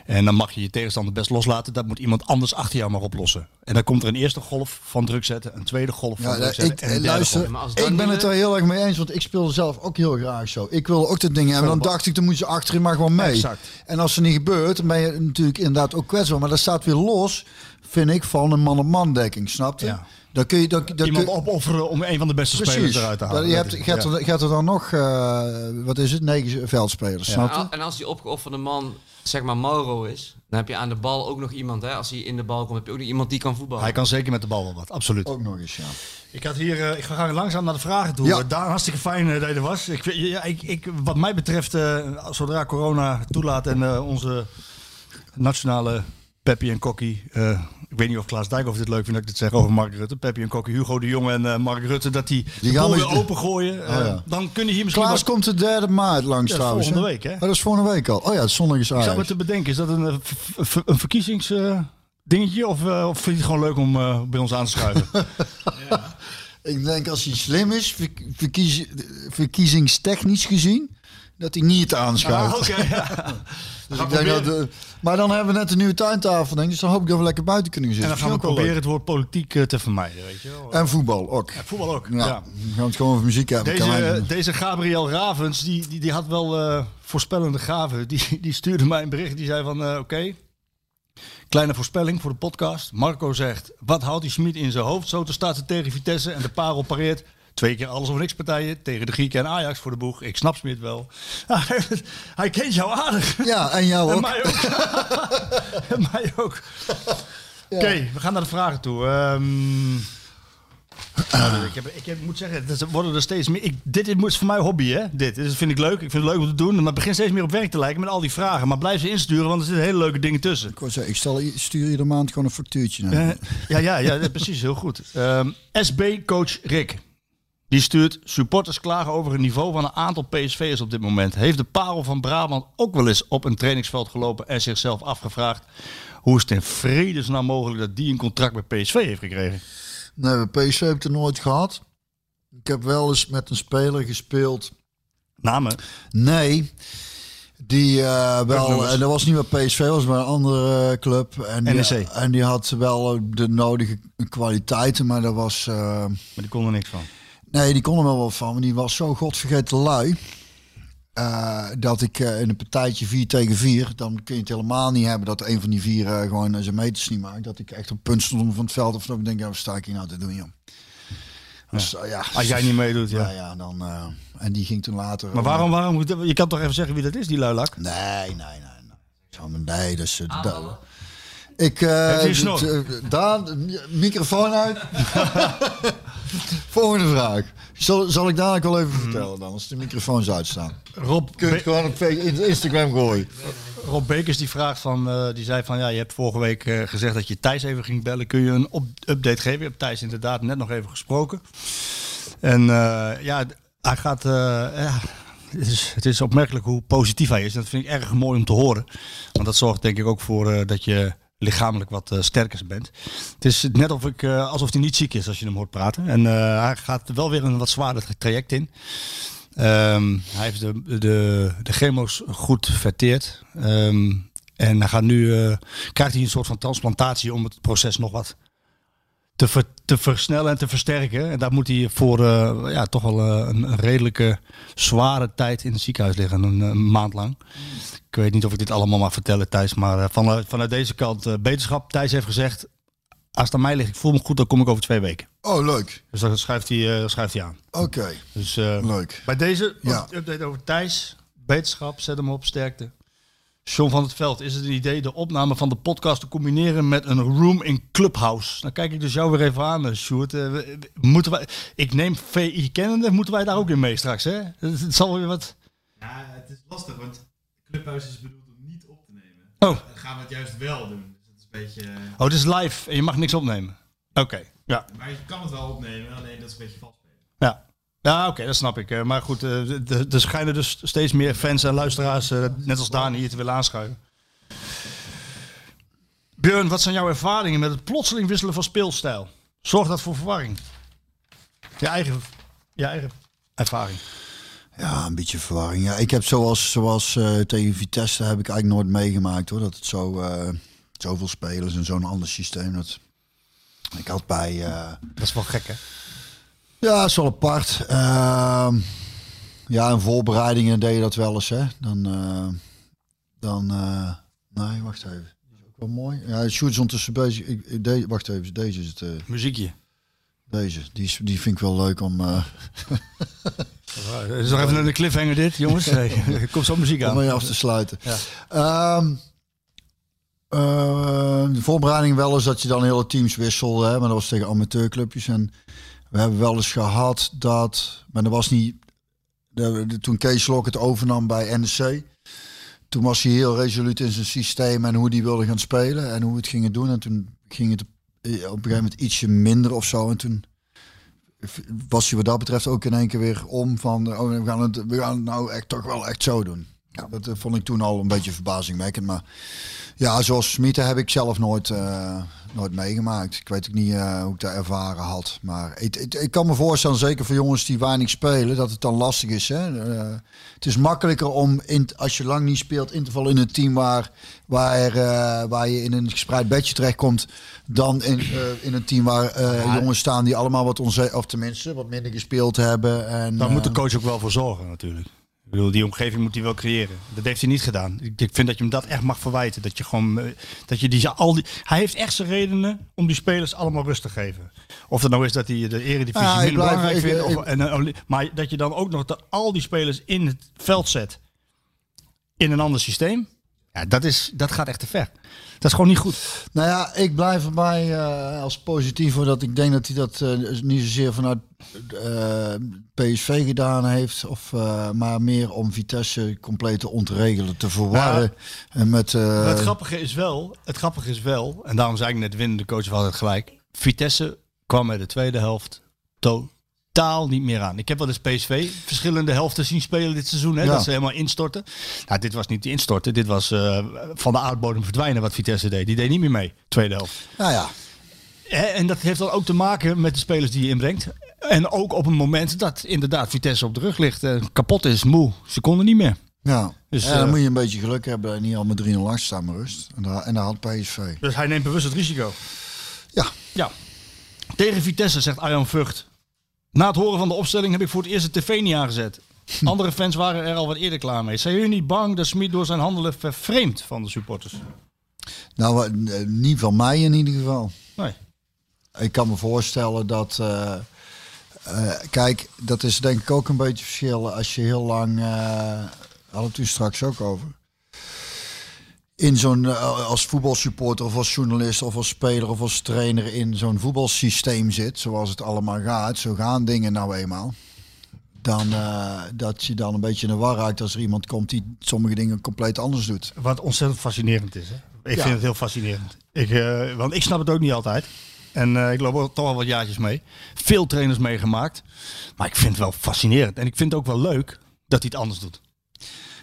En dan mag je je tegenstander best loslaten. Dat moet iemand anders achter jou maar oplossen. En dan komt er een eerste golf van druk zetten. Een tweede golf van Ja, druk ik, zetten. en een derde luister, golf. Maar als dat ik ben het er heel erg mee eens, want ik speelde zelf ook heel graag zo. Ik wilde ook dat ding hebben. Dan dacht ik, dan moet je achterin maar gewoon mee. Exact. En als er niet gebeurt, dan ben je natuurlijk inderdaad ook kwetsbaar. Maar dat staat weer los, vind ik, van een man-op-man dekking, snap je? Ja. Dan kun je, dan, dan Iemand kun- opofferen om een van de beste spelers eruit te halen. je hebt, is- je hebt, ja. er, je hebt er dan nog, eh, wat is het, negen veldspelers, snap je? En, en als die opgeofferde man, zeg maar Mauro is, dan heb je aan de bal ook nog iemand, hè, als hij in de bal komt, heb je ook nog iemand die kan voetballen. Hij kan zeker met de bal wel wat, absoluut. Ook nog eens, ja. Ik had hier, eh, ik ga langzaam naar de vragen toe. Ja. Ja. Daan, hartstikke fijn eh, dat je er was. Ik, ja, ik, ik, wat mij betreft, eh, zodra corona toelaat en eh, onze nationale Peppi en Kokkie. eh, ik weet niet of Klaas Dijkhoff dit leuk vindt dat ik dit zeg over Mark Rutte. Peppi en Kokkie, Hugo de Jonge en eh, Mark Rutte. Dat die, Die de gaan boel we- weer opengooien. Eh, Oh, ja. Dan kun je hier misschien Klaas wat... komt de derde maart langs Ja, trouwens. volgende hè? week, hè? Oh, dat is volgende week al. Oh ja, het is zondag is Ik zat me Ajax. te bedenken, is dat een, eh, een verkiezings... eh, dingetje of, eh, of vind je het gewoon leuk om eh, bij ons aan te schuiven? *laughs* Ik denk als hij slim is, verkies, verkiezingstechnisch gezien, dat hij niet aanschuift. Ah, oké, ja. *laughs* Dus ik denk dat, eh, maar dan hebben we net een nieuwe tuintafel, denk ik. Dus dan hoop ik dat we lekker buiten kunnen gaan En zitten. dan gaan we proberen het woord politiek eh, te vermijden, weet je wel. En voetbal ook. Ja, voetbal ook. Ja, ja. dan gaan we het gewoon over muziek hebben. Deze, mij- deze Gabriel Ravens, die, die, die had wel eh, voorspellende gaven. Die, die stuurde mij een bericht. Die zei van, eh, oké, kleine voorspelling voor de podcast. Marco zegt, wat houdt die Schmid in zijn hoofd? Zo te starten tegen Vitesse en de parel pareert. Twee keer alles of niks partijen tegen de Grieken en Ajax voor de boeg. Ik snap Smit wel. *laughs* Hij kent jou aardig. Ja, en jou En ook. mij ook. *laughs* en mij ook. Oké, we gaan naar de vragen toe. Ehm, nou, ik, heb, ik heb, moet zeggen, er worden er steeds meer. Ik, dit is voor mij hobby, hè? Dit. dit vind ik leuk. Ik vind het leuk om te doen. Maar het begint steeds meer op werk te lijken met al die vragen. Maar blijf ze insturen, want er zitten hele leuke dingen tussen. Ik, zeggen, ik stel, stuur iedere maand gewoon een factuurtje naar. Eh, ja, ja, ja, precies. Heel goed. Ehm, SB-coach Rick. Die stuurt supporters klagen over het niveau van een aantal PSV'ers op dit moment. Heeft de parel van Brabant ook wel eens op een trainingsveld gelopen en zichzelf afgevraagd hoe is het in vredesnaam mogelijk dat die een contract bij PSV heeft gekregen? Nee, PSV heb ik het nooit gehad. Ik heb wel eens met een speler gespeeld. Namen. Nee. Die eh, wel, en dat was niet bij PSV, dat was bij een andere eh, club. En die, NEC. en die had wel de nodige kwaliteiten, maar dat was. eh, Maar die kon er niks van. Nee, die kon er wel wat van, maar die was zo godvergeten lui. eh, dat ik eh, in een partijtje 4 tegen 4, dan kun je het helemaal niet hebben dat een van die vier eh, gewoon zijn meters niet maakt. Dat ik echt op punt stond om van het veld of dat ik denk, ja, wat sta ik hier nou te doen, joh. Dus, ja. Als jij niet meedoet, ja. Ja, ja, dan. eh, en die ging toen later. Maar waarom, waarom, moet- je kan toch even zeggen wie dat is, die luilak? Nee, nee, nee. nee. Nee, dat is. dat- ik. eh Heb je Daan, microfoon uit. *laughs* Volgende vraag. Zal, zal ik dadelijk wel even vertellen dan, als de microfoons uitstaan. Rob, Kun je het gewoon op Instagram gooien. Rob Bekers die vraagt van, eh, die zei van ja, je hebt vorige week eh, gezegd dat je Thijs even ging bellen. Kun je een update geven? Je hebt Thijs inderdaad net nog even gesproken. En ja, hij gaat. ja, het, is, het is opmerkelijk hoe positief hij is. Dat vind ik erg mooi om te horen. Want dat zorgt denk ik ook voor dat je lichamelijk wat eh, sterker bent. Het is net ik, eh, alsof hij niet ziek is als je hem hoort praten. En eh, hij gaat wel weer een wat zwaarder traject in. Ehm, hij heeft de, de, de chemo's goed verteerd. Ehm, en hij gaat nu, krijgt hij een soort van transplantatie om het proces nog wat te, ver- te versnellen en te versterken. En daar moet hij voor eh, ja, toch wel eh, een, redelijke zware tijd in het ziekenhuis liggen, een, een maand lang. Ik weet niet of ik dit allemaal mag vertellen, Thijs, maar eh, vanuit, vanuit deze kant beterschap. Thijs heeft gezegd, als het aan mij ligt, ik voel me goed, dan kom ik over twee weken. Oh, leuk. Dus dat schrijft hij, schrijft hij aan. Oké, Dus leuk. bij deze Ja. update over Thijs. Beterschap, zet hem op, sterkte. John van het Veld, is het een idee de opname van de podcast te combineren met een room in Clubhouse? Dan kijk ik dus jou weer even aan, eh, Sjoerd. Eh, moeten wij, ik neem VI kennende, moeten wij daar ook in mee straks, hè? Het, het zal weer wat... Ja, het is lastig, want Clubhuis is bedoeld om niet op te nemen. Oh. Dan gaan we het juist wel doen. Dus het is een beetje... eh, Oh, het is live en je mag niks opnemen. Oké, ja. Maar je kan het wel opnemen, alleen dat is een beetje vast. Ja, ja oké, dat snap ik. Maar goed, eh, er schijnen dus steeds meer fans en luisteraars, eh, net als Dani, hier te willen aanschuiven. Björn, wat zijn jouw ervaringen met het plotseling wisselen van speelstijl? Zorgt dat voor verwarring? Je eigen, je eigen ervaring. Ja, een beetje verwarring. Ja, ik heb zoals, zoals eh, tegen Vitesse heb ik eigenlijk nooit meegemaakt hoor. Dat het zo, eh, zoveel spelers en zo'n ander systeem. Dat, ik had bij. Dat is wel gek, hè? Ja, is wel apart. Ehm, ja, in voorbereidingen deed je dat wel eens, hè? Dan. eh, dan eh, nee, wacht even. Die is ook wel mooi. Ja, Sjoerd is ondertussen bezig. Ik, wacht even, deze is het. eh, Muziekje. deze. Die, die vind ik wel leuk om. Het *laughs* is nog even een cliffhanger dit, jongens. *laughs* Er komt zo'n muziek om aan. mee af te sluiten. Ja. Ehm, eh, de voorbereiding wel eens dat je dan hele teams wisselde, hè, maar dat was tegen amateurclubjes. En we hebben wel eens gehad dat, maar dat was niet, de, de- toen Kees Lok het overnam bij NEC, toen was hij heel resoluut in zijn systeem en hoe die wilde gaan spelen en hoe we het gingen doen. En toen ging het op, eh, op een gegeven moment ietsje minder of zo. En toen was hij wat dat betreft ook in één keer weer om van, oh, we gaan het, we gaan het nou echt toch wel echt zo doen. Dat eh, vond ik toen al een beetje verbazingwekkend. Maar ja, zoals Smieten heb ik zelf nooit, eh, nooit meegemaakt. Ik weet ook niet eh, hoe ik dat ervaren had. Maar ik, ik, ik kan me voorstellen, zeker voor jongens die weinig spelen, dat het dan lastig is. Hè? Eh, het is makkelijker om, in, als je lang niet speelt, in te vallen in een team waar, waar, eh, waar je in een gespreid bedje terechtkomt, dan in, in een team waar jongens staan die allemaal wat onzeker, of tenminste wat minder gespeeld hebben. En, Daar moet de coach ook wel voor zorgen natuurlijk. Ik bedoel, die omgeving moet hij wel creëren. Dat heeft hij niet gedaan. Ik vind dat je hem dat echt mag verwijten. Dat je gewoon, eh, dat je die, al die, hij heeft echt zijn redenen om die spelers allemaal rust te geven. Of het nou is dat hij de eredivisie minder blijf- belangrijk vindt. Of, en, eh, maar dat je dan ook nog de, al die spelers in het veld zet. In een ander systeem. Ja, dat, is, dat gaat echt te ver. Dat is gewoon niet goed. Nou ja, ik blijf erbij eh, als positief, dat ik denk dat hij dat eh, niet zozeer vanuit eh, PSV gedaan heeft, of, maar meer om Vitesse compleet te ontregelen, te verwarren. En met, het grappige is wel, het grappige is wel, en daarom zei ik net winnende coach was altijd gelijk. Vitesse kwam met de tweede helft totaal niet meer aan. Ik heb wel eens PSV verschillende helften zien spelen dit seizoen, hè, Ja. dat ze helemaal instorten. Nou, dit was niet instorten, dit was eh, van de aardbodem verdwijnen wat Vitesse deed. Die deed niet meer mee, tweede helft. nou ja, En dat heeft dan ook te maken met de spelers die je inbrengt. En ook op een moment dat inderdaad Vitesse op de rug ligt, eh, kapot is, moe. Ze konden niet meer. ja. Dus, ja, dan eh, moet je een beetje geluk hebben en niet al met 3-0 achter staan, maar rust. En daar, en daar had PSV. Dus hij neemt bewust het risico. Ja. Ja. Tegen Vitesse, zegt Arjan Vught. Na het horen van de opstelling heb ik voor het eerst de tv niet aangezet. Andere fans waren er al wat eerder klaar mee. Zijn jullie niet bang dat Smit door zijn handelen vervreemd van de supporters? Nou, eh, niet van mij in ieder geval. Nee. Ik kan me voorstellen dat. eh, eh, kijk, dat is denk ik ook een beetje verschil als je heel lang. hadden we het u straks ook over. In zo'n. eh, als voetbalsupporter of als journalist of als speler of als trainer in zo'n voetbalsysteem zit. Zoals het allemaal gaat. Zo gaan dingen nou eenmaal. Dan eh, dat je dan een beetje in de war raakt als er iemand komt die sommige dingen compleet anders doet. Wat ontzettend fascinerend is. Hè? Ik Ja. vind het heel fascinerend. Ik, eh, want ik snap het ook niet altijd. En ik loop ook toch al wat jaartjes mee. Veel trainers meegemaakt. Maar ik vind het wel fascinerend. En ik vind het ook wel leuk dat hij het anders doet.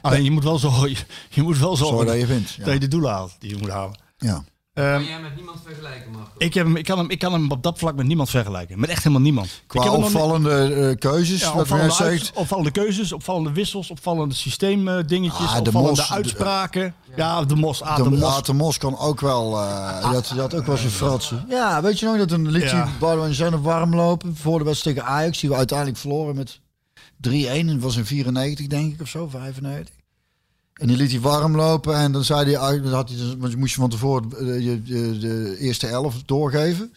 Alleen je moet wel zo, je, *laughs* je moet wel Zo zorgen dat je vindt. Ja. dat je de doelen haalt die je moet halen. ja. Ehm, Kan jij met niemand vergelijken, Marco? ik, heb hem, ik, kan hem, ik kan hem op dat vlak met niemand vergelijken. Met echt helemaal niemand. ik Qua opvallende eh, keuzes, ja, wat jij opvallende, zegt. uit- opvallende keuzes, opvallende wissels, opvallende systeemdingetjes, Ah, de opvallende Mos- uitspraken. Ja, de Mos. Ah, De, de Mos. Mos. de Mos kan ook wel, eh dat, dat ook wel zijn fratsen. Ja, weet je nog dat een liet Ja. Boudewijn zijn op warm lopen voor de wedstrijd tegen Ajax, die we uiteindelijk verloren met 3-1. En het was in 94 denk ik of zo, 95. En die liet hij warm lopen en dan zei hij, ah, had hij, dus- want je moest je van tevoren eh, je, je, de eerste elf doorgeven.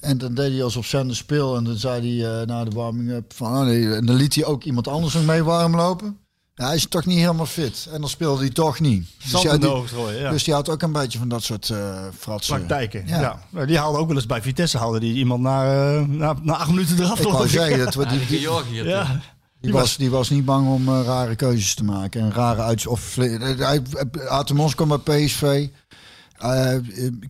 En dan deed hij als op zender speel en dan zei hij eh, na de warming-up van, oh nee, en dan liet hij ook iemand anders nog mee warm lopen. Ja, hij is toch niet helemaal fit. En dan speelde hij toch niet. Dus, ja, die, dus die had ook een beetje van dat soort eh fratsen. praktijken. Ja. Ja. Nou, Die haalde ook wel eens bij Vitesse haalde die iemand na, eh, na, na acht minuten eraf. Ik wou zeggen, dat we, die, Die die, was, die was niet bang om eh, rare keuzes te maken. En rare uit of hij Atemos kwam bij PSV. Eh,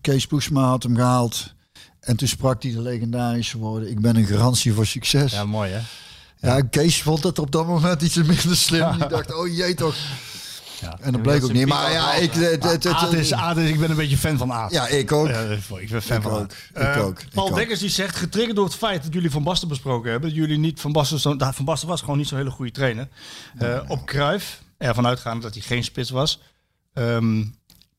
Kees Poesma had hem gehaald. En toen sprak hij de legendarische woorden. Ik ben een garantie voor succes. Ja, mooi hè. Kees vond dat op dat moment iets minder slim. Die *laughs* dacht, oh jee toch. Ja. En dat bleek ook niet. Maar ja, ik... het- het- het- is, Aad is, ik ben een beetje fan van Aad. Ja, ik ook. Ja, ik ben fan Ik van ook, Aad. ik Eh, ook, ik Paul ook. Dekkers die zegt, getriggerd door het feit dat jullie Van Basten besproken hebben, dat jullie niet Van Basten, zo, nou, Van Basten was gewoon niet zo'n hele goede trainer. Eh, Op Kruif, ervan uitgaande dat hij geen spits was, ehm,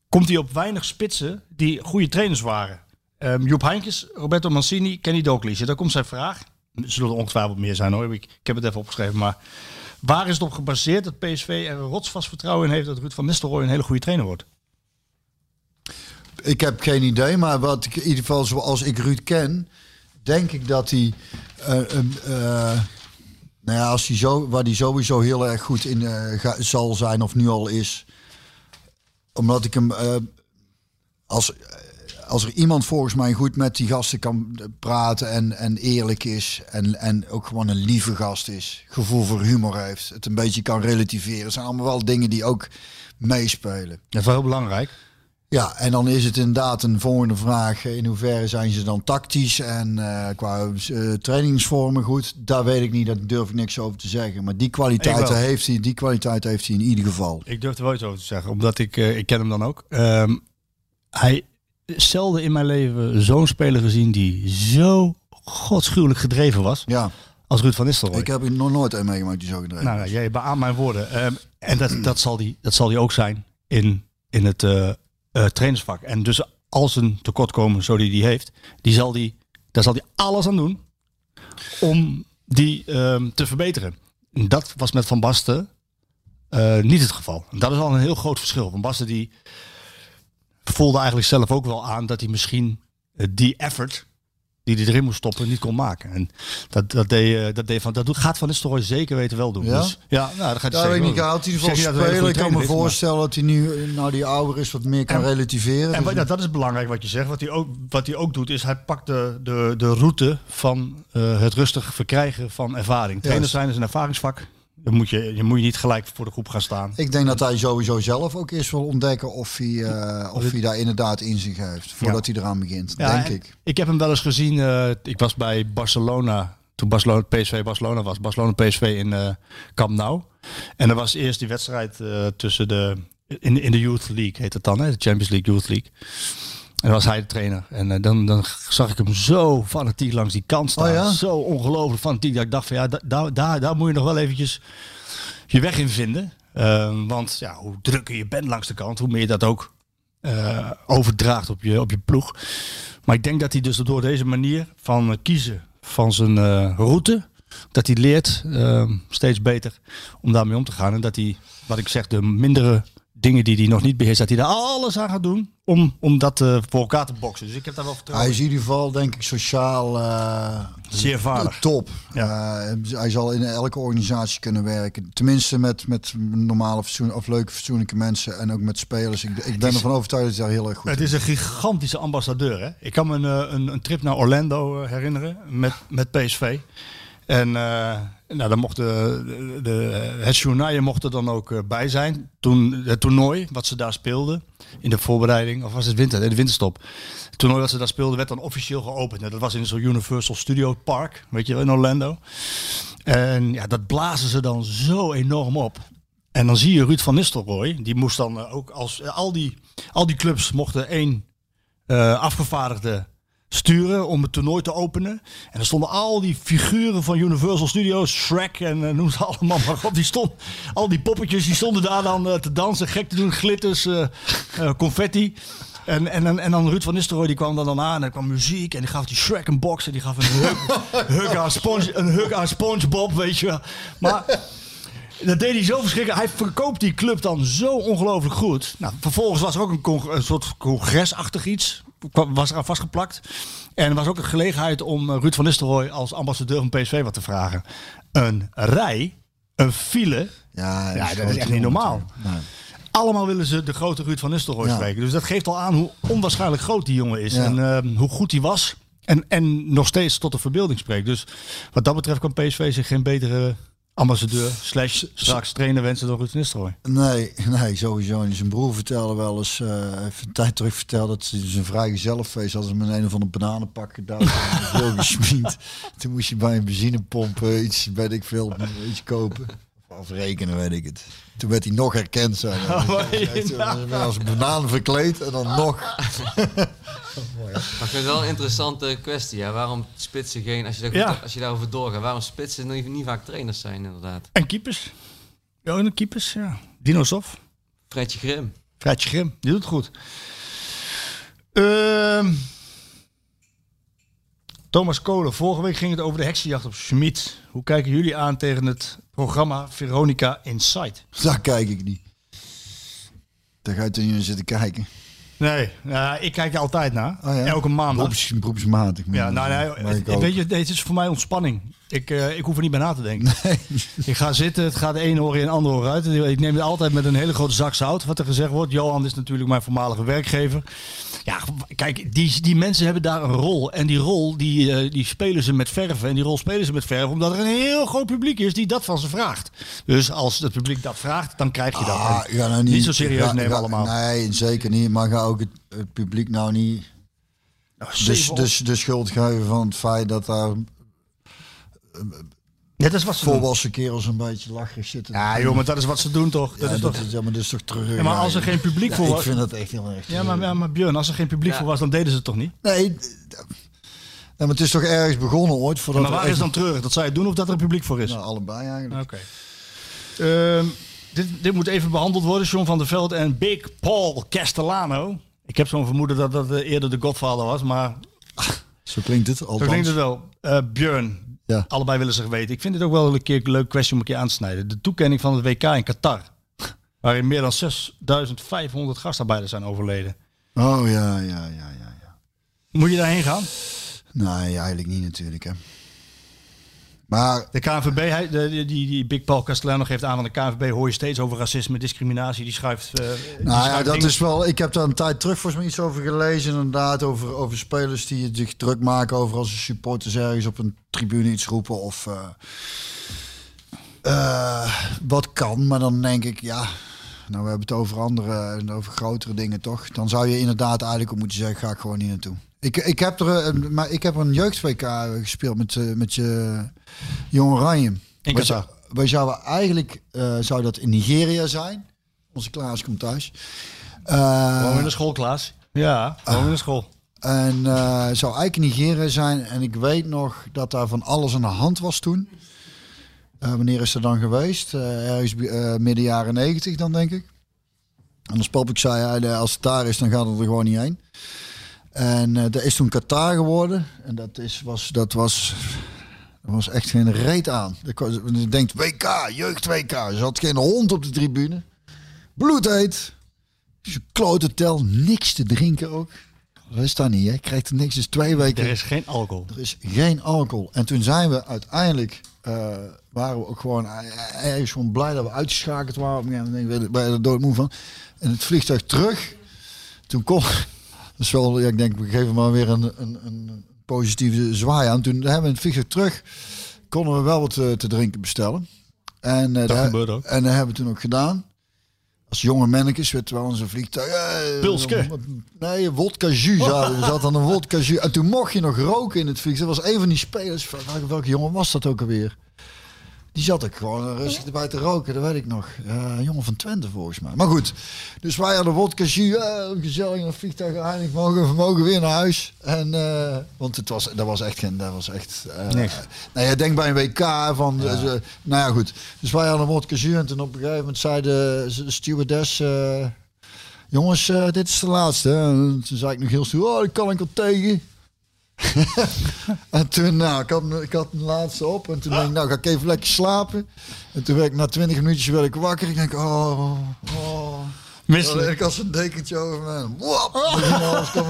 komt hij op weinig spitsen die goede trainers waren. Ehm, Joep Heinkes, Roberto Mancini, Kenny Dalglish. Daar komt zijn vraag. Zullen er ongetwijfeld meer zijn hoor. Ik, ik heb het even opgeschreven. Maar waar is het op gebaseerd dat PSV er rotsvast vertrouwen in heeft dat Ruud van Nistelrooy een hele goede trainer wordt? Ik heb geen idee, maar wat ik in ieder geval zoals ik Ruud ken, denk ik dat hij, eh, eh, nou ja, als hij zo, waar hij sowieso heel erg goed in eh, zal zijn of nu al is, omdat ik hem als als er iemand volgens mij goed met die gasten kan praten en, en eerlijk is en, en ook gewoon een lieve gast is, gevoel voor humor heeft, het een beetje kan relativeren. Zijn allemaal wel dingen die ook meespelen. Dat is wel heel belangrijk. Ja, en dan is het inderdaad een volgende vraag. In hoeverre zijn ze dan tactisch en eh, qua eh, trainingsvormen goed? Daar weet ik niet, daar durf ik niks over te zeggen. Maar die kwaliteit heeft hij, die kwaliteit heeft hij in ieder geval. Ik durf er wel iets over te zeggen, omdat ik, eh, ik ken hem dan ook. Ehm, hij zelden in mijn leven zo'n speler gezien die zo godschuwelijk gedreven was Ja, als Ruud van Nistelrooy. ik heb nog nooit een meegemaakt die zo gedreven Nou, is. jij beaamt mijn woorden. Ehm, en dat, dat, zal die, dat zal die ook zijn in, in het eh, eh, trainersvak. En dus als een tekortkomen zo die die heeft, die zal die, daar zal hij alles aan doen om die ehm, te verbeteren. En Dat was met Van Basten eh, niet het geval. En dat is al een heel groot verschil. Van Basten die voelde eigenlijk zelf ook wel aan dat hij misschien eh, die effort die hij erin moest stoppen niet kon maken. En dat, dat, deed, eh, dat, deed van, dat doet- gaat Van Nistelrooy zeker weten wel doen. Ja? Dus, ja, nou, dat gaat hij Ja, zeker ik niet. wel Hij spelen. Ik kan me maar- voorstellen dat hij nu, nou die ouder is, wat meer kan En- relativeren. En Dus- wat- dat is belangrijk wat je zegt. Wat hij ook, wat hij ook doet, is hij pakt de, de, de route van eh, het rustig verkrijgen van ervaring. Trainers zijn is een ervaringsvak. Dan moet je, je moet je niet gelijk voor de groep gaan staan. Ik denk dat hij sowieso zelf ook eerst wil ontdekken of hij, eh, of hij daar inderdaad in zich heeft. Voordat hij eraan begint, Ja, denk en ik. Ik heb hem wel eens gezien. eh, ik was bij Barcelona. Toen Barcelona, PSV Barcelona was. Barcelona PSV in eh Camp Nou. En er was eerst die wedstrijd eh, tussen de... In, in de Youth League heet het dan, hè? de Champions League Youth League. En was hij de trainer. En eh, dan, dan zag ik hem zo fanatiek langs die kant staan. Oh ja? Zo ongelooflijk fanatiek. Dat ik dacht van ja, da- daar, daar, daar moet je nog wel eventjes je weg in vinden. Eh, want ja, hoe drukker je bent langs de kant, hoe meer je dat ook eh, overdraagt op je, op je ploeg. Maar ik denk dat hij dus door deze manier van eh, kiezen van zijn route, dat hij leert eh, steeds beter om daarmee om te gaan. En dat hij, wat ik zeg, de mindere dingen die hij nog niet beheerst, dat hij daar alles aan gaat doen om, om dat eh, voor elkaar te boksen. Dus ik heb daar wel Hij vertrouwen is in ieder geval, denk ik, sociaal eh. Zeer vaardig. top. Eh, hij zal in elke organisatie kunnen werken. Tenminste met, met normale, fatsoen, of leuke, fatsoenlijke mensen. En ook met spelers. Ik, ik ben ervan overtuigd dat hij daar heel erg goed Het is een gigantische ambassadeur. Hè? Ik kan me een, een, een trip naar Orlando herinneren met, met PSV. En uh, nou, dan mocht de, de, de, het journaal mocht er dan ook uh, bij zijn. Toen het toernooi wat ze daar speelden in de voorbereiding, of was het winter, de winterstop. Het toernooi wat ze daar speelden werd dan officieel geopend. Nou, dat was in zo'n Universal Studio Park, weet je wel, in Orlando. En ja, dat blazen ze dan zo enorm op. En dan zie je Ruud van Nistelrooy, die moest dan ook als al die, al die clubs mochten één afgevaardigde sturen om het toernooi te openen. En er stonden al die figuren van Universal Studios, Shrek en uh, noem ze allemaal maar op. Die stond, al die poppetjes die stonden daar dan uh, te dansen, gek te doen, glitters, uh, confetti. En, en, en, en dan Ruud van Nistelrooy die kwam dan, dan aan en er kwam muziek en die gaf die Shrek een box en die gaf een hug, *laughs* hug, aan, Sponge, een hug aan SpongeBob, weet je wel. Maar dat deed hij zo verschrikkelijk. Hij verkoopt die club dan zo ongelooflijk goed. Nou, vervolgens was er ook een, een soort congresachtig iets. Was eraan vastgeplakt. En er was ook een gelegenheid om Ruud van Nistelrooy als ambassadeur van PSV wat te vragen. Een rij, een file. Ja, dat is, ja, dat is echt niet normaal. Nee. Allemaal willen ze de grote Ruud van Nistelrooy ja. spreken. Dus dat geeft al aan hoe onwaarschijnlijk groot die jongen is. En uh, hoe goed hij was. En, en nog steeds tot de verbeelding spreekt. Dus wat dat betreft kan PSV zich geen betere ambassadeur slash straks trainer wensen door Ruud Nistelrooy. Nee, nee, sowieso niet. Zijn broer vertelde wel eens, uh, even een tijd terug verteld dat ze zijn vrijgezellenfeest hadden ze met een of ander bananenpak gedaan *laughs* en veel gesminkt. Toen moest je bij een benzinepomp uh, iets, weet ik veel, iets kopen. Of rekenen, weet ik het. Toen werd hij nog herkend. Zijn. *laughs* Oh, nou? Als een banaan verkleed en dan nog. *laughs* Maar ik vind het wel een interessante kwestie. Ja. Waarom spitsen geen, als je, daar, ja. als je daarover doorgaat, waarom spitsen niet, niet vaak trainers zijn inderdaad? En keepers. Ja, en keepers, ja. Dino Sof. Fredje Grim. Fredje Grim, die doet het goed. Uh, Thomas Kolen, vorige week ging het over de heksenjacht op Schmid. Hoe kijken jullie aan tegen het programma Veronica Insight? Daar kijk ik niet. Daar ga je toen niet zitten kijken. Nee, nou, ik kijk er altijd naar. Oh ja? Elke maand. Beroeps, beroepsmatig. Ja, nou, nee, het, weet je, het is voor mij ontspanning. Ik, eh, ik hoef er niet bij na te denken. *laughs* Ik ga zitten, het gaat de ene oor in, de andere oor uit. Ik neem het altijd met een hele grote zak zout, wat er gezegd wordt. Johan is natuurlijk mijn voormalige werkgever. Ja, kijk, die, die mensen hebben daar een rol. En die rol, die, eh, die spelen ze met verven. En die rol spelen ze met verven, omdat er een heel groot publiek is die dat van ze vraagt. Dus als het publiek dat vraagt, dan krijg je dat. Ah, nou niet, zo serieus ga- nemen ga- allemaal. Nee, zeker niet. Maar ga ook het, het publiek nou niet de, zeven- de, de schuld geven van het feit dat daar Ja, dat is wat ze doen. volwassen kerels een beetje lacherig zitten. Ja, joh, maar dat is wat ze doen toch? Dat Ja, is dat, toch... is, ja, maar dat is toch terug. Ja, maar als er geen publiek Ja, voor Ik was... vind dat echt heel erg. Ja, maar, ja, maar Björn, als er geen publiek Ja. voor was, dan deden ze het toch niet? Nee, ja, maar het is toch ergens begonnen ooit. Voordat maar waar echt- is dan treurig? Dat zij het doen of dat er publiek voor is? Nou, allebei eigenlijk. Oké. Ehm, dit, dit moet even behandeld worden. John van der Veld en Big Paul Castellano. Ik heb zo'n vermoeden dat dat eh, eerder de Godfather was, maar Zo klinkt het. zo Althans. klinkt het wel. Eh Björn, Ja. allebei willen zich weten. Ik vind dit ook wel een keer een leuk kwestie om een keer aan te snijden. De toekenning van het WK in Qatar. *laughs* Waarin meer dan 6500 gastarbeiders zijn overleden. Oh ja, ja, ja, ja. ja. Moet je daarheen gaan? Nee, eigenlijk niet natuurlijk. Hè. Maar De KNVB, die, die, die Big Paul Castellano geeft aan van de KNVB hoor je steeds over racisme, discriminatie. Die schrijft. eh, die Nou ja, dat dingen- is wel. Ik heb daar een tijd terug volgens mij iets over gelezen. Inderdaad, over, over spelers die zich druk maken over als de supporters ergens op een tribune iets roepen. Of eh, eh, wat kan. Maar dan denk ik, ja. Nou, we hebben het over andere, over grotere dingen toch? Dan zou je inderdaad eigenlijk ook moeten zeggen, ga ik gewoon niet naartoe. Ik, ik heb er, maar ik heb een jeugd WK gespeeld met, met je Jong Oranje. In Wij Qatar. zou- Wij zouden eigenlijk, eh, zou dat in Nigeria zijn. Onze Klaas komt thuis. Eh, Gewoon in de school, Klaas. Ja, gewoon in de school. en eh zou eigenlijk in Nigeria zijn. En ik weet nog dat daar van alles aan de hand was toen. Eh, wanneer is dat dan geweest? Eh, ergens eh, midden jaren negentig dan, denk ik. En als Papik zei, als het daar is, dan gaat het er gewoon niet heen. En eh dat is toen Qatar geworden. En dat, is, was, dat was... Er was echt geen reet aan. Je denkt WK, jeugd WK. Er zat geen hond op de tribune. Bloedheet. Dus een klote tel, niks te drinken ook. Dat is dat niet, hè? Je krijgt er niks. Dus twee weken. Er is geen alcohol. Er is geen alcohol. En toen zijn we uiteindelijk, eh, waren we ook gewoon eh, ergens gewoon blij dat we uitgeschakeld waren. Ja, dan denk ik, ben je er doodmoe van. En het vliegtuig terug, toen kon, *laughs* is wel, ja, ik denk, we geven maar weer een, een, een positieve zwaai aan. Toen hebben we het vliegtuig terug, konden we wel wat eh, te drinken bestellen. En, eh, daar- gebeurt ook. En dat hebben we toen ook gedaan. Als jonge mannetjes, je wel, in zo'n vliegtuig. eh, Pilske. Nee, wodka jus. we. Er zat aan een *laughs* wodka jus. En toen mocht je nog roken in het vliegtuig. Dat was een van die spelers. van- Welke, welke jongen was dat ook alweer? Die zat ook gewoon rustig erbij te roken, dat weet ik nog. Ja, een jongen van Twente volgens mij. Maar goed, dus wij hadden wodka jus. eh, gezellig in een vliegtuig. Eindelijk mogen we mogen weer naar huis. En, eh, want het was, dat was echt geen... Dat was echt, eh, Niks. Nou ja, denk bij een WK van... ze- nou ja, goed. Dus wij hadden wodka jus. En toen op een gegeven moment zei de, de stewardess... Jongens, dit is de laatste. En toen zei ik nog heel stoer, oh, dat kan ik al tegen. *laughs* en toen, nou, ik had, ik had een laatste op. En toen denk ik, nou, ga ik even lekker slapen. En toen werd ik na twintig minuutjes werd ik wakker. Ik denk, oh, oh. Misselijk. Ik had zo'n dekentje over me.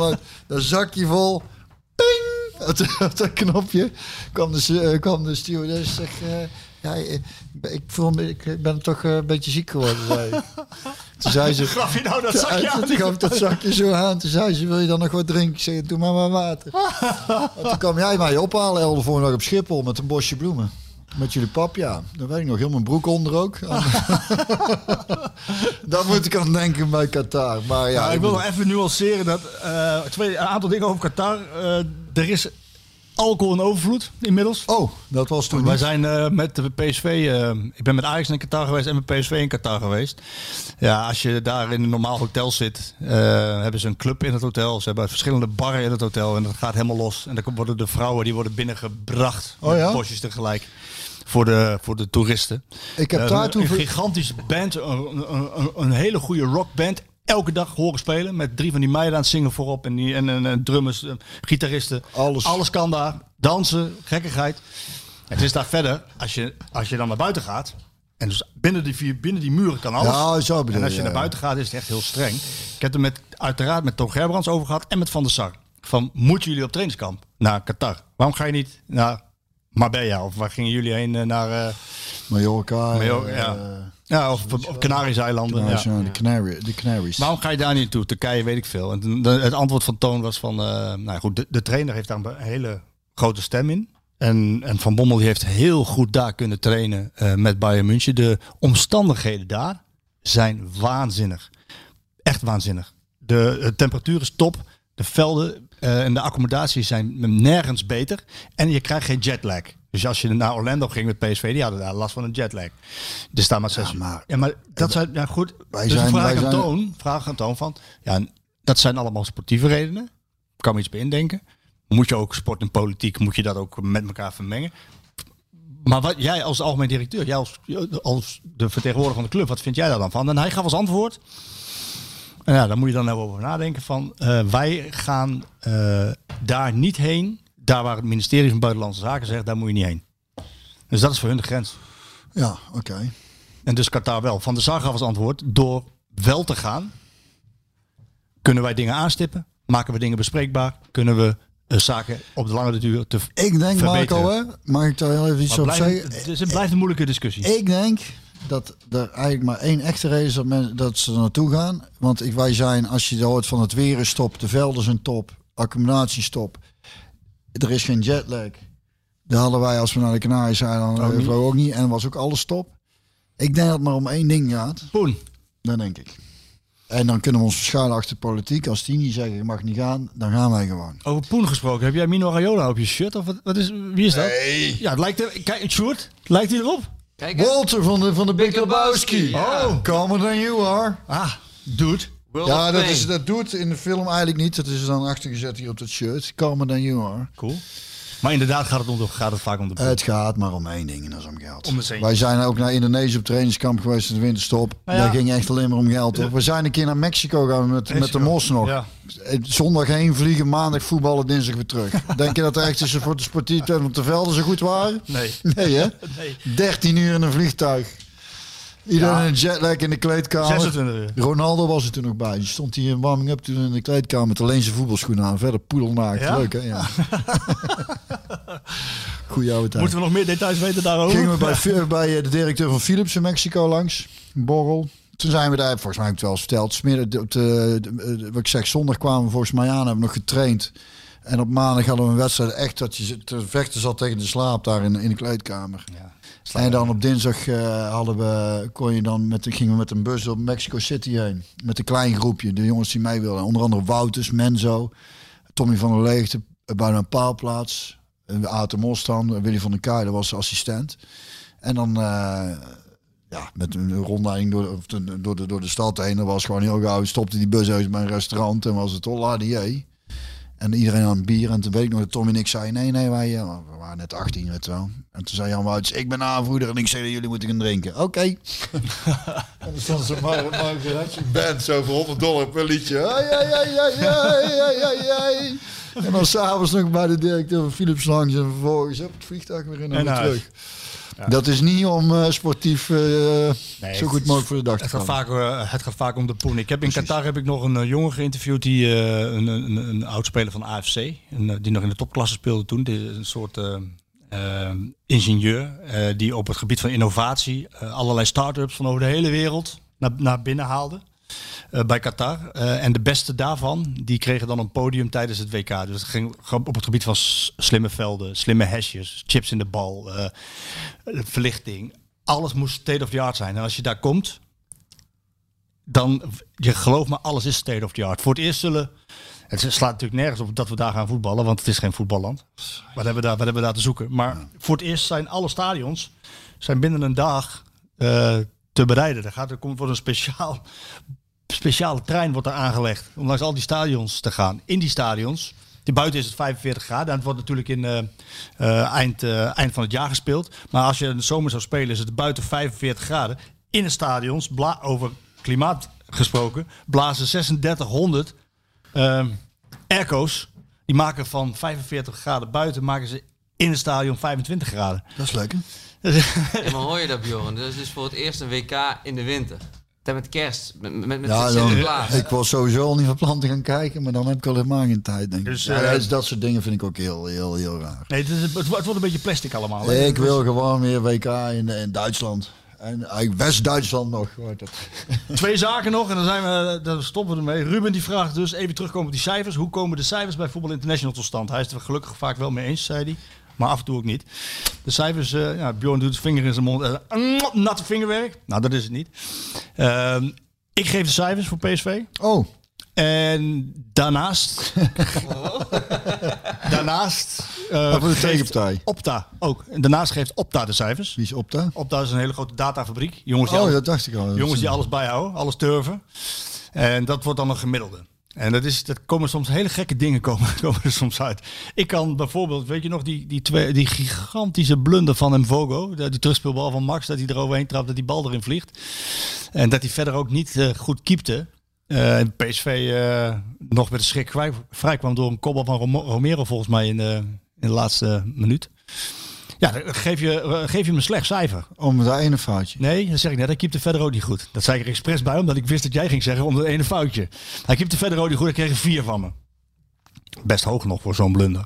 Uit. Dat zakje vol. Ping! Op dat- op dat knopje kwam de, eh, kwam de stewardess en zegt... eh, ja, eh, ik, voel me, ik ben toch een beetje ziek geworden, zei ik. Toen zei ze... Gaf je nou dat zakje aan? Toen gaf dat zakje zo aan. Toen zei ze, wil je dan nog wat drinken? Ik zei, doe maar maar water. Want toen kwam jij mij ophalen El, de volgende dag op Schiphol met een bosje bloemen. Met jullie pap, ja. Dan weet ik nog, heel mijn broek onder ook. *laughs* Daar moet ik aan denken bij Qatar. Maar ja, Ja, ik wil nog even nuanceren dat eh, twee, een aantal dingen over Qatar. Eh, er is alcohol in overvloed inmiddels. Oh, dat was toen Wij zijn eh, met de PSV, eh, ik ben met Ajax in Qatar geweest en met PSV in Qatar geweest. Ja, als je daar in een normaal hotel zit, eh, hebben ze een club in het hotel. Ze hebben verschillende barren in het hotel en dat gaat helemaal los. En dan worden de vrouwen die worden binnengebracht, Oh ja? bosjes tegelijk. Voor de, voor de toeristen. Ik heb daar toen... een gigantische band, een, een, een hele goede rockband. Elke dag horen spelen met drie van die meiden aan het zingen voorop. En, die, en, en, en drummers, eh, gitaristen. Alles. Alles kan daar. Dansen, gekkigheid. Het is daar verder, als je, als je dan naar buiten gaat. En dus binnen die, vier, binnen die muren kan alles. Ja, zo bedoel en als je, ja. naar buiten gaat, is het echt heel streng. Ik heb er met, uiteraard met Tom Gerbrands over gehad en met Van der Sar. Van, moeten jullie op trainingskamp naar Qatar? Waarom ga je niet naar Marbella. Of waar gingen jullie heen eh, naar... eh, Mallorca. Mallorca, ja. Ja, of, of Canarische eilanden. Canaries, ja. ja, de, Canary, de Canaries. Waarom ga je daar niet naartoe? Turkije weet ik veel. En de- het antwoord van Toon was van... eh, nou goed, de, de trainer heeft daar een hele grote stem in. En, en Van Bommel die heeft heel goed daar kunnen trainen eh, met Bayern München. De omstandigheden daar zijn waanzinnig. Echt waanzinnig. De, de temperatuur is top. De velden eh, en de accommodaties zijn nergens beter. En je krijgt geen jetlag. Dus als je naar Orlando ging met PSV, die hadden daar last van een jetlag. Dus daar maar zes Ja, maar- ja, maar dat zijn ja goed. Wij dus zijn- vraag wij aan zijn- Toon, vraag aan Toon van, ja, dat zijn allemaal sportieve redenen. Kan me iets bij indenken. Moet je ook sport en politiek, moet je dat ook met elkaar vermengen. Maar wat jij als algemeen directeur, jij als, als de vertegenwoordiger van de club, wat vind jij daar dan van? En hij gaf als antwoord. En ja, daar moet je dan even over nadenken van. eh, wij gaan eh, daar niet heen. Daar waar het ministerie van Buitenlandse Zaken zegt, daar moet je niet heen. Dus dat is voor hun de grens. Ja, oké. En dus Qatar wel. Van de Sar gaf als antwoord, door wel te gaan, kunnen wij dingen aanstippen, maken we dingen bespreekbaar, kunnen we eh, zaken op de lange duur te Ik denk, verbeteren. Marco, hè, mag ik daar heel even iets Maar op zeggen? het, het blijft een moeilijke discussie. Ik denk dat er eigenlijk maar één echte reden is dat, men, dat ze er naartoe gaan. Want ik, wij zijn, als je hoort van het weer is top, de velden zijn top, accommodatie top. Er is geen jetlag. Dat hadden wij als we naar de Canarische eilanden Ook ook, niet. ook niet. En was ook alles top. Ik denk dat het maar om één ding gaat. Poen. Dat denk ik. En dan kunnen we ons verschuilen achter politiek. Als die niet zeggen, je mag niet gaan, dan gaan wij gewoon. Over Poen gesproken, heb jij Mino Raiola op je shirt? Of wat, wat is, wie is dat? Ja, het lijkt er, kijk, het shirt, lijkt hij erop? Kijk. Walter van de, van de Big Big Lebowski. Lebowski. Oh, calmer than you are. Ah, dude. World Ja, dat, is, dat doet in de film eigenlijk niet. Dat is dan achtergezet hier op dat shirt. Calmer than you are. Cool. Maar inderdaad gaat het, om gaat het vaak om de Poen. Het gaat maar om één ding en dat is om geld. Om. Wij zijn ook naar Indonesië op trainingskamp geweest in de winterstop. Nou ja. Daar ging echt alleen maar om geld. Hoor. We zijn een keer naar Mexico gaan met, met de. Mos nog. Ja. Eh, Zondag heen vliegen, maandag voetballen, dinsdag weer terug. *laughs* Denk je dat er echt is voor de sportief want de velden zo goed waren? Nee. Nee hè? *laughs* Nee. 13 uur in een vliegtuig. Iedereen Ja. in een jetlag in de kleedkamer. 26 uur. Ronaldo was er toen nog bij. Die stond hier in warming-up toen in de kleedkamer met alleen zijn voetbalschoenen aan. Verder poedelnaakt. Ja? Leuk hè? Ja. *laughs* Goeie oude tijd. Moeten we nog meer details weten daarover? Gingen we bij, bij eh, de directeur van Philips in Mexico langs. Borrel. Toen zijn we daar, volgens mij heb ik het wel eens verteld. Smiddag, op de, de- de- wat ik zeg, zondag kwamen we volgens mij aan. Hebben we nog getraind. En op maandag hadden we een wedstrijd. Echt dat je te vechten zat tegen de slaap daar in, in de kleedkamer. En dan op dinsdag eh, hadden we, kon je dan met, gingen we met een bus op Mexico City heen. Met een klein groepje, de jongens die mee wilden. Onder andere Wouters, Menzo, Tommy van der Leegte, eh, bij een paalplaats. Uh, Aten Mostan, Willy van der Kuij, dat was assistent. En dan eh, ja, met een rondleiding door, de, door, de, door de stad heen. Dat was gewoon heel gauw. Stopte die bus uit bij een restaurant en was het holla die En iedereen aan bier. En toen weet ik nog dat Tom en ik zeiden, nee, nee, wij eh, we waren net 18, weet wel. En toen zei Jan Wouters, ik ben aanvoerder en ik zeg, jullie moeten gaan drinken. Oké. *laughs* en dan stond zo'n Mar- Margaretje band zo voor 100 dollar per liedje. Ai, ai, ai, ai. En dan s'avonds nog bij de directeur van Philips langs en vervolgens op het vliegtuig weer in en En weer naar Dat is niet om eh, sportief eh, zo goed mogelijk voor de dag te Het gaat, komen. vaak, eh, het gaat vaak om de poen. Ik heb in Qatar heb ik nog een jongen geïnterviewd, die, een, een, een oud-speler van AFC, en, die nog in de topklasse speelde toen. Dit is een soort ingenieur die op het gebied van innovatie allerlei start-ups van over de hele wereld naar, naar binnen haalde. Eh, bij Qatar. Eh, en de beste daarvan, die kregen dan een podium tijdens het WK. Dus het ging op het gebied van slimme velden, slimme hesjes, chips in de bal, eh, verlichting. Alles moest state of the art zijn. En als je daar komt, dan, je geloof me, alles is state of the art. Voor het eerst zullen, het slaat natuurlijk nergens op dat we daar gaan voetballen, want het is geen voetballand. Wat hebben we daar, wat hebben we daar te zoeken? Maar voor het eerst zijn alle stadions zijn binnen een dag te bereiden. Er, gaat, er komt, wordt een speciaal, speciale trein wordt er aangelegd om langs al die stadions te gaan. In die stadions, die buiten is het 45 graden. En het wordt natuurlijk in eh, eh, eind, eh, eind van het jaar gespeeld. Maar als je in de zomer zou spelen, is het buiten 45 graden. In de stadions, bla- over klimaat gesproken, blazen 3600 ehm airco's. Die maken van 45 graden buiten, maken ze in het stadion 25 graden. Dat is lekker. Ja, maar hoor je dat, Bjorn? Dat is dus voor het eerst een WK in de winter. Ten met kerst, met, met, met Ja, dan, ik was sowieso al niet van plan te gaan kijken, maar dan heb ik al helemaal geen tijd, denk ik. Dus, Ja, eh, dat, is- dat soort dingen vind ik ook heel, heel, heel raar. Nee, het, is, het wordt een beetje plastic allemaal. hè. Ik Dus- wil gewoon weer WK in, in Duitsland. En eigenlijk West-Duitsland nog. *laughs* Twee zaken nog en dan, zijn we, dan stoppen we ermee. Ruben die vraagt dus, even terugkomen op die cijfers. Hoe komen de cijfers bij Voetbal International tot stand? Hij is het er gelukkig vaak wel mee eens, zei hij. Maar af en toe ook niet. De cijfers, eh ja, Bjorn doet zijn vinger in zijn mond. eh, natte vingerwerk. Nou, dat is het niet. Ehm, ik geef de cijfers voor PSV. Oh, En daarnaast... *laughs* daarnaast... voor de geeft tegenpartij. Opta ook. En daarnaast geeft Opta de cijfers. Wie is Opta? Opta is een hele grote datafabriek. Jongens die Oh, alles- dat dacht ik al. Jongens die alles bijhouden, alles turven. En dat wordt dan een gemiddelde. En dat, is, dat komen soms hele gekke dingen komen, *laughs* komen soms uit. Ik kan bijvoorbeeld, weet je nog, die, die, twee, die gigantische blunder van Mvogo. Die terugspeelbal van Max, dat hij eroverheen trapt, dat die bal erin vliegt. En dat hij verder ook niet eh, goed keepte. Eh, en PSV eh, nog met de schrik vrij, kwam door een kopbal van Romero volgens mij in in de laatste minuut. Ja, dan geef je, eh, geef je hem een slecht cijfer. Om dat ene foutje. Nee, dat zeg ik net. Hij keepte verder ook niet goed. Dat zei ik er expres bij, omdat ik wist dat jij ging zeggen om dat ene foutje. Hij keepte verder ook niet goed. Ik kreeg een vier van me. Best hoog nog voor zo'n blunder.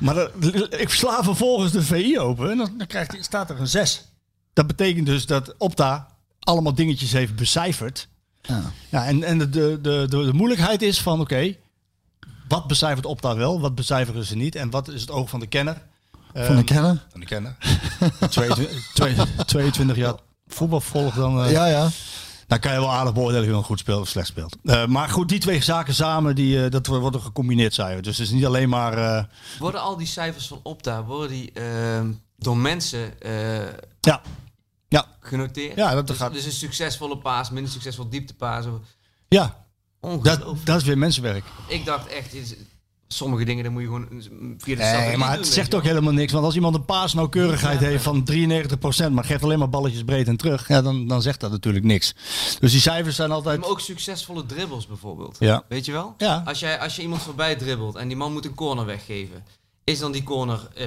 maar dan- ik sla vervolgens de VI open en dan, dan krijgt, hij- staat er een 6. Dat betekent dus dat Opta allemaal dingetjes heeft becijferd. Ja. Ja, en, en de, de, de, de, de moeilijkheid is van, oké, wat becijfert Opta wel, wat becijferen ze niet en wat is het oog van de kenner? Van de Ehm, kenner? van de kenner. 22, *laughs* twee- 22 jaar voetbal volgt dan. eh, Ja, ja. Dan kan je wel aardig beoordelen of iemand goed speelt of slecht speelt. Eh, maar goed, die twee zaken samen, die, eh, dat wordt worden gecombineerd, zei je. Dus het is niet alleen maar. eh, Worden al die cijfers van Opta, worden die ehm, door mensen eh, ja. Ja, genoteerd? Ja, dat dus, gaat- dus een succesvolle paas, minder succesvol dieptepaas. of- ja dat, dat is weer mensenwerk. Ik dacht echt, sommige dingen dan moet je gewoon via de Nee, maar het zegt ook helemaal niks. Want als iemand een paasnauwkeurigheid heeft van 93%, maar geeft alleen maar balletjes breed en terug, ja, dan, dan zegt dat natuurlijk niks. Dus die cijfers zijn altijd. Maar ook succesvolle dribbles bijvoorbeeld. Ja. Weet je wel? Ja. Als, jij, als je iemand voorbij dribbelt en die man moet een corner weggeven, is dan die corner eh,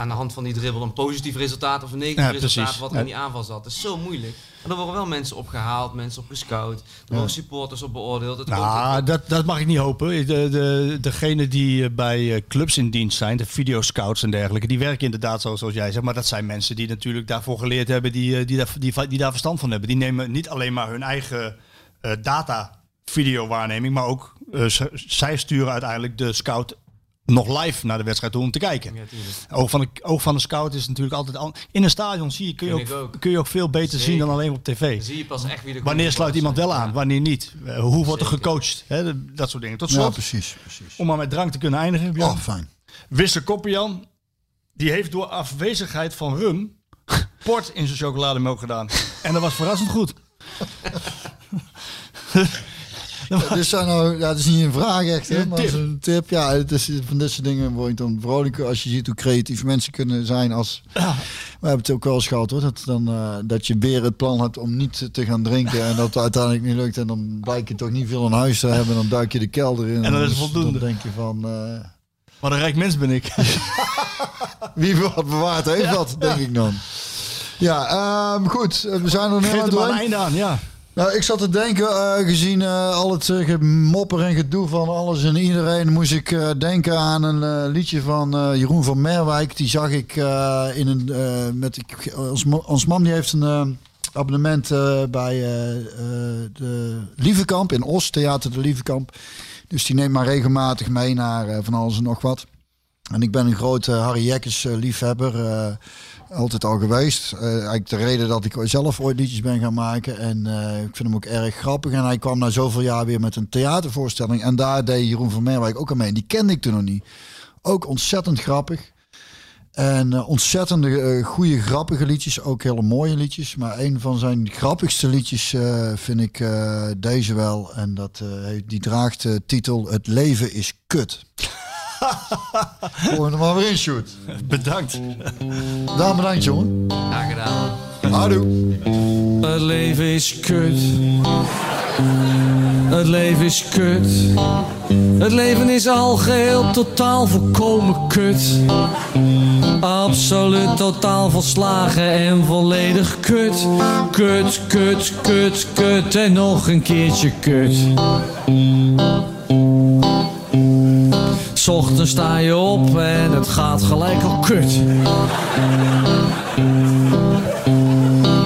aan de hand van die dribbel een positief resultaat of een negatief Ja, resultaat precies. wat er in die aanval zat? Dat is zo moeilijk. Maar er worden wel mensen opgehaald, mensen op gescout, er worden supporters op beoordeeld. Het Nou, dat, dat mag ik niet hopen. De, de, degene die eh, bij eh, clubs in dienst zijn, de videoscouts en dergelijke, die werken inderdaad zo, zoals jij zegt. Maar dat zijn mensen die natuurlijk daarvoor geleerd hebben, die, eh, die, daar, die, die daar verstand van hebben. Die nemen niet alleen maar hun eigen data videowaarneming, maar ook zij sturen uiteindelijk de scout nog live naar de wedstrijd toe om te kijken. Ja, tuurlijk. Oog van, de, oog van de scout is natuurlijk altijd... Al, in een stadion zie je, kun, je ook, ook. kun je ook veel beter Zeker. zien dan alleen op tv. Dan zie je pas echt wie de Wanneer sluit iemand wel aan, wanneer niet? Eh, Hoe wordt er gecoacht? Hè, dat soort dingen. Tot Ja, slot, precies. precies. om maar met drank te kunnen eindigen. Björn. Oh, fijn. Wisse Koppian, die heeft door afwezigheid van rum port in zijn chocolademelk gedaan. En dat was verrassend goed. *laughs* Ja, dit, zijn nou, ja, het is niet een vraag echt, hè, maar tip. het is een tip. Ja, het is, van dit soort dingen word je dan vrolijk als je ziet hoe creatief mensen kunnen zijn. Als, We hebben het ook wel eens gehad hoor, dat, dan, eh, dat je weer het plan hebt om niet te gaan drinken en dat het uiteindelijk niet lukt. En dan blijkt je toch niet veel in huis te hebben. Dan duik je de kelder in. En dan is het Dus voldoende. Dan denk je van, eh, Wat een rijk mens ben ik. *laughs* wie wat bewaard heeft dat, denk ik dan. Ja, ehm, goed. We zijn er nu aan maar doorheen. einde aan, ja. Nou, ik zat te denken, eh, gezien eh, al het eh, gemopper en gedoe van alles en iedereen, moest ik denken aan een liedje van Jeroen van Merwijk. Die zag ik in een, met, ons, ons mam die heeft een abonnement bij de Lievekamp in Os, Theater de Lievekamp. Dus die neemt maar regelmatig mee naar van alles en nog wat. En ik ben een grote Harry Jekkes liefhebber. Altijd al geweest. Eh, eigenlijk de reden dat ik zelf ooit liedjes ben gaan maken. En eh, ik vind hem ook erg grappig. En hij kwam na zoveel jaar weer met een theatervoorstelling. En daar deed Jeroen van Merwijk ook aan mee. En die kende ik toen nog niet. Ook ontzettend grappig. En eh, ontzettende goede, grappige liedjes. Ook hele mooie liedjes. Maar een van zijn grappigste liedjes vind ik deze wel. En dat, die draagt de titel Het leven is kut. Gooi hem er maar weer in, shoot. Bedankt. Daan, bedankt, jongen. Graag gedaan. Houdoe. Het leven is kut. Het leven is kut. Het leven is al geheel totaal volkomen kut. Absoluut totaal volslagen en volledig kut. Kut, kut, kut, kut en nog een keertje kut. S ochtends sta je op en het gaat gelijk al kut.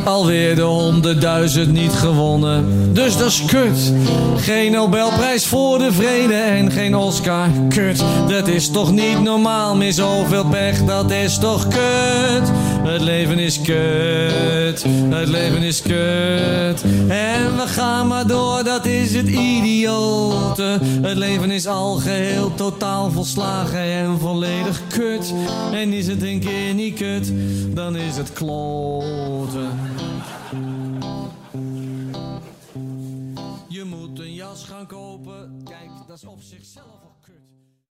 Alweer de honderdduizend niet gewonnen, dus dat is kut. Geen Nobelprijs voor de vrede en geen Oscar, kut. Dat is toch niet normaal, meer zoveel pech, dat is toch kut. Het leven is kut, het leven is kut. En we gaan maar door, dat is het idiote. Het leven is al geheel totaal volslagen en volledig kut. En is het een keer niet kut, dan is het kloten. Op zichzelf al kut.